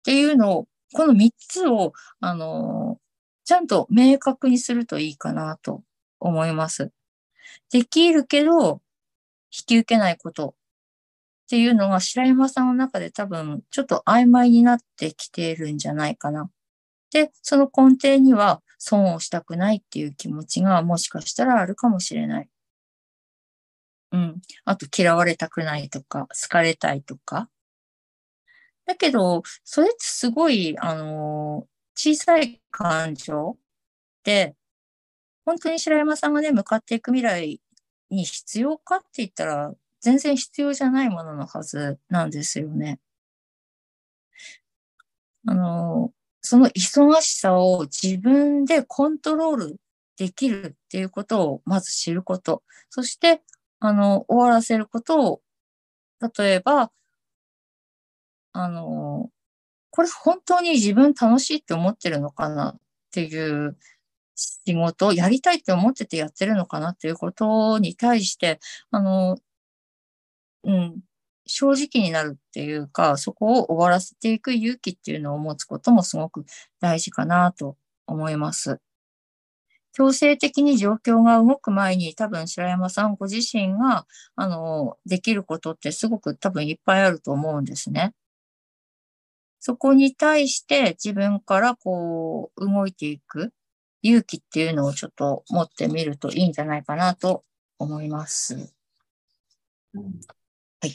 [SPEAKER 2] っていうのを、この3つを、あの、ちゃんと明確にするといいかなと思います。できるけど、引き受けないことっていうのが白山さんの中で多分ちょっと曖昧になってきているんじゃないかな。で、その根底には損をしたくないっていう気持ちがもしかしたらあるかもしれない。うん。あと嫌われたくないとか、好かれたいとか。だけど、それってすごい、あの小さい感情で、本当に白山さんがね、向かっていく未来に必要かって言ったら、全然必要じゃないもののはずなんですよね。あの、その忙しさを自分でコントロールできるっていうことをまず知ること。そして、あの、終わらせることを、例えば、あの、これ本当に自分楽しいって思ってるのかなっていう仕事をやりたいって思っててやってるのかなっていうことに対して、あの、うん、正直になるっていうか、そこを終わらせていく勇気っていうのを持つこともすごく大事かなと思います。強制的に状況が動く前に多分白山さんご自身が、あの、できることってすごく多分いっぱいあると思うんですね。そこに対して自分からこう動いていく勇気っていうのをちょっと持ってみるといいんじゃないかなと思います。うん、はい。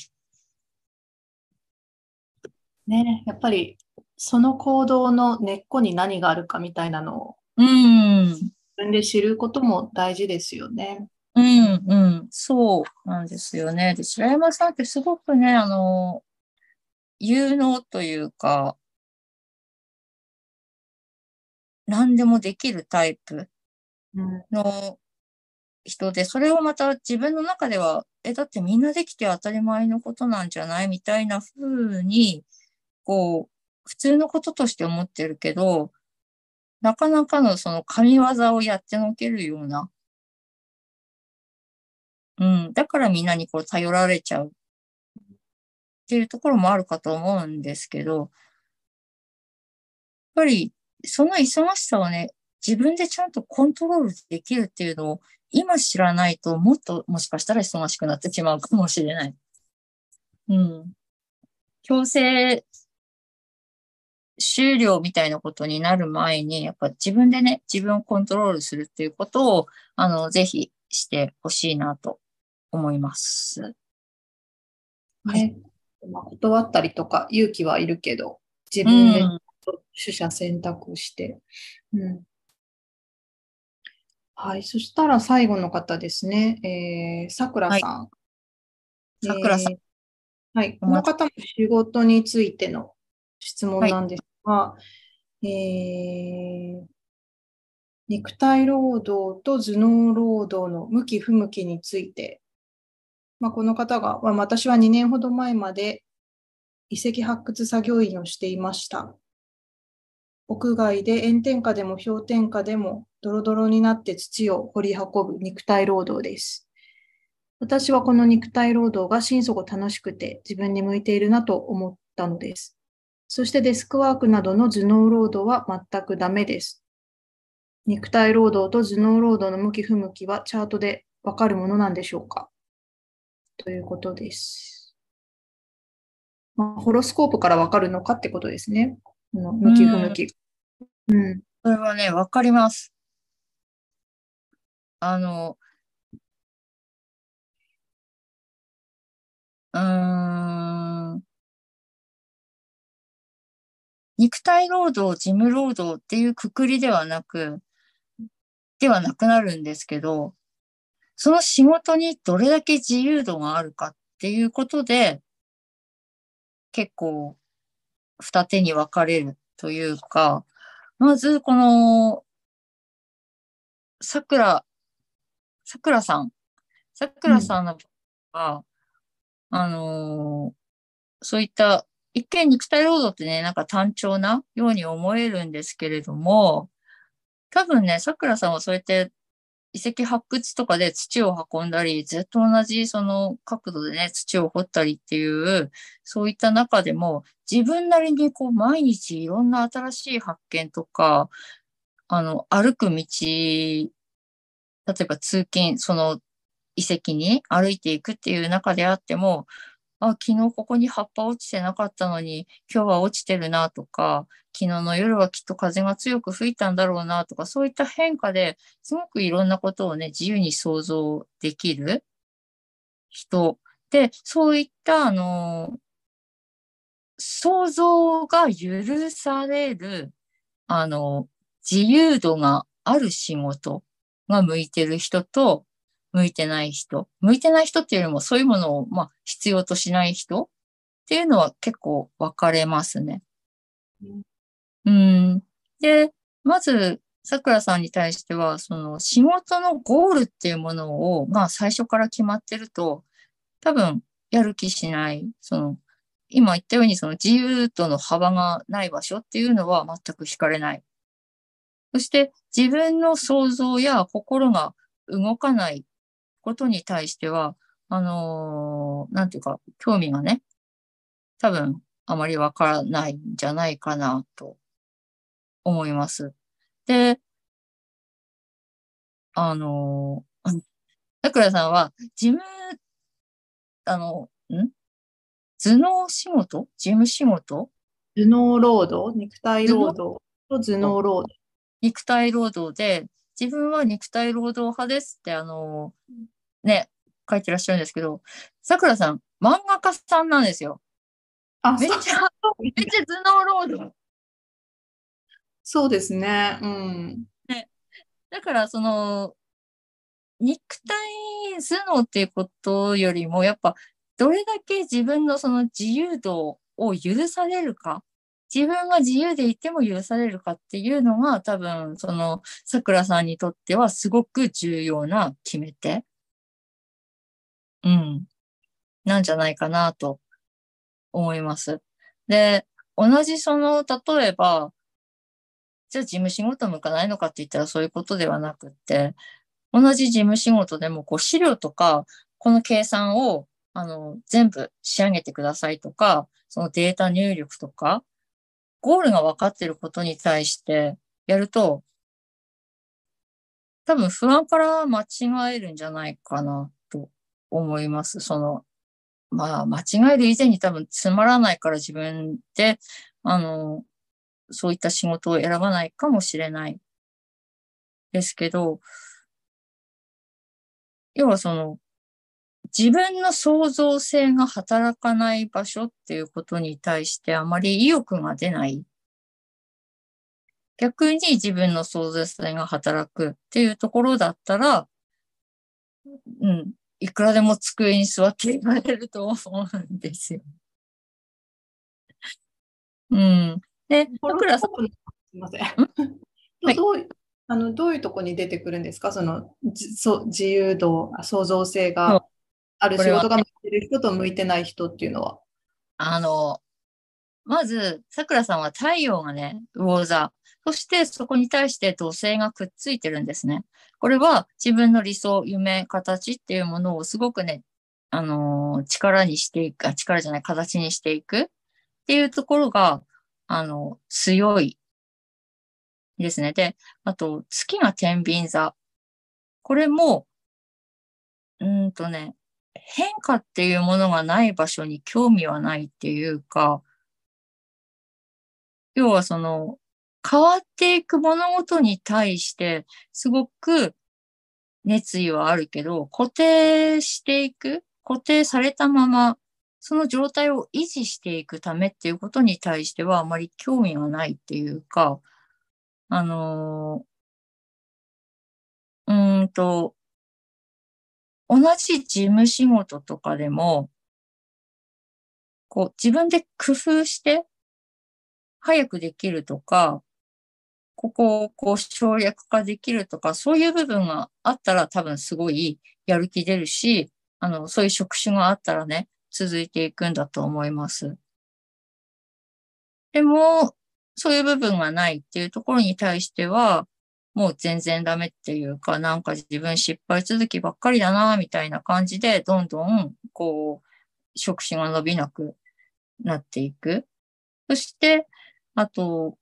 [SPEAKER 1] ね、やっぱりその行動の根っこに何があるかみたいなのを、
[SPEAKER 2] うん、
[SPEAKER 1] 自分で知ることも大事ですよね。
[SPEAKER 2] うん、うん、そうなんですよね。で、白山さんってすごくね、あの、有能というか、何でもできるタイプの人で、それをまた自分の中では、え、だってみんなできて当たり前のことなんじゃないみたいな風にこう、普通のこととして思ってるけど、なかなかのその神業をやってのけるような。うん。だからみんなにこう頼られちゃうっていうところもあるかと思うんですけど、やっぱりその忙しさをね、自分でちゃんとコントロールできるっていうのを今知らないともっともしかしたら忙しくなってしまうかもしれない。うん。強制終了みたいなことになる前に、やっぱ自分でね、自分をコントロールするっていうことを、あの、ぜひしてほしいなと思います。
[SPEAKER 1] ね。まあ、断ったりとか勇気はいるけど、自分で取捨選択して、うん、うん。はい。そしたら最後の方ですね。えー、さくらさん。
[SPEAKER 2] さくらさん。
[SPEAKER 1] はい。この方も仕事についての質問なんですが、えー、肉体労働と頭脳労働の向き不向きについて、まあ、この方が、まあ、私は2年ほど前まで遺跡発掘作業員をしていました。屋外で炎天下でも氷点下でもドロドロになって土を掘り運ぶ肉体労働です。私はこの肉体労働が心底楽しくて自分に向いているなと思ったのです。そしてデスクワークなどの頭脳労働は全くダメです。肉体労働と頭脳労働の向き不向きはチャートでわかるものなんでしょうか？ということです。まあ、ホロスコープからわかるのかってことですね。の向き不向き。
[SPEAKER 2] うん。それはね、わかります。あの、うーん。肉体労働、事務労働っていうくくりではなく、ではなくなるんですけど、その仕事にどれだけ自由度があるかっていうことで、結構、二手に分かれるというか、まず、この、桜、桜さん。桜さんのは、うん、あのー、そういった一見肉体労働ってね、なんか単調なように思えるんですけれども、多分ね、桜さんはそうやって遺跡発掘とかで土を運んだり、ずっと同じその角度でね、土を掘ったりっていう、そういった中でも、自分なりにこう毎日いろんな新しい発見とか、あの、歩く道、例えば通勤、その遺跡に歩いていくっていう中であっても、あ、昨日ここに葉っぱ落ちてなかったのに、今日は落ちてるなとか、昨日の夜はきっと風が強く吹いたんだろうなとか、そういった変化ですごくいろんなことをね、自由に想像できる人。で、そういった、あの、想像が許される、あの、自由度がある仕事が向いてる人と、向いてない人。向いてない人っていうよりも、そういうものを、まあ、必要としない人っていうのは結構分かれますね。うん。で、まず、桜さんに対しては、その仕事のゴールっていうものを、まあ最初から決まってると、多分やる気しない、その、今言ったようにその自由度の幅がない場所っていうのは全く惹かれない。そして自分の想像や心が動かないことに対しては、あのー、なんていうか、興味がね、多分あまりわからないんじゃないかなと思います。で、あのー、桜さんは、事務、あの、ん？頭脳仕事？事務仕事？
[SPEAKER 1] 頭脳労働？肉体労働？と頭脳労働。
[SPEAKER 2] 肉体労働で、自分は肉体労働派ですって、あのー、ね、書いてらっしゃるんですけど、桜さん、漫画家さんなんですよ。あ、めっちゃ、めっちゃ頭脳労働。
[SPEAKER 1] そうですね。うん。
[SPEAKER 2] ね、だから、その、肉体頭脳っていうことよりも、やっぱ、どれだけ自分のその自由度を許されるか、自分が自由でいても許されるかっていうのが、多分、その、桜さんにとってはすごく重要な決め手。うん。なんじゃないかなと思います。で、同じその、例えば、じゃあ事務仕事向かないのかって言ったらそういうことではなくって、同じ事務仕事でもこう資料とか、この計算をあの全部仕上げてくださいとか、そのデータ入力とか、ゴールが分かっていることに対してやると、多分不安から間違えるんじゃないかなと思います。その、まあ間違える以前に多分つまらないから自分で、あの、そういった仕事を選ばないかもしれないですけど、要はその、自分の創造性が働かない場所っていうことに対してあまり意欲が出ない。逆に自分の創造性が働くっていうところだったら、うん、いくらでも机に座っていられると思うんですよ。うん。で、
[SPEAKER 1] 桜さん。すみません。はい、どうあのどういうとこに出てくるんですか？そのそ自由度、創造性がある仕事が向いてる人と向いてない人っていうのは。
[SPEAKER 2] あの、まず、さくらさんは太陽がね、魚座。そしてそこに対して土星がくっついてるんですね。これは自分の理想、夢、形っていうものをすごくね、あのー、力にしていく、力じゃない、形にしていくっていうところが、あの、強いですね。で、あと、月が天秤座。これも、うんとね、変化っていうものがない場所に興味はないっていうか、要はその、変わっていく物事に対して、すごく熱意はあるけど、固定していく、固定されたままその状態を維持していくためっていうことに対してはあまり興味がないっていうか、あのー、うんと、同じ事務仕事とかでも、こう自分で工夫して早くできるとか、ここをこう省略化できるとか、そういう部分があったら多分すごいやる気出るし、あの、そういう職種があったらね、続いていくんだと思います。でも、そういう部分がないっていうところに対しては、もう全然ダメっていうか、なんか自分失敗続きばっかりだな、みたいな感じで、どんどん、こう、職種が伸びなくなっていく。そして、あと、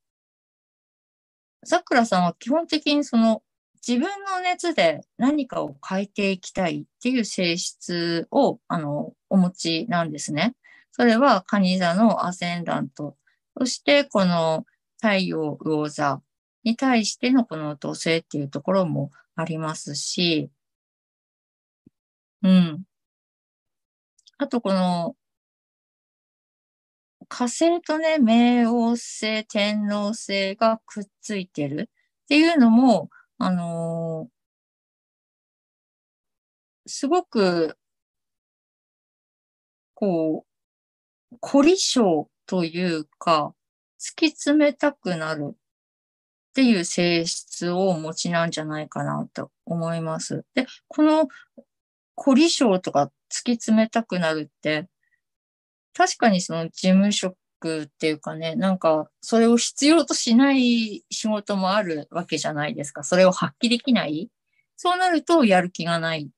[SPEAKER 2] 桜さんは基本的にその自分の熱で何かを変えていきたいっていう性質を、あの、お持ちなんですね。それは、カニ座のアセンダント。そして、この太陽魚座に対してのこの土星っていうところもありますし、うん。あと、この、火星とね、冥王星、天王星がくっついてるっていうのも、あのーすごく、こう、凝り性というか、突き詰めたくなるっていう性質をお持ちなんじゃないかなと思います。で、この凝り性とか突き詰めたくなるって、確かにその事務職っていうかね、なんかそれを必要としない仕事もあるわけじゃないですか。それを発揮できない。そうなるとやる気がない。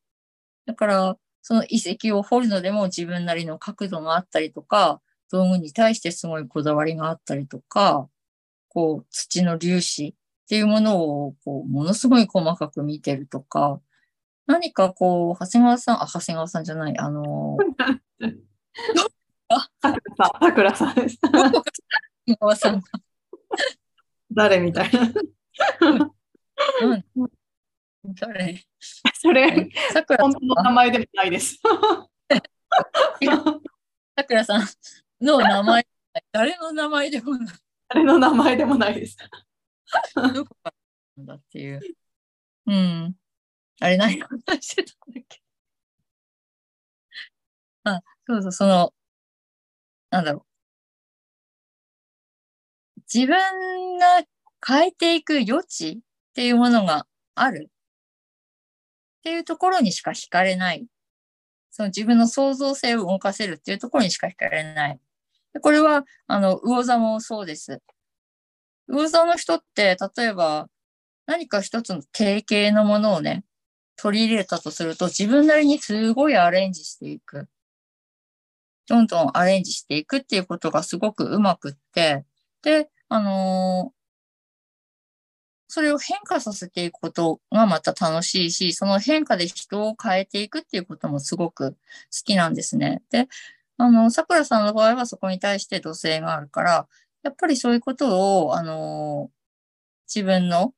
[SPEAKER 2] だから、その遺跡を掘るのでも自分なりの角度があったりとか、道具に対してすごいこだわりがあったりとか、こう、土の粒子っていうものを、こう、ものすごい細かく見てるとか、何かこう、長谷川さん、あ、長谷川さんじゃない、あの、
[SPEAKER 1] さくらさくらさんです。
[SPEAKER 2] さんが、
[SPEAKER 1] 誰みたいな。
[SPEAKER 2] うん、誰？
[SPEAKER 1] それ、
[SPEAKER 2] さくら
[SPEAKER 1] 本当の名前でもないです。
[SPEAKER 2] さくらさんの名前、誰の名前でもない。
[SPEAKER 1] 誰の名前でもないです。
[SPEAKER 2] どこからなんだっていう。うん。あれ何話してたんだっけあ、そうそう、その、なんだろう。自分が変えていく余地っていうものがあるっていうところにしか惹かれない。その自分の創造性を動かせるっていうところにしか惹かれない。これは、あの、魚座もそうです。魚座の人って、例えば、何か一つの定型のものをね、取り入れたとすると、自分なりにすごいアレンジしていく。どんどんアレンジしていくっていうことがすごくうまくって、で、あのーそれを変化させていくことがまた楽しいし、その変化で人を変えていくっていうこともすごく好きなんですね。で、あの、桜さんの場合はそこに対して土星があるから、やっぱりそういうことを、あの、自分の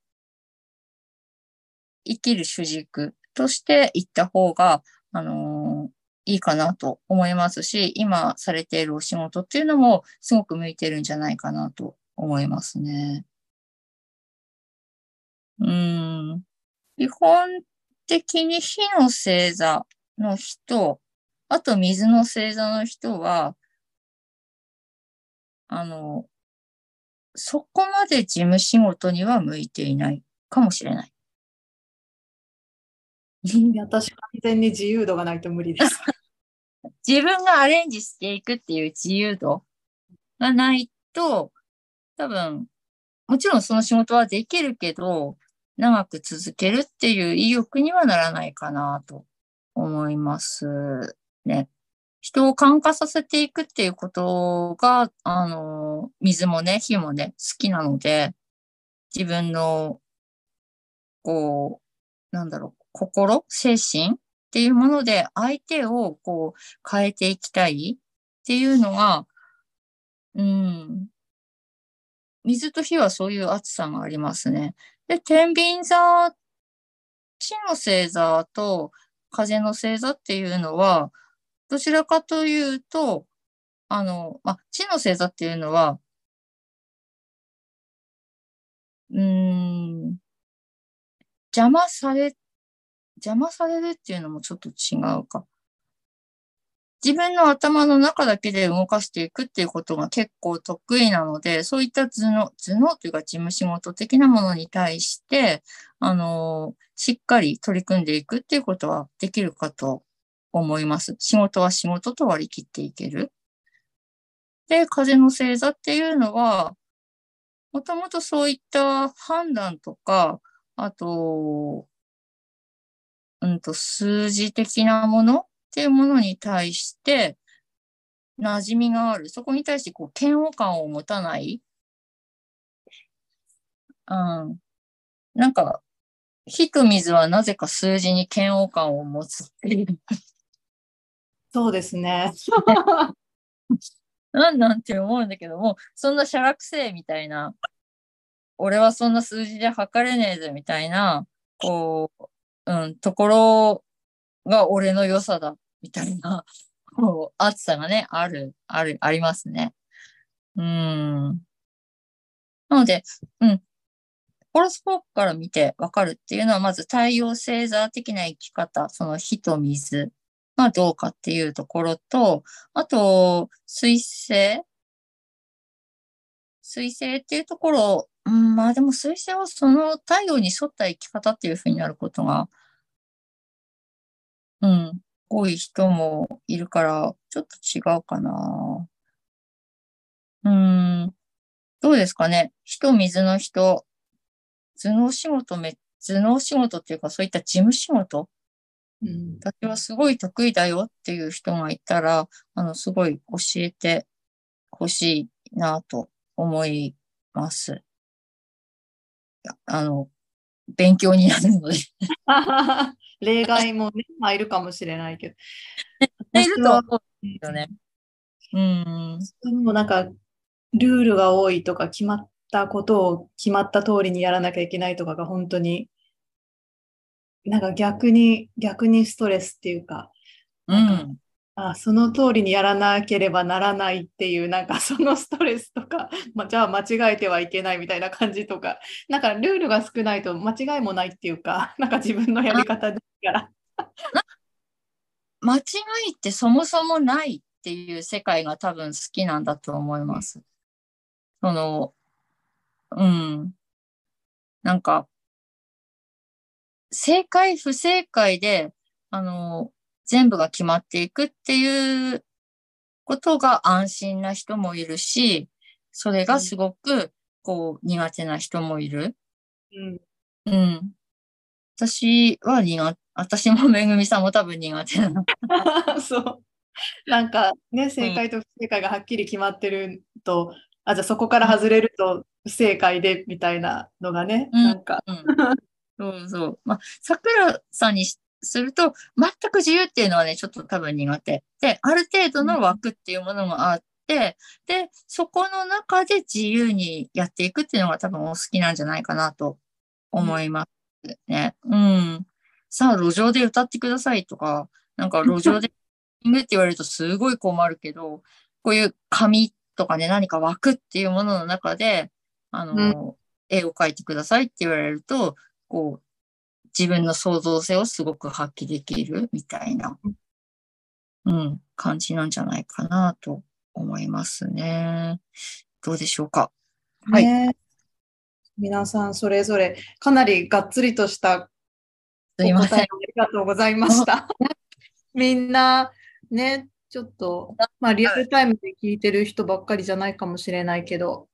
[SPEAKER 2] 生きる主軸としていった方が、あの、いいかなと思いますし、今されているお仕事っていうのもすごく向いてるんじゃないかなと思いますね。うん。基本的に火の星座の人、あと水の星座の人は、あの、そこまで事務仕事には向いていないかもしれない。
[SPEAKER 1] いや、私完全に自由度がないと無理です。
[SPEAKER 2] 自分がアレンジしていくっていう自由度がないと、多分、もちろんその仕事はできるけど、長く続けるっていう意欲にはならないかなと思いますね。人を感化させていくっていうことが、あの、水もね、火もね、好きなので、自分の、こう、なんだろう、心、精神っていうもので相手をこう変えていきたいっていうのが、うん、水と火はそういう熱さがありますね。で、天秤座、地の星座と風の星座っていうのは、どちらかというと、あの、ま、地の星座っていうのは、うん、邪魔され、邪魔されるっていうのもちょっと違うか。自分の頭の中だけで動かしていくっていうことが結構得意なので、そういった頭脳、頭脳というか事務仕事的なものに対して、あの、しっかり取り組んでいくっていうことはできるかと思います。仕事は仕事と割り切っていける。で、風の星座っていうのは、もともとそういった判断とか、あと、うんと、数字的なものっていうものに対して、馴染みがある。そこに対して、こう、嫌悪感を持たない。うん。なんか、火と水はなぜか数字に嫌悪感を持つっていう。
[SPEAKER 1] そうですね。
[SPEAKER 2] なんなんて思うんだけども、そんなしゃらくせえみたいな、俺はそんな数字で測れねえぜみたいな、こう、うん、ところが俺の良さだみたいな、こう、熱さがね、ある、ある、ありますね。うん。なので、うん。ホロスコープから見てわかるっていうのは、まず太陽星座的な生き方、その火と水がどうかっていうところと、あと、水星？水星っていうところ、うん、まあでも水星はその太陽に沿った生き方っていうふうになることが、うん、多い人もいるから、ちょっと違うかな。うん、どうですかね。火と水の人、頭脳仕事め、頭脳仕事っていうかそういった事務仕事、
[SPEAKER 1] うん、
[SPEAKER 2] 私はすごい得意だよっていう人がいたら、あの、すごい教えてほしいなと思います。あの、勉強になるので。
[SPEAKER 1] 例外もね、まあ、いるかもしれないけど。
[SPEAKER 2] いると思うんですよね。うん。
[SPEAKER 1] でもなんか、ルールが多いとか、決まったことを決まった通りにやらなきゃいけないとかが本当に、なんか逆に、逆にストレスっていうか、
[SPEAKER 2] うん。
[SPEAKER 1] あその通りにやらなければならないっていう、なんかそのストレスとか、まあ、じゃあ間違えてはいけないみたいな感じとか、なんかルールが少ないと間違いもないっていうか、なんか自分のやり方でから。
[SPEAKER 2] 間違いってそもそもないっていう世界が多分好きなんだと思います。その、うん。なんか、正解不正解で、あの、全部が決まっていくっていうことが安心な人もいるし、それがすごく、こう、苦手な人もいる。
[SPEAKER 1] うん
[SPEAKER 2] うん。私は苦、私もめぐみさんも多分苦手なの。
[SPEAKER 1] そう。なんかね、正解と不正解がはっきり決まってると、あ、じゃあそこから外れると不正解でみたいなのがね、
[SPEAKER 2] うん
[SPEAKER 1] なんか、
[SPEAKER 2] うん。そうそう。まあ、桜さんにしすると、全く自由っていうのはね、ちょっと多分苦手。で、ある程度の枠っていうものがあって、で、そこの中で自由にやっていくっていうのが多分お好きなんじゃないかなと思いますね。うん。さあ、路上で歌ってくださいとか、なんか路上でシングって言われるとすごい困るけど、こういう紙とかね、何か枠っていうものの中で、あの、絵を描いてくださいって言われると、こう、自分の創造性をすごく発揮できるみたいな、うん、感じなんじゃないかなと思いますね。どうでしょうか？はい
[SPEAKER 1] ね皆さんそれぞれかなりがっつりとした
[SPEAKER 2] すいません
[SPEAKER 1] お答え。ありがとうございました。みんなね、ちょっと、まあリアルタイムで聞いてる人ばっかりじゃないかもしれないけど、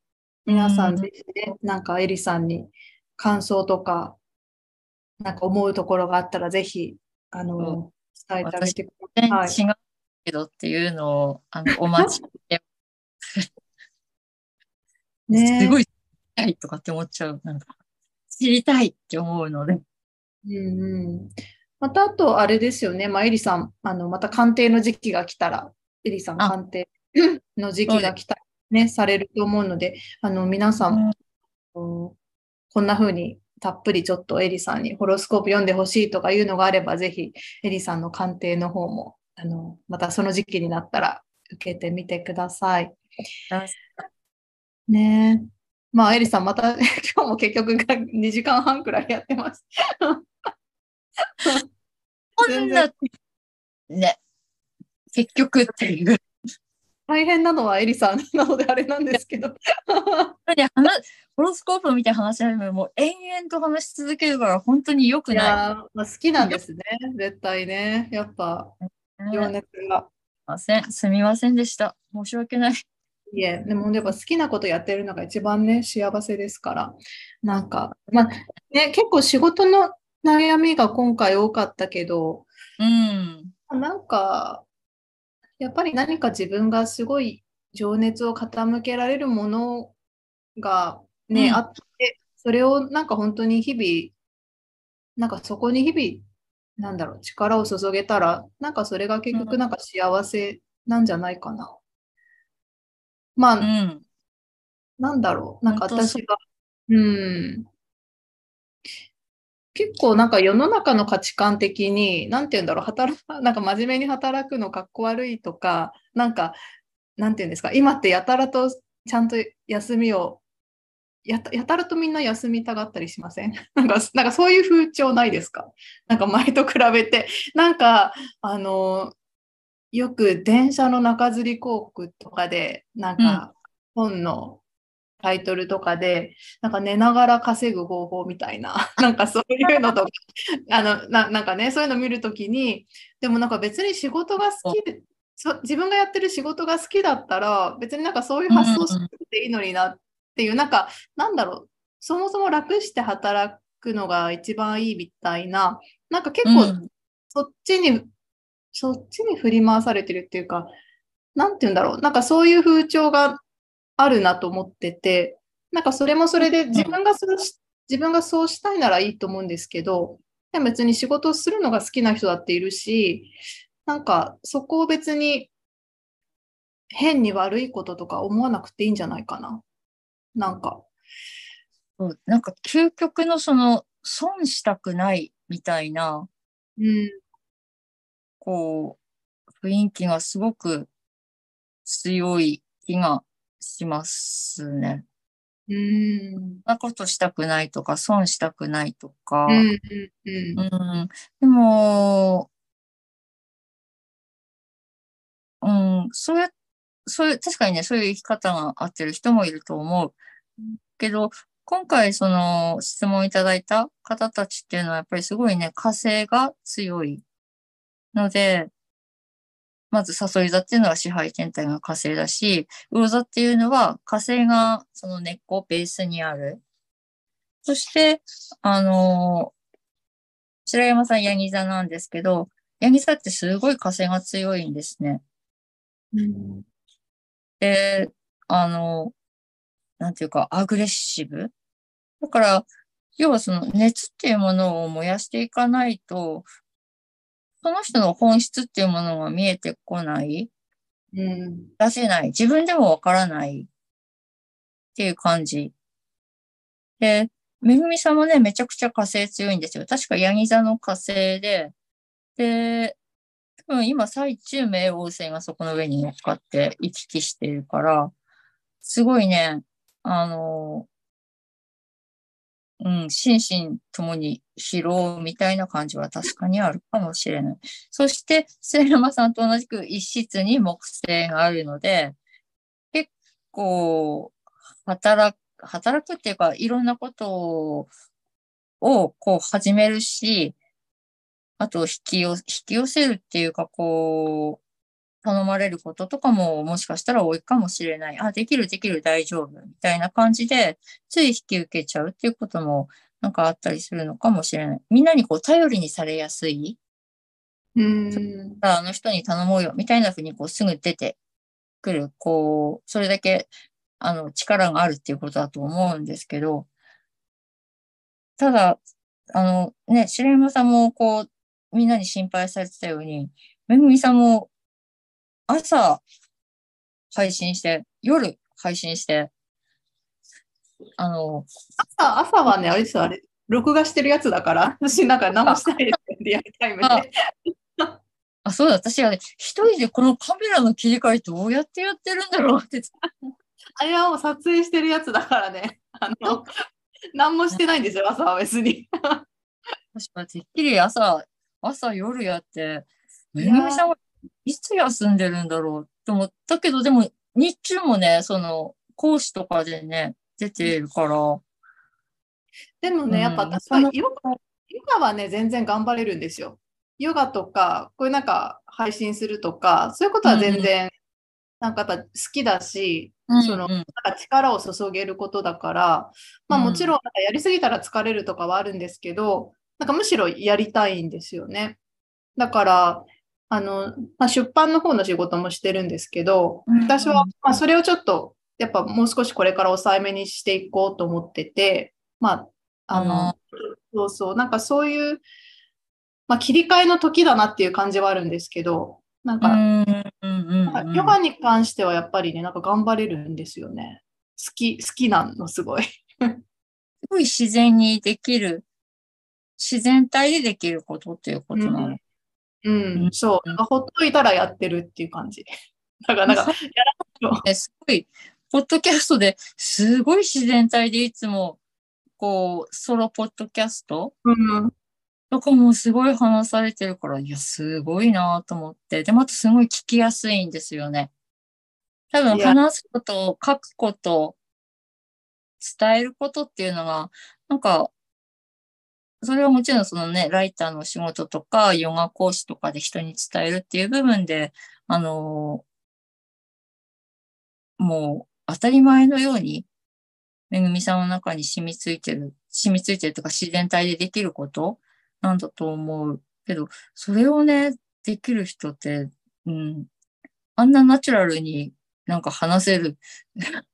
[SPEAKER 1] 皆さんぜひね、なんかエリさんに感想とか、なんか思うところがあったらぜひ、あの、伝えてあげてください。
[SPEAKER 2] 全然違うけどっていうのを、あの、お待ちして、
[SPEAKER 1] ね
[SPEAKER 2] すごい知りたいとかって思っちゃう。なんか、知りたいって思うので。
[SPEAKER 1] うんうん。またあと、あれですよね。まあ、エリさん、あの、また鑑定の時期が来たら、エリさん
[SPEAKER 2] あ
[SPEAKER 1] 鑑定 の時期が来たらね、されると思うので、あの、皆さん、
[SPEAKER 2] うん
[SPEAKER 1] こんな風にたっぷりちょっとエリさんにホロスコープ読んでほしいとかいうのがあれば、ぜひエリさんの鑑定の方も、あの、またその時期になったら受けてみてください。ねえ。まあ、エリさん、また今日も結局が2時間半くらいやってます。
[SPEAKER 2] こんな、ね、結局っていう。
[SPEAKER 1] 大変なのはエリさんなのであれなんですけど。
[SPEAKER 2] ホロスコープみたいな話し始めるもう延々と話し続けるから本当に良く
[SPEAKER 1] い
[SPEAKER 2] な
[SPEAKER 1] やー、まあ、好きなんですね。絶対ね。やっぱ、が。
[SPEAKER 2] ません。すみませんでした。申し訳ない。
[SPEAKER 1] いえ、でもやっぱ好きなことやってるのが一番ね、幸せですから。なんか、まあ、ね、結構仕事の悩みが今回多かったけど、
[SPEAKER 2] うん。
[SPEAKER 1] なんか、やっぱり何か自分がすごい情熱を傾けられるものがね、
[SPEAKER 2] うん
[SPEAKER 1] あって、それをなんか本当に日々、なんかそこに日々、なんだろう、力を注げたら、なんかそれが結局なんか幸せなんじゃないかな。まあ、
[SPEAKER 2] うん。
[SPEAKER 1] なんだろう、なんか私が、うん。結構なんか世の中の価値観的に、なんて言うんだろう、働か、なんか真面目に働くのかっこ悪いとか、なんか、なんて言うんですか、今ってやたらとちゃんと休みをやたやたらとみんな休みたがったりしません？なんかなんかそういう風潮ないですか？なんか前と比べて。なんか、あの、よく電車の中吊り広告とかで、なんか本のタイトルとかで、なんか寝ながら稼ぐ方法みたいな、なんかそういうのとか、あのななんかね、そういうの見るときに、でもなんか別に仕事が好きで、そ自分がやってる仕事が好きだったら、別になんかそういう発想していいのになっていう、なんか、なんだろう、そもそも楽して働くのが一番いいみたいな、なんか結構、そっちに、そっちに振り回されてるっていうか、なんて言うんだろう、なんかそういう風潮があるなと思ってて、なんかそれもそれで自分がそうし自分がそうしたいならいいと思うんですけど、別に仕事をするのが好きな人だっているし、なんかそこを別に変に悪いこととか思わなくていいんじゃないかな。なんか。
[SPEAKER 2] なんか究極のその損したくないみたいな、
[SPEAKER 1] うん、
[SPEAKER 2] こう、雰囲気がすごく強い気がしますね。
[SPEAKER 1] うん。
[SPEAKER 2] なことしたくないとか、損したくないとか。
[SPEAKER 1] うんうんうん
[SPEAKER 2] うん、でも、うん、そうや、そういう、確かにね、そういう生き方が合ってる人もいると思う。けど、今回その質問いただいた方たちっていうのはやっぱりすごいね、火星が強いので、まず誘い座っていうのは支配天体が火星だし、魚座っていうのは火星がその根っこ、ベースにある。そして、あの白山さんヤギ座なんですけど、ヤギ座ってすごい火星が強いんですね。
[SPEAKER 1] うん、
[SPEAKER 2] で、あの、なんていうか、アグレッシブ。だから、要はその熱っていうものを燃やしていかないと、その人の本質っていうものが見えてこない？
[SPEAKER 1] うん、
[SPEAKER 2] 出せない？自分でもわからない？っていう感じ。で、めぐみさんもね、めちゃくちゃ火星強いんですよ。確かヤギ座の火星で、で、多分今最中冥王星がそこの上に乗っかって行き来してるから、すごいね、あの、うん、心身ともに疲労みたいな感じは確かにあるかもしれない。そして、末山さんと同じく一室に木星があるので、結構、働く、働くっていうか、いろんなことをこう始めるし、あと引き寄引き寄せるっていうか、こう、頼まれることとかももしかしたら多いかもしれない。あ、できるできる大丈夫みたいな感じで、つい引き受けちゃうっていうこともなんかあったりするのかもしれない。みんなにこう頼りにされやすい。
[SPEAKER 1] うん。
[SPEAKER 2] あの人に頼もうよみたいなふうにこうすぐ出てくる、こう、それだけあの力があるっていうことだと思うんですけど、ただ、あのね、白山さんもこう、みんなに心配されてたように、めぐみさんも朝配信して、夜配信して、あの、
[SPEAKER 1] 朝、朝はね、あれですよ、あれ、録画してるやつだから、私なんか何もしないですよ、リアルタイムで。
[SPEAKER 2] あ、そうだ、私はね、一人でこのカメラの切り替えどうやってやってるんだろうって。
[SPEAKER 1] あれはもう撮影してるやつだからね、あの、何もしてないんですよ、朝は別に。確
[SPEAKER 2] かてっきり朝、朝夜やって、めぐみさんはいつ休んでるんだろうと思ったけど、でも日中もね、その講師とかでね、出てるから。
[SPEAKER 1] でもね、やっぱ私はヨガヨガはね、全然頑張れるんですよ。ヨガとか、こういうなんか配信するとか、そういうことは全然、なんか好きだし、うんそのなんか力を注げることだから、まあもちろんなんかやりすぎたら疲れるとかはあるんですけど、なんかむしろやりたいんですよね。だから、あの、まあ、出版の方の仕事もしてるんですけど、私は、まあ、それをちょっと、やっぱもう少しこれから抑えめにしていこうと思ってて、まあ、あの、そうそう、なんかそういう、まあ、切り替えの時だなっていう感じはあるんですけど、なんか、ヨガに関してはやっぱりね、なんか頑張れるんですよね。好き、好きなの、すごい。す
[SPEAKER 2] ごい自然にできる、自然体でできることっていうことなの？
[SPEAKER 1] うん、そう。ほっといたらやってるっていう感じ。だから、なんか、やら
[SPEAKER 2] ないと。すごい、ポッドキャストですごい自然体でいつも、こう、ソロポッドキャスト
[SPEAKER 1] うん。
[SPEAKER 2] とかもすごい話されてるから、いや、すごいなと思って。で、またすごい聞きやすいんですよね。多分話すこと、書くこと、伝えることっていうのが、なんか、それはもちろんそのね、ライターの仕事とか、ヨガ講師とかで人に伝えるっていう部分で、あのもう当たり前のように、めぐみさんの中に染みついてる、染みついてるとか自然体でできることなんだと思う。けど、それをね、できる人って、うん、あんなナチュラルになんか話せる。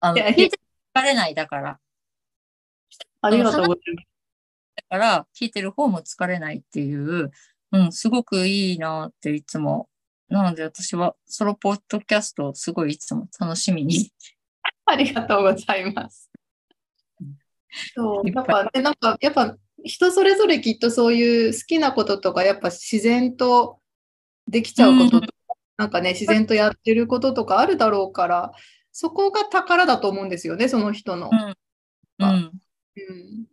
[SPEAKER 2] あの、聞いて疲れないだから。
[SPEAKER 1] ありがとうございます。
[SPEAKER 2] だから、聞いてる方も疲れないっていう、うん、すごくいいなっていつも。なので私はソロポッドキャストをすごいいつも楽しみに。
[SPEAKER 1] ありがとうございます。そう、やっぱね、なんか、やっぱ人それぞれきっとそういう好きなこととか、やっぱ自然とできちゃうこととか、なんかね、自然とやってることとかあるだろうから、そこが宝だと思うんですよね、その人の。
[SPEAKER 2] うん。
[SPEAKER 1] うん。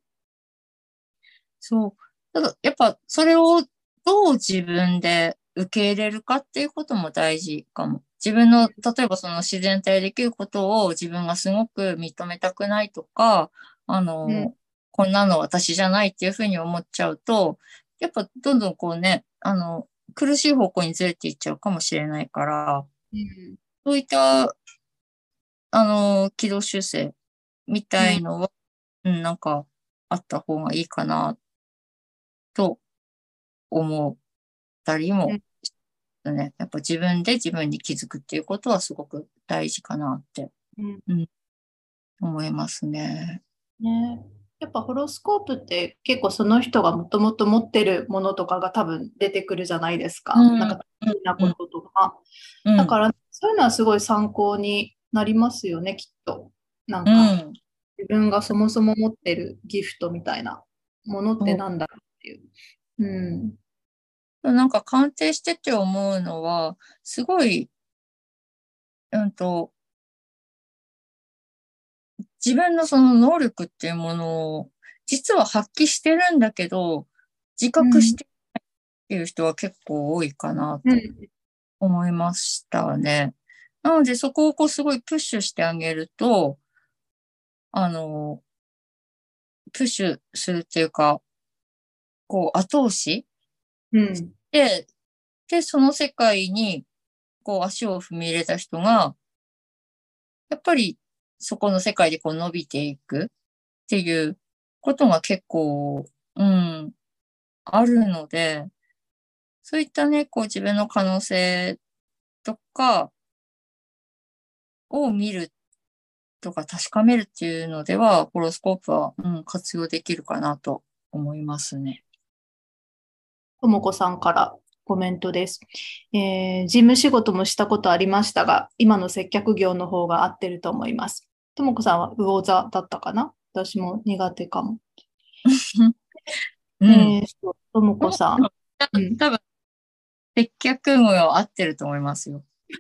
[SPEAKER 2] そう。ただ、やっぱそれをどう自分で受け入れるかっていうことも大事かも。自分の、例えばその自然体できることを自分がすごく認めたくないとか、あの、
[SPEAKER 1] うん
[SPEAKER 2] こんなの私じゃないっていうふうに思っちゃうと、やっぱどんどんこうね、あの、苦しい方向にずれていっちゃうかもしれないから、
[SPEAKER 1] うん
[SPEAKER 2] そういった、あの、軌道修正みたいのは、うん、なんか、あった方がいいかな、と思ったりも、ね、やっぱ自分で自分に気づくっていうことはすごく大事かなって
[SPEAKER 1] うん
[SPEAKER 2] 思いますね。
[SPEAKER 1] ね、やっぱホロスコープって結構その人がもともと持ってるものとかが多分出てくるじゃないですか。
[SPEAKER 2] うん
[SPEAKER 1] なんか好きなこととか。
[SPEAKER 2] うん。
[SPEAKER 1] だからそういうのはすごい参考になりますよね、きっと。なん
[SPEAKER 2] う
[SPEAKER 1] か
[SPEAKER 2] ん。
[SPEAKER 1] 自分がそもそも持ってるギフトみたいなものってなんだろうっていう。うん。
[SPEAKER 2] なんか鑑定してて思うのは、すごい、うんと、自分のその能力っていうものを、実は発揮してるんだけど、自覚してないっていう人は結構多いかなと
[SPEAKER 1] うん。
[SPEAKER 2] 思いましたね。なのでそこをこうすごいプッシュしてあげると、あの、プッシュするっていうか、こう後押し
[SPEAKER 1] うん。
[SPEAKER 2] で、で、その世界に、こう、足を踏み入れた人が、やっぱり、そこの世界でこう伸びていくっていうことが結構、うん、あるので、そういったね、こう自分の可能性とかを見るとか確かめるっていうのでは、ホロスコープは、うん、活用できるかなと思いますね。
[SPEAKER 1] ともこさんからコメントです、えー事務仕事もしたことありましたが、今の接客業の方が合ってると思います。ともこさんは魚座だったかな？私も苦手かも。
[SPEAKER 2] うん。
[SPEAKER 1] えともこさん。うん
[SPEAKER 2] 多分、接客業は合ってると思いますよ。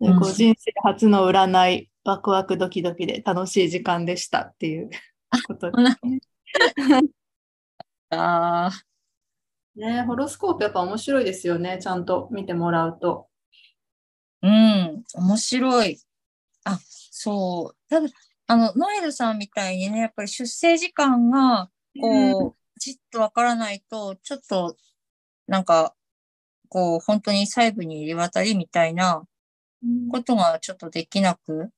[SPEAKER 1] でこう人生初の占い、ワクワクドキドキで楽しい時間でしたっていうことですね。
[SPEAKER 2] ああ、
[SPEAKER 1] ねホロスコープやっぱ面白いですよね。ちゃんと見てもらうと。
[SPEAKER 2] うん、面白い。あ、そう。ただ、あの、ノエルさんみたいにね、やっぱり出生時間が、こう、じっとわからないと、ちょっと、なんか、こう、本当に細部に入り渡りみたいな
[SPEAKER 1] うん
[SPEAKER 2] ことがちょっとできなく、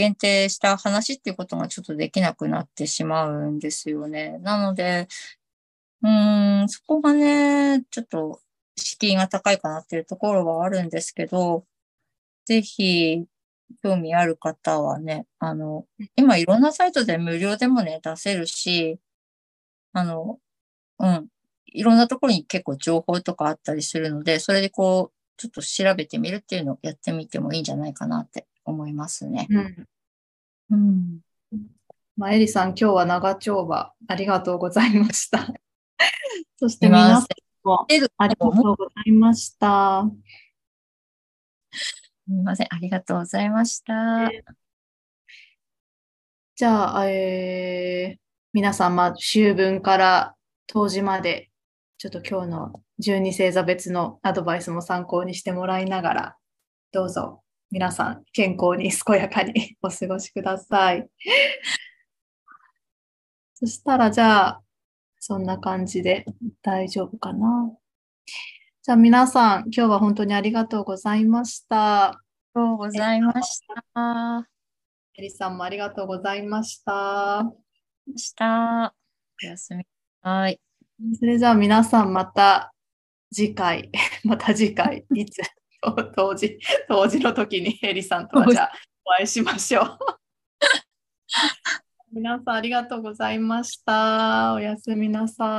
[SPEAKER 2] 限定した話っていうことがちょっとできなくなってしまうんですよね。なので、うーん、そこがね、ちょっと敷居が高いかなっていうところはあるんですけど、ぜひ、興味ある方はね、あの、今いろんなサイトで無料でもね、出せるし、あの、うん、いろんなところに結構情報とかあったりするので、それでこう、ちょっと調べてみるっていうのをやってみてもいいんじゃないかなって思いますね。
[SPEAKER 1] うん
[SPEAKER 2] うん。
[SPEAKER 1] まあ、エリさん、今日は長丁場ありがとうございました。そして皆さ
[SPEAKER 2] せ
[SPEAKER 1] んも
[SPEAKER 2] ん
[SPEAKER 1] ありがとうございました。
[SPEAKER 2] みません。ありがとうございました。
[SPEAKER 1] じゃあ、えー皆さん、まあ、秋分から冬至まで、ちょっと今日の十二星座別のアドバイスも参考にしてもらいながら、どうぞ皆さん健康に健やかに お過ごしください。そしたら、じゃあ、そんな感じで大丈夫かな。じゃあ皆さん、今日は本当にありがとうございました。
[SPEAKER 2] ありがとうございました。
[SPEAKER 1] エリさんもありがとうございました。
[SPEAKER 2] した。おやすみなさい。
[SPEAKER 1] それじゃあ皆さんまた次回、また次回、いつ、当時、当時の時にエリさんとはじゃあお会いしましょう。皆さんありがとうございました。おやすみなさい。